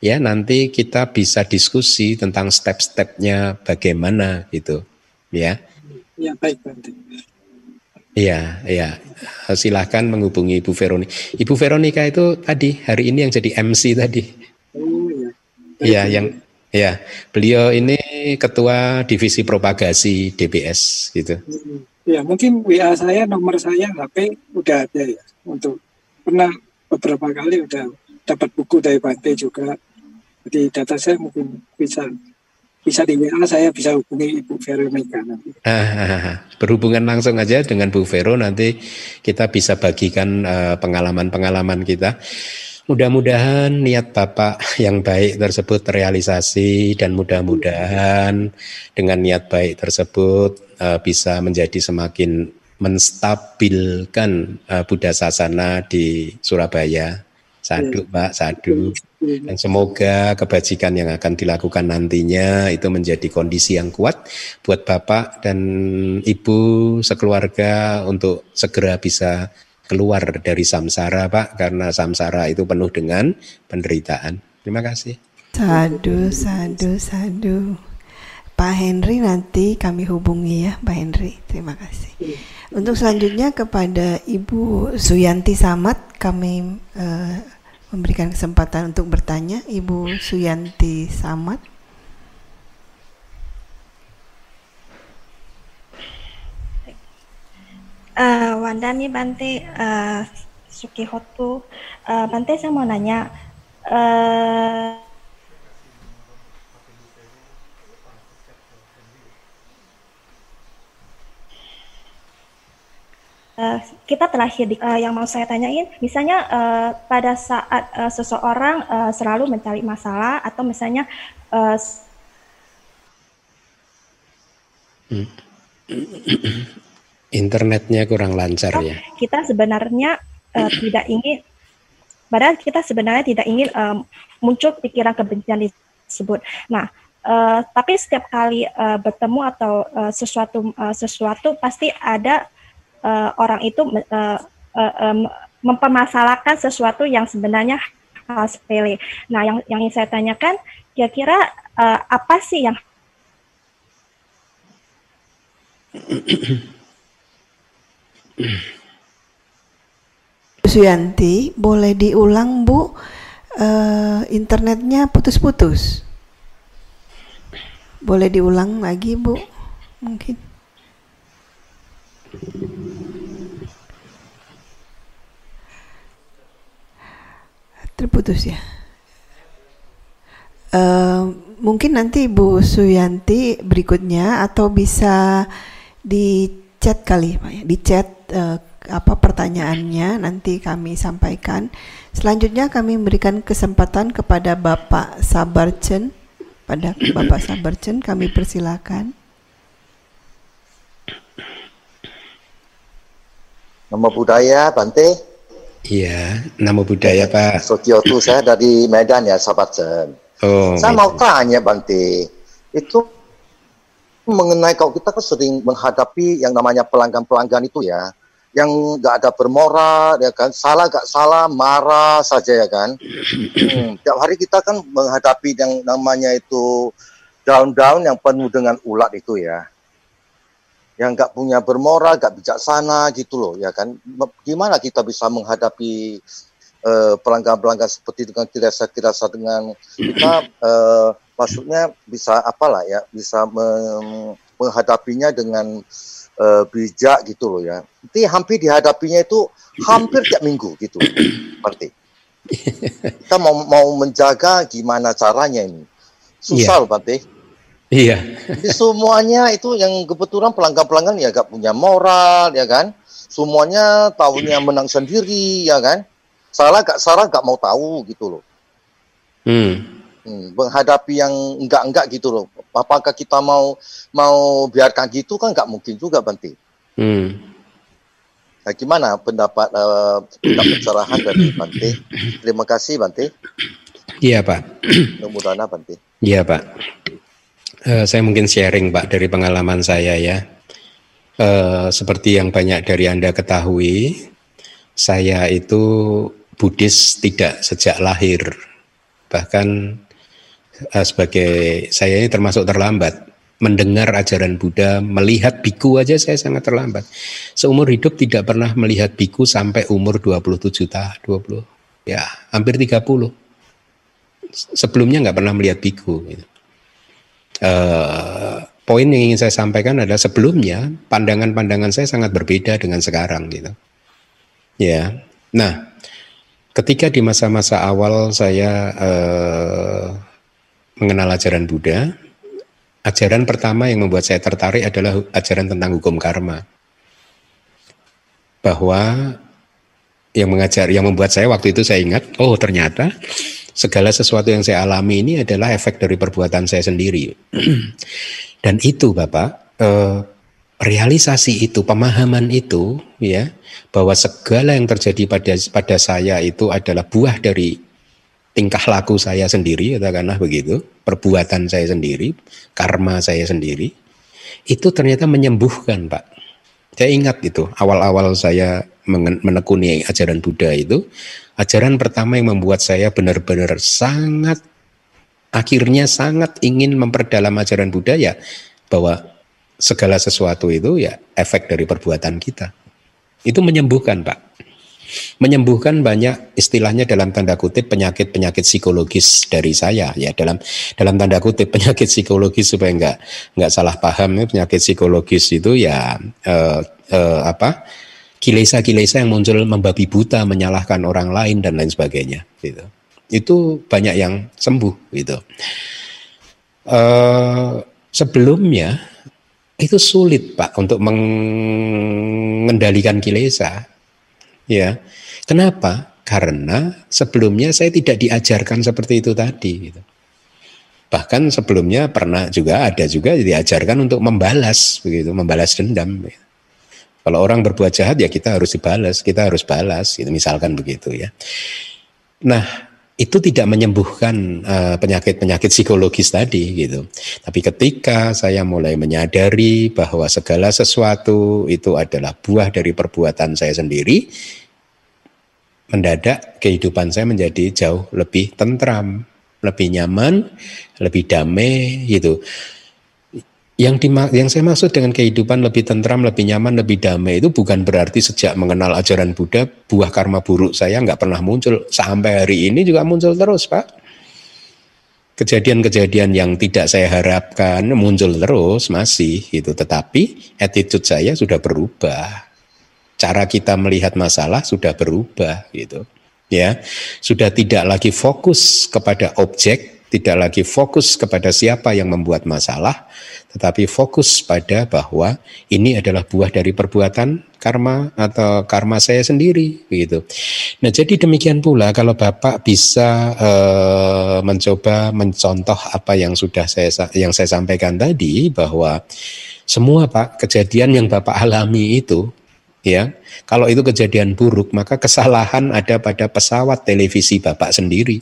ya nanti kita bisa diskusi tentang step-stepnya bagaimana gitu ya ya baik Bante Iya, iya. Silahkan menghubungi Ibu Veronica. Ibu Veronica itu tadi hari ini yang jadi MC tadi. Oh iya. Iya, yang ya beliau ini ketua divisi propagasi DBS gitu. Ya mungkin WA saya nomor saya HP udah ada ya untuk pernah beberapa kali udah dapat buku dari Bante juga jadi data saya mungkin bisa bisa di WA saya bisa hubungi Ibu Veronica nanti. Ah, berhubungan langsung aja dengan Bu Vero nanti kita bisa bagikan uh, pengalaman-pengalaman kita. Mudah-mudahan niat Bapak yang baik tersebut terrealisasi dan mudah-mudahan dengan niat baik tersebut uh, bisa menjadi semakin menstabilkan uh, Buddha Sasana di Surabaya. Sadu, Pak, sadu. Dan semoga kebajikan yang akan dilakukan nantinya itu menjadi kondisi yang kuat buat Bapak dan Ibu sekeluarga untuk segera bisa keluar dari samsara, Pak, karena samsara itu penuh dengan penderitaan. Terima kasih. Sadu, sadu, sadu. Pak Henry nanti kami hubungi ya, Pak Henry. Terima kasih. Untuk selanjutnya kepada Ibu Suyanti Samat kami uh, memberikan kesempatan untuk bertanya Ibu Suyanti Samad. Uh, Wandani Bante uh, Sukihotu uh, Bante saya mau nanya kita terakhir di, uh, yang mau saya tanyain, misalnya uh, pada saat uh, seseorang uh, selalu mencari masalah atau misalnya uh, internetnya kurang lancar ya. Kita sebenarnya uh, tidak ingin, padahal kita sebenarnya tidak ingin uh, muncul pikiran kebencian disebut. Nah, uh, tapi setiap kali uh, bertemu atau uh, sesuatu uh, sesuatu pasti ada uh, orang itu uh, uh, um, mempermasalahkan sesuatu yang sebenarnya hal sepele. Nah, yang yang saya tanyakan, kira-kira uh, apa sih yang Suyanti, boleh diulang Bu? Uh, internetnya putus-putus. Boleh diulang lagi Bu? Mungkin. Terputus ya. Uh, mungkin nanti Bu Suyanti berikutnya atau bisa di chat kali Pak ya, di chat uh, apa pertanyaannya nanti kami sampaikan. Selanjutnya kami memberikan kesempatan kepada Bapak Sabarcen. Pada Bapak Sabarcen kami persilakan. Nama budaya Bante? Iya, nama budaya Pak. Sotiotu saya dari Medan ya, sahabat Sen. Oh, saya mau tanya Bante, itu mengenai kalau kita kan sering menghadapi yang namanya pelanggan-pelanggan itu ya, yang nggak ada bermoral ya kan, salah nggak salah, marah saja ya kan. Hmm, tiap hari kita kan menghadapi yang namanya itu daun-daun yang penuh dengan ulat itu ya yang nggak punya bermoral, nggak bijaksana gitu loh, ya kan? Gimana kita bisa menghadapi uh, pelanggan-pelanggan seperti dengan kirasa-kirasa dengan kita, uh, maksudnya bisa apalah ya, bisa menghadapinya dengan uh, bijak gitu loh ya. Nanti hampir dihadapinya itu hampir tiap minggu gitu, berarti. Kita mau mau menjaga gimana caranya ini? Susah yeah. loh, Iya. Jadi semuanya itu yang kebetulan pelanggan-pelanggan ya gak punya moral ya kan. Semuanya tahunya menang sendiri ya kan. Salah gak salah gak mau tahu gitu loh. Hmm. Hmm, menghadapi yang enggak-enggak gitu loh. Apakah kita mau mau biarkan gitu kan nggak mungkin juga Banti. Hmm. Nah, gimana pendapat uh, pencerahan dari Bante? Terima kasih Bante. Iya Pak. Mudah-mudahan Bante. Iya Pak. Uh, saya mungkin sharing Pak dari pengalaman saya ya. Uh, seperti yang banyak dari Anda ketahui, saya itu Buddhis tidak sejak lahir. Bahkan uh, sebagai saya ini termasuk terlambat mendengar ajaran Buddha, melihat biku aja saya sangat terlambat. Seumur hidup tidak pernah melihat biku sampai umur 27 tahun, 20. Ya, hampir 30. Sebelumnya nggak pernah melihat biku gitu uh, poin yang ingin saya sampaikan adalah sebelumnya pandangan-pandangan saya sangat berbeda dengan sekarang gitu. Ya. Nah, ketika di masa-masa awal saya uh, mengenal ajaran Buddha, ajaran pertama yang membuat saya tertarik adalah ajaran tentang hukum karma. Bahwa yang mengajar yang membuat saya waktu itu saya ingat, oh ternyata segala sesuatu yang saya alami ini adalah efek dari perbuatan saya sendiri. Dan itu Bapak, eh, realisasi itu, pemahaman itu ya, bahwa segala yang terjadi pada pada saya itu adalah buah dari tingkah laku saya sendiri, katakanlah begitu, perbuatan saya sendiri, karma saya sendiri, itu ternyata menyembuhkan Pak. Saya ingat itu, awal-awal saya menekuni ajaran Buddha itu, ajaran pertama yang membuat saya benar-benar sangat akhirnya sangat ingin memperdalam ajaran Buddha ya bahwa segala sesuatu itu ya efek dari perbuatan kita. Itu menyembuhkan, Pak. Menyembuhkan banyak istilahnya dalam tanda kutip penyakit-penyakit psikologis dari saya ya dalam dalam tanda kutip penyakit psikologis supaya enggak enggak salah paham ya penyakit psikologis itu ya eh, eh, apa kilesa-kilesa yang muncul membabi buta, menyalahkan orang lain dan lain sebagainya. Gitu. Itu banyak yang sembuh. Gitu. Uh, sebelumnya itu sulit Pak untuk mengendalikan kilesa. Ya, kenapa? Karena sebelumnya saya tidak diajarkan seperti itu tadi. Gitu. Bahkan sebelumnya pernah juga ada juga diajarkan untuk membalas begitu, membalas dendam. Gitu. Kalau orang berbuat jahat ya kita harus dibalas, kita harus balas, gitu, misalkan begitu ya. Nah, itu tidak menyembuhkan eh, penyakit-penyakit uh, psikologis tadi gitu. Tapi ketika saya mulai menyadari bahwa segala sesuatu itu adalah buah dari perbuatan saya sendiri, mendadak kehidupan saya menjadi jauh lebih tentram, lebih nyaman, lebih damai gitu. Yang, dima, yang saya maksud dengan kehidupan lebih tentram, lebih nyaman, lebih damai itu bukan berarti sejak mengenal ajaran Buddha buah karma buruk saya nggak pernah muncul sampai hari ini juga muncul terus, Pak. Kejadian-kejadian yang tidak saya harapkan muncul terus masih gitu, tetapi attitude saya sudah berubah. Cara kita melihat masalah sudah berubah gitu. Ya, sudah tidak lagi fokus kepada objek, tidak lagi fokus kepada siapa yang membuat masalah, tetapi fokus pada bahwa ini adalah buah dari perbuatan karma atau karma saya sendiri begitu. Nah, jadi demikian pula kalau Bapak bisa e, mencoba mencontoh apa yang sudah saya yang saya sampaikan tadi bahwa semua Pak kejadian yang Bapak alami itu ya, kalau itu kejadian buruk maka kesalahan ada pada pesawat televisi Bapak sendiri.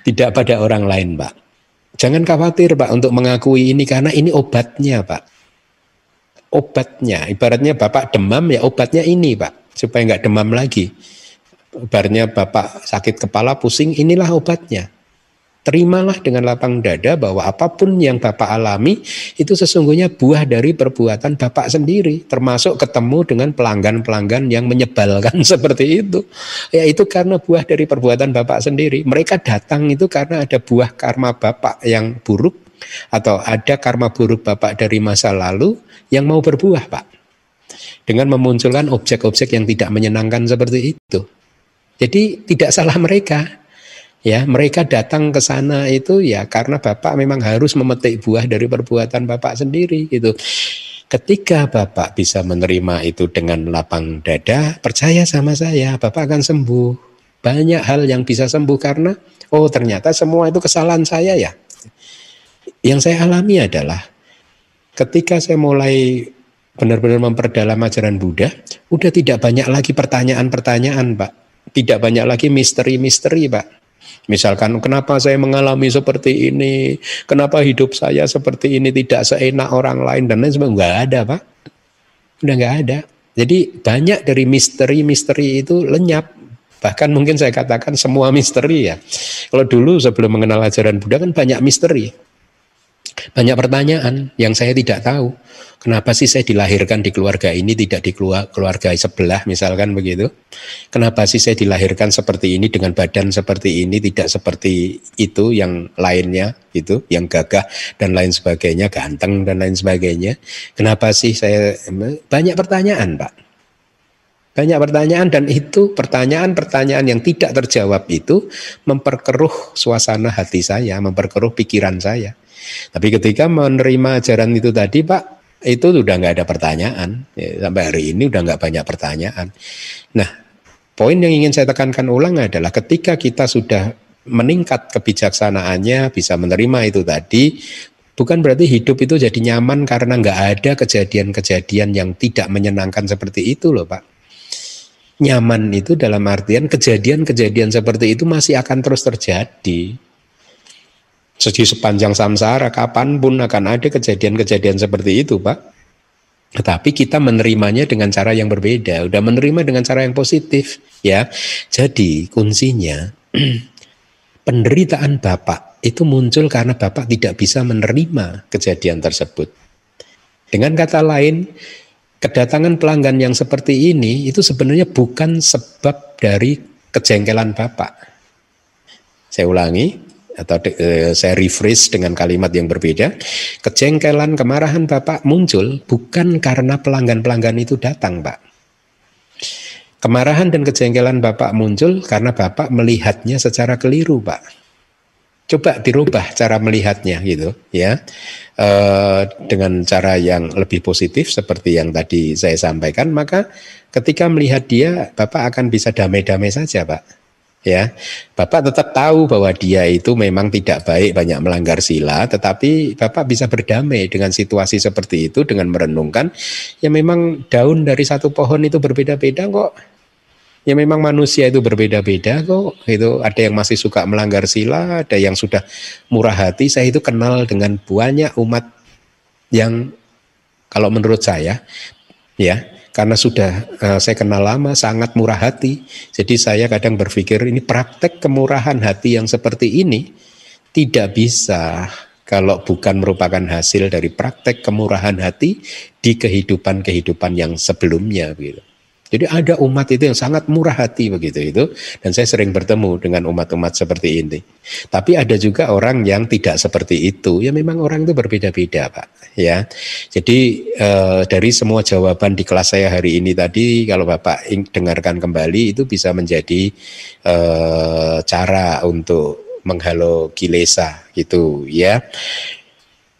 Tidak pada orang lain, Pak. Jangan khawatir Pak untuk mengakui ini karena ini obatnya Pak. Obatnya, ibaratnya Bapak demam ya obatnya ini Pak, supaya nggak demam lagi. Ibaratnya Bapak sakit kepala pusing, inilah obatnya. Terimalah dengan lapang dada bahwa apa pun yang Bapak alami itu sesungguhnya buah dari perbuatan Bapak sendiri, termasuk ketemu dengan pelanggan-pelanggan yang menyebalkan seperti itu. Ya itu karena buah dari perbuatan Bapak sendiri. Mereka datang itu karena ada buah karma Bapak yang buruk atau ada karma buruk Bapak dari masa lalu yang mau berbuah, Pak. Dengan memunculkan objek-objek yang tidak menyenangkan seperti itu. Jadi tidak salah mereka, Ya, mereka datang ke sana itu ya karena Bapak memang harus memetik buah dari perbuatan Bapak sendiri gitu. Ketika Bapak bisa menerima itu dengan lapang dada, percaya sama saya, Bapak akan sembuh. Banyak hal yang bisa sembuh karena oh ternyata semua itu kesalahan saya ya. Yang saya alami adalah ketika saya mulai benar-benar memperdalam ajaran Buddha, udah tidak banyak lagi pertanyaan-pertanyaan, Pak. Tidak banyak lagi misteri-misteri, Pak Misalkan kenapa saya mengalami seperti ini, kenapa hidup saya seperti ini tidak seenak orang lain dan lain sebagainya. Enggak ada Pak, udah nggak ada. Jadi banyak dari misteri-misteri itu lenyap. Bahkan mungkin saya katakan semua misteri ya. Kalau dulu sebelum mengenal ajaran Buddha kan banyak misteri. Banyak pertanyaan yang saya tidak tahu. Kenapa sih saya dilahirkan di keluarga ini tidak di keluarga sebelah misalkan begitu? Kenapa sih saya dilahirkan seperti ini dengan badan seperti ini tidak seperti itu yang lainnya itu yang gagah dan lain sebagainya, ganteng dan lain sebagainya? Kenapa sih saya banyak pertanyaan, Pak? Banyak pertanyaan dan itu pertanyaan-pertanyaan yang tidak terjawab itu memperkeruh suasana hati saya, memperkeruh pikiran saya. Tapi ketika menerima ajaran itu tadi, Pak, itu sudah nggak ada pertanyaan. Ya, sampai hari ini udah nggak banyak pertanyaan. Nah, poin yang ingin saya tekankan ulang adalah ketika kita sudah meningkat kebijaksanaannya, bisa menerima itu tadi, bukan berarti hidup itu jadi nyaman karena nggak ada kejadian-kejadian yang tidak menyenangkan seperti itu loh Pak. Nyaman itu dalam artian kejadian-kejadian seperti itu masih akan terus terjadi di sepanjang samsara kapan pun akan ada kejadian-kejadian seperti itu Pak. Tetapi kita menerimanya dengan cara yang berbeda, udah menerima dengan cara yang positif ya. Jadi kuncinya penderitaan Bapak itu muncul karena Bapak tidak bisa menerima kejadian tersebut. Dengan kata lain, kedatangan pelanggan yang seperti ini itu sebenarnya bukan sebab dari kejengkelan Bapak. Saya ulangi, atau e, saya refresh dengan kalimat yang berbeda, kejengkelan, kemarahan Bapak muncul bukan karena pelanggan-pelanggan itu datang, Pak. Kemarahan dan kejengkelan Bapak muncul karena Bapak melihatnya secara keliru, Pak. coba dirubah cara melihatnya gitu ya e, dengan cara yang lebih positif seperti yang tadi saya sampaikan maka ketika melihat dia bapak akan bisa damai-damai saja pak ya bapak tetap tahu bahwa dia itu memang tidak baik banyak melanggar sila tetapi bapak bisa berdamai dengan situasi seperti itu dengan merenungkan ya memang daun dari satu pohon itu berbeda-beda kok Ya memang manusia itu berbeda-beda kok. Itu ada yang masih suka melanggar sila, ada yang sudah murah hati. Saya itu kenal dengan banyak umat yang kalau menurut saya ya karena sudah uh, saya kenal lama sangat murah hati. Jadi saya kadang berpikir ini praktek kemurahan hati yang seperti ini tidak bisa kalau bukan merupakan hasil dari praktek kemurahan hati di kehidupan-kehidupan yang sebelumnya gitu. Jadi ada umat itu yang sangat murah hati begitu itu dan saya sering bertemu dengan umat-umat seperti ini. Tapi ada juga orang yang tidak seperti itu. Ya memang orang itu berbeda-beda, Pak. Ya. Jadi eh, dari semua jawaban di kelas saya hari ini tadi kalau Bapak dengarkan kembali itu bisa menjadi eh, cara untuk menghalau kilesa gitu ya.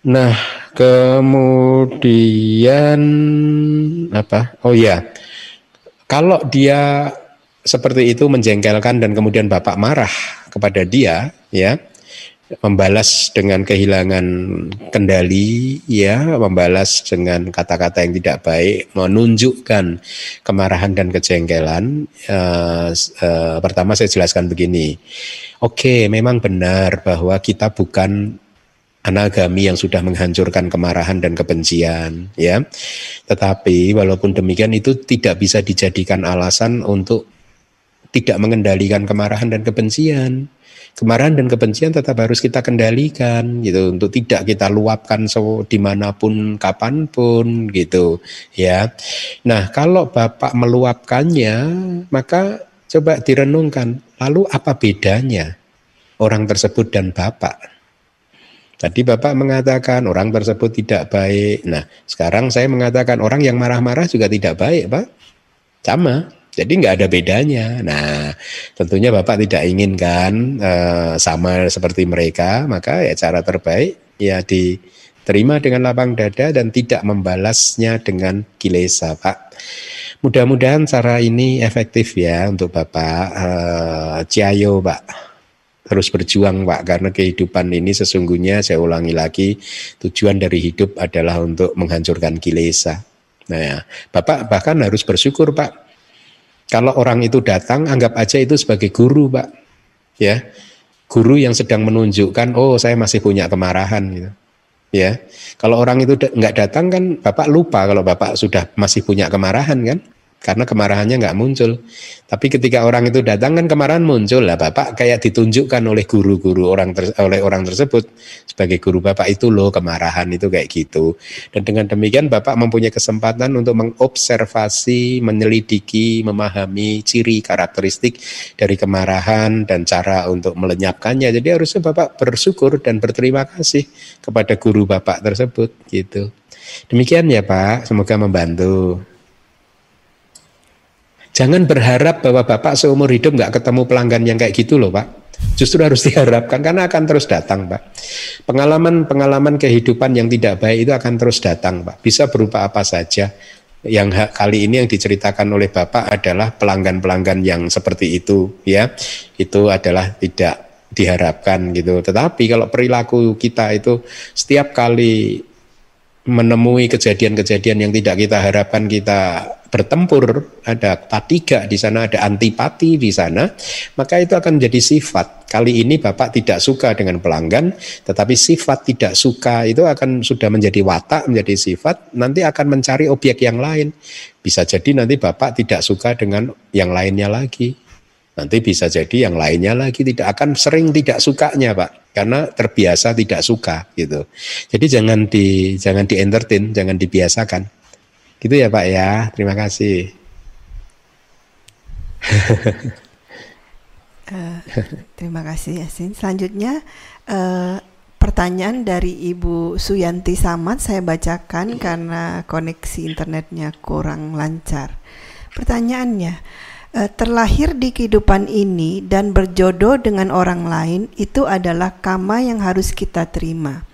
Nah, kemudian apa? Oh ya kalau dia seperti itu menjengkelkan dan kemudian Bapak marah kepada dia, ya, membalas dengan kehilangan kendali, ya, membalas dengan kata-kata yang tidak baik, menunjukkan kemarahan dan kejengkelan. Uh, uh, pertama saya jelaskan begini, oke, okay, memang benar bahwa kita bukan anagami yang sudah menghancurkan kemarahan dan kebencian ya. Tetapi walaupun demikian itu tidak bisa dijadikan alasan untuk tidak mengendalikan kemarahan dan kebencian. Kemarahan dan kebencian tetap harus kita kendalikan gitu untuk tidak kita luapkan so di mana pun kapan pun gitu ya. Nah kalau bapak meluapkannya maka coba direnungkan lalu apa bedanya orang tersebut dan bapak Tadi Bapak mengatakan orang tersebut tidak baik. Nah, sekarang saya mengatakan orang yang marah-marah juga tidak baik, Pak. Sama. Jadi nggak ada bedanya. Nah, tentunya Bapak tidak inginkan uh, sama seperti mereka, maka ya cara terbaik ya diterima dengan lapang dada dan tidak membalasnya dengan kilesa, Pak. Mudah-mudahan cara ini efektif ya untuk Bapak uh, Ciayo, Pak terus berjuang Pak karena kehidupan ini sesungguhnya saya ulangi lagi tujuan dari hidup adalah untuk menghancurkan kilesa. Nah, ya, Bapak bahkan harus bersyukur Pak. Kalau orang itu datang anggap aja itu sebagai guru Pak. Ya. Guru yang sedang menunjukkan oh saya masih punya kemarahan gitu. Ya. Kalau orang itu nggak datang kan Bapak lupa kalau Bapak sudah masih punya kemarahan kan? Karena kemarahannya nggak muncul. Tapi ketika orang itu datang kan kemarahan muncul lah Bapak kayak ditunjukkan oleh guru-guru orang ter, oleh orang tersebut sebagai guru Bapak itu loh kemarahan itu kayak gitu. Dan dengan demikian Bapak mempunyai kesempatan untuk mengobservasi, menyelidiki, memahami ciri karakteristik dari kemarahan dan cara untuk melenyapkannya. Jadi harusnya Bapak bersyukur dan berterima kasih kepada guru Bapak tersebut gitu. Demikian ya Pak, semoga membantu. Jangan berharap bahwa Bapak seumur hidup nggak ketemu pelanggan yang kayak gitu loh Pak. Justru harus diharapkan karena akan terus datang Pak. Pengalaman-pengalaman kehidupan yang tidak baik itu akan terus datang Pak. Bisa berupa apa saja. Yang kali ini yang diceritakan oleh Bapak adalah pelanggan-pelanggan yang seperti itu ya. Itu adalah tidak diharapkan gitu. Tetapi kalau perilaku kita itu setiap kali menemui kejadian-kejadian yang tidak kita harapkan kita bertempur, ada patiga di sana, ada antipati di sana, maka itu akan menjadi sifat. Kali ini Bapak tidak suka dengan pelanggan, tetapi sifat tidak suka itu akan sudah menjadi watak, menjadi sifat, nanti akan mencari objek yang lain. Bisa jadi nanti Bapak tidak suka dengan yang lainnya lagi. Nanti bisa jadi yang lainnya lagi tidak akan sering tidak sukanya, Pak, karena terbiasa tidak suka gitu. Jadi jangan di jangan di entertain, jangan dibiasakan. Gitu ya Pak ya. Terima kasih. uh, terima kasih Yasin. Selanjutnya uh, pertanyaan dari Ibu Suyanti Samad saya bacakan karena koneksi internetnya kurang lancar. Pertanyaannya, terlahir di kehidupan ini dan berjodoh dengan orang lain itu adalah kama yang harus kita terima.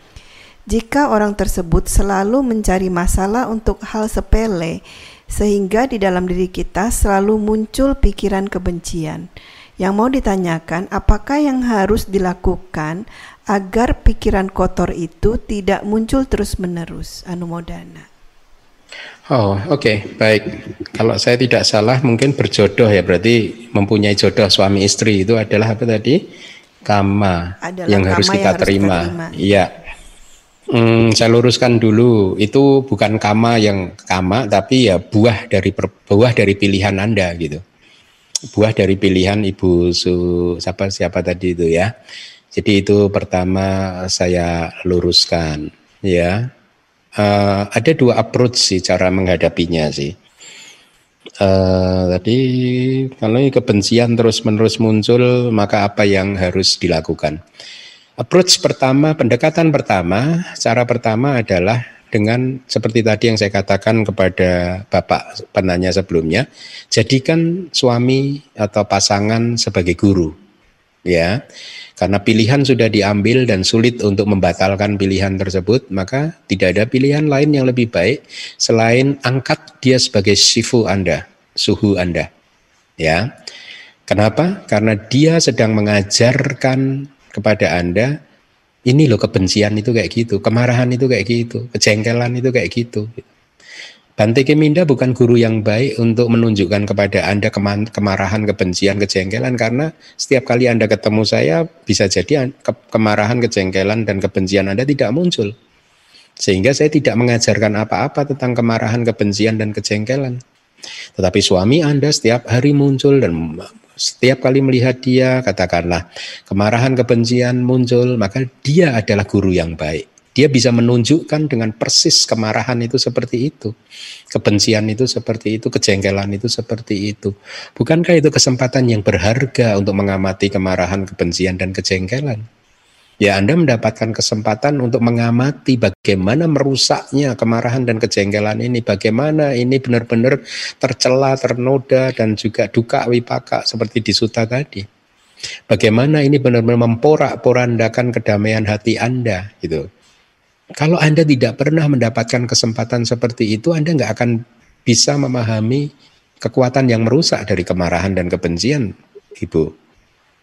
Jika orang tersebut selalu mencari masalah untuk hal sepele, sehingga di dalam diri kita selalu muncul pikiran kebencian. Yang mau ditanyakan, apakah yang harus dilakukan agar pikiran kotor itu tidak muncul terus-menerus? Anumodana. Oh, oke, okay, baik. Kalau saya tidak salah, mungkin berjodoh ya, berarti mempunyai jodoh suami istri itu adalah apa tadi? Kama adalah yang kama harus kita yang terima. Iya. Hmm, saya luruskan dulu, itu bukan kama yang kama, tapi ya buah dari buah dari pilihan anda gitu. Buah dari pilihan ibu su siapa siapa tadi itu ya. Jadi itu pertama saya luruskan ya uh, ada dua approach sih cara menghadapinya sih. Uh, tadi kalau kebencian terus-menerus muncul, maka apa yang harus dilakukan? Approach pertama, pendekatan pertama, cara pertama adalah dengan seperti tadi yang saya katakan kepada Bapak penanya sebelumnya, jadikan suami atau pasangan sebagai guru. Ya. Karena pilihan sudah diambil dan sulit untuk membatalkan pilihan tersebut, maka tidak ada pilihan lain yang lebih baik selain angkat dia sebagai sifu Anda, suhu Anda. Ya. Kenapa? Karena dia sedang mengajarkan kepada Anda ini loh kebencian itu kayak gitu, kemarahan itu kayak gitu, kejengkelan itu kayak gitu. Bante Keminda bukan guru yang baik untuk menunjukkan kepada Anda kemarahan, kebencian, kejengkelan karena setiap kali Anda ketemu saya bisa jadi kemarahan, kejengkelan dan kebencian Anda tidak muncul. Sehingga saya tidak mengajarkan apa-apa tentang kemarahan, kebencian dan kejengkelan. Tetapi suami Anda setiap hari muncul dan setiap kali melihat dia katakanlah kemarahan, kebencian muncul, maka dia adalah guru yang baik. Dia bisa menunjukkan dengan persis kemarahan itu seperti itu. Kebencian itu seperti itu, kejengkelan itu seperti itu. Bukankah itu kesempatan yang berharga untuk mengamati kemarahan, kebencian, dan kejengkelan? Ya Anda mendapatkan kesempatan untuk mengamati bagaimana merusaknya kemarahan dan kejengkelan ini. Bagaimana ini benar-benar tercela, ternoda, dan juga duka wipaka seperti di suta tadi. Bagaimana ini benar-benar memporak-porandakan kedamaian hati Anda gitu. Kalau Anda tidak pernah mendapatkan kesempatan seperti itu, Anda nggak akan bisa memahami kekuatan yang merusak dari kemarahan dan kebencian, Ibu.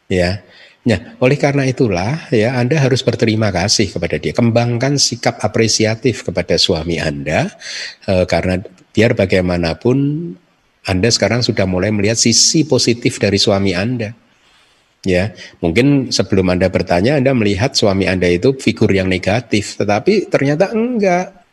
Ya. Nah, oleh karena itulah ya Anda harus berterima kasih kepada dia. Kembangkan sikap apresiatif kepada suami Anda eh, karena biar bagaimanapun Anda sekarang sudah mulai melihat sisi positif dari suami Anda. Ya, mungkin sebelum Anda bertanya, Anda melihat suami Anda itu figur yang negatif, tetapi ternyata enggak.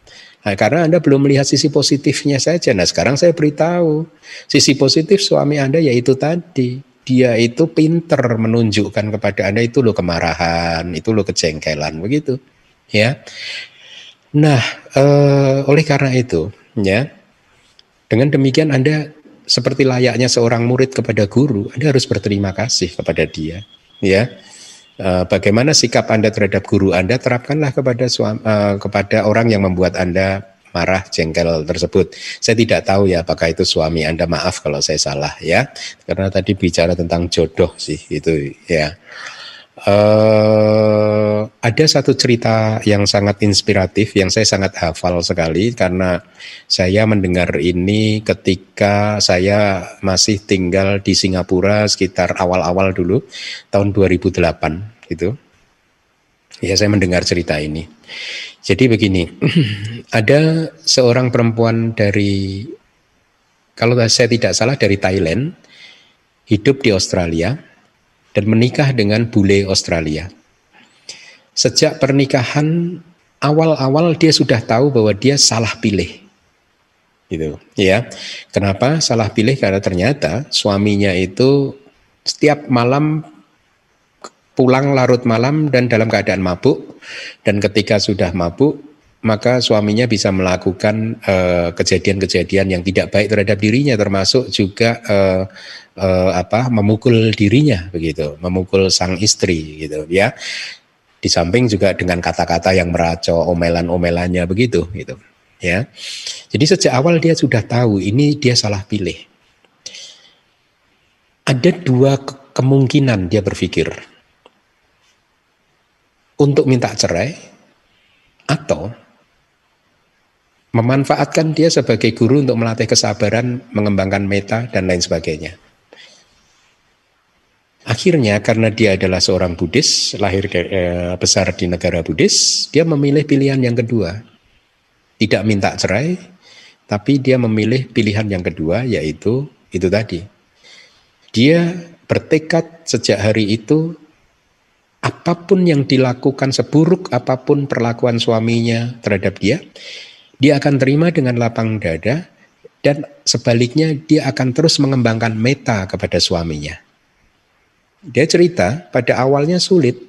Nah, karena Anda belum melihat sisi positifnya saja. Nah, sekarang saya beritahu, sisi positif suami Anda yaitu tadi, dia itu pinter menunjukkan kepada Anda itu loh kemarahan, itu loh kejengkelan, begitu. Ya. Nah, eh, oleh karena itu, ya, dengan demikian Anda seperti layaknya seorang murid kepada guru, Anda harus berterima kasih kepada dia. Ya, eh, bagaimana sikap Anda terhadap guru Anda terapkanlah kepada suami, uh, kepada orang yang membuat Anda marah jengkel tersebut. Saya tidak tahu ya apakah itu suami Anda maaf kalau saya salah ya. Karena tadi bicara tentang jodoh sih itu ya. Uh, ada satu cerita yang sangat inspiratif yang saya sangat hafal sekali karena saya mendengar ini ketika saya masih tinggal di Singapura sekitar awal-awal dulu tahun 2008 gitu. Ya saya mendengar cerita ini. Jadi begini, ada seorang perempuan dari kalau saya tidak salah dari Thailand hidup di Australia dan menikah dengan bule Australia. Sejak pernikahan awal-awal dia sudah tahu bahwa dia salah pilih. Gitu, ya. Kenapa salah pilih? Karena ternyata suaminya itu setiap malam pulang larut malam dan dalam keadaan mabuk dan ketika sudah mabuk maka suaminya bisa melakukan eh, kejadian-kejadian uh, yang tidak baik terhadap dirinya termasuk juga uh, uh, apa memukul dirinya begitu. Memukul sang istri gitu. Ya di samping juga dengan kata-kata yang meracau omelan-omelannya begitu gitu. Ya. Jadi sejak awal dia sudah tahu ini dia salah pilih. Ada dua kemungkinan dia berpikir. Untuk minta cerai atau memanfaatkan dia sebagai guru untuk melatih kesabaran, mengembangkan meta dan lain sebagainya. Akhirnya karena dia adalah seorang Buddhis, lahir eh, besar di negara Buddhis, dia memilih pilihan yang kedua. Tidak minta cerai, tapi dia memilih pilihan yang kedua yaitu itu tadi. Dia bertekad sejak hari itu apa pun yang dilakukan seburuk apa pun perlakuan suaminya terhadap dia, dia akan terima dengan lapang dada dan sebaliknya dia akan terus mengembangkan meta kepada suaminya. Dia cerita pada awalnya sulit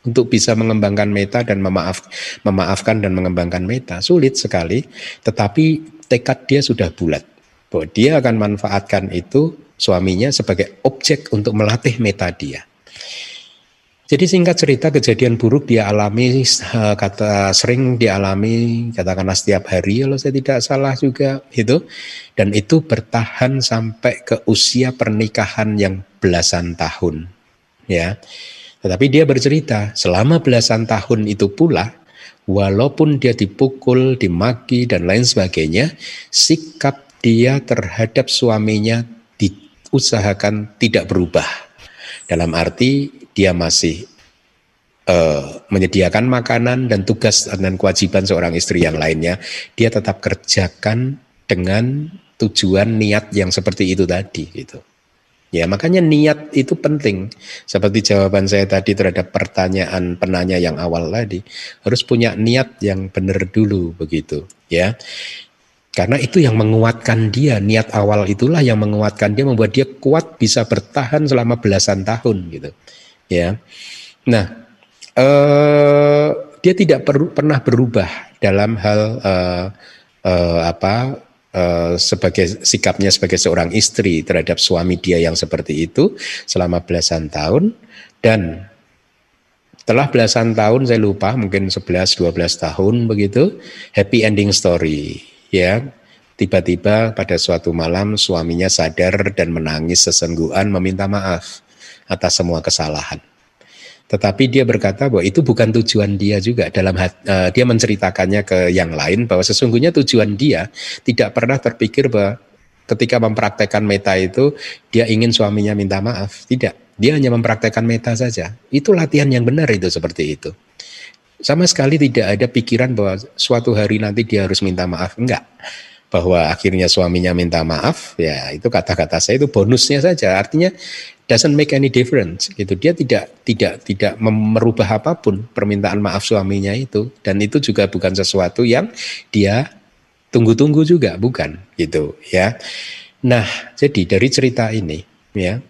untuk bisa mengembangkan meta dan memaaf, memaafkan dan mengembangkan meta sulit sekali, tetapi tekad dia sudah bulat bahwa dia akan manfaatkan itu suaminya sebagai objek untuk melatih meta dia. Jadi singkat cerita kejadian buruk dia alami eh, kata sering dialami katakanlah setiap hari kalau saya tidak salah juga itu dan itu bertahan sampai ke usia pernikahan yang belasan tahun ya. Tetapi dia bercerita selama belasan tahun itu pula walaupun dia dipukul, dimaki dan lain sebagainya sikap dia terhadap suaminya diusahakan tidak berubah. Dalam arti dia masih uh, menyediakan makanan dan tugas dan kewajiban seorang istri yang lainnya, dia tetap kerjakan dengan tujuan niat yang seperti itu tadi gitu. Ya, makanya niat itu penting. Seperti jawaban saya tadi terhadap pertanyaan penanya yang awal tadi, harus punya niat yang benar dulu begitu, ya. Karena itu yang menguatkan dia, niat awal itulah yang menguatkan dia, membuat dia kuat bisa bertahan selama belasan tahun gitu ya. Nah, eh, dia tidak per, pernah berubah dalam hal eh, eh, apa eh, sebagai sikapnya sebagai seorang istri terhadap suami dia yang seperti itu selama belasan tahun. Dan setelah belasan tahun saya lupa mungkin 11 12 tahun begitu happy ending story ya. Tiba-tiba pada suatu malam suaminya sadar dan menangis sesengguhan meminta maaf atas semua kesalahan. Tetapi dia berkata bahwa itu bukan tujuan dia juga dalam hati, uh, dia menceritakannya ke yang lain bahwa sesungguhnya tujuan dia tidak pernah terpikir bahwa ketika mempraktekkan meta itu dia ingin suaminya minta maaf. Tidak, dia hanya mempraktekkan meta saja. Itu latihan yang benar itu seperti itu. Sama sekali tidak ada pikiran bahwa suatu hari nanti dia harus minta maaf. Enggak bahwa akhirnya suaminya minta maaf, ya itu kata-kata saya itu bonusnya saja. Artinya doesn't make any difference gitu. Dia tidak tidak tidak merubah apa pun permintaan maaf suaminya itu dan itu juga bukan sesuatu yang dia tunggu-tunggu juga, bukan gitu ya. Nah, jadi dari cerita ini ya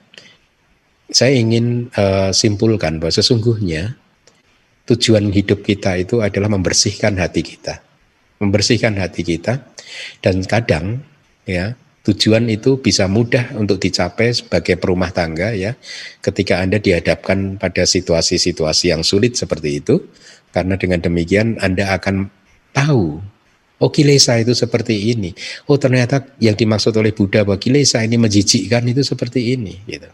saya ingin uh, simpulkan bahwa sesungguhnya tujuan hidup kita itu adalah membersihkan hati kita. Membersihkan hati kita dan kadang ya tujuan itu bisa mudah untuk dicapai sebagai perumah tangga ya ketika Anda dihadapkan pada situasi-situasi yang sulit seperti itu karena dengan demikian Anda akan tahu Oh kilesa itu seperti ini. Oh ternyata yang dimaksud oleh Buddha bahwa kilesa ini menjijikkan itu seperti ini. Gitu.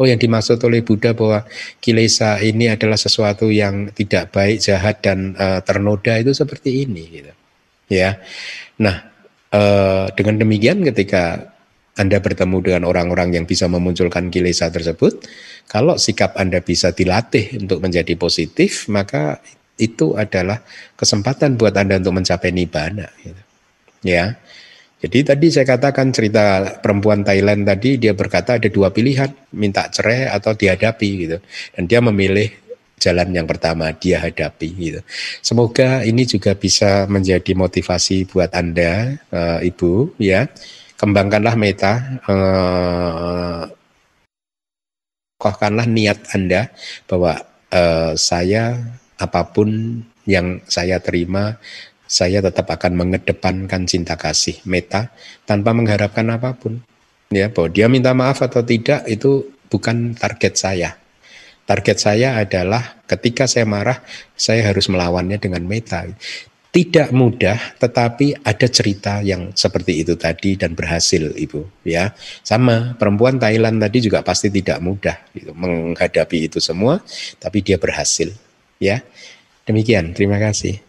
Oh yang dimaksud oleh Buddha bahwa kilesa ini adalah sesuatu yang tidak baik, jahat dan uh, ternoda itu seperti ini. Gitu. Ya. Nah Eh, dengan demikian ketika anda bertemu dengan orang-orang yang bisa memunculkan kilesa tersebut, kalau sikap Anda bisa dilatih untuk menjadi positif, maka itu adalah kesempatan buat Anda untuk mencapai nibbana. Gitu. Ya, jadi tadi saya katakan cerita perempuan Thailand tadi dia berkata ada dua pilihan, minta cerai atau dihadapi gitu, dan dia memilih jalan yang pertama dia hadapi gitu. Semoga ini juga bisa menjadi motivasi buat Anda uh, Ibu ya. Kembangkanlah meta uh, kohkanlah niat Anda bahwa uh, saya apa pun yang saya terima saya tetap akan mengedepankan cinta kasih meta tanpa mengharapkan apa pun ya bahwa dia minta maaf atau tidak itu bukan target saya Target saya adalah ketika saya marah, saya harus melawannya dengan meta. tidak mudah, tetapi ada cerita yang seperti itu tadi dan berhasil, Ibu. Ya, sama perempuan Thailand tadi juga pasti tidak mudah gitu, menghadapi itu semua, tapi dia berhasil. Ya, demikian. Terima kasih.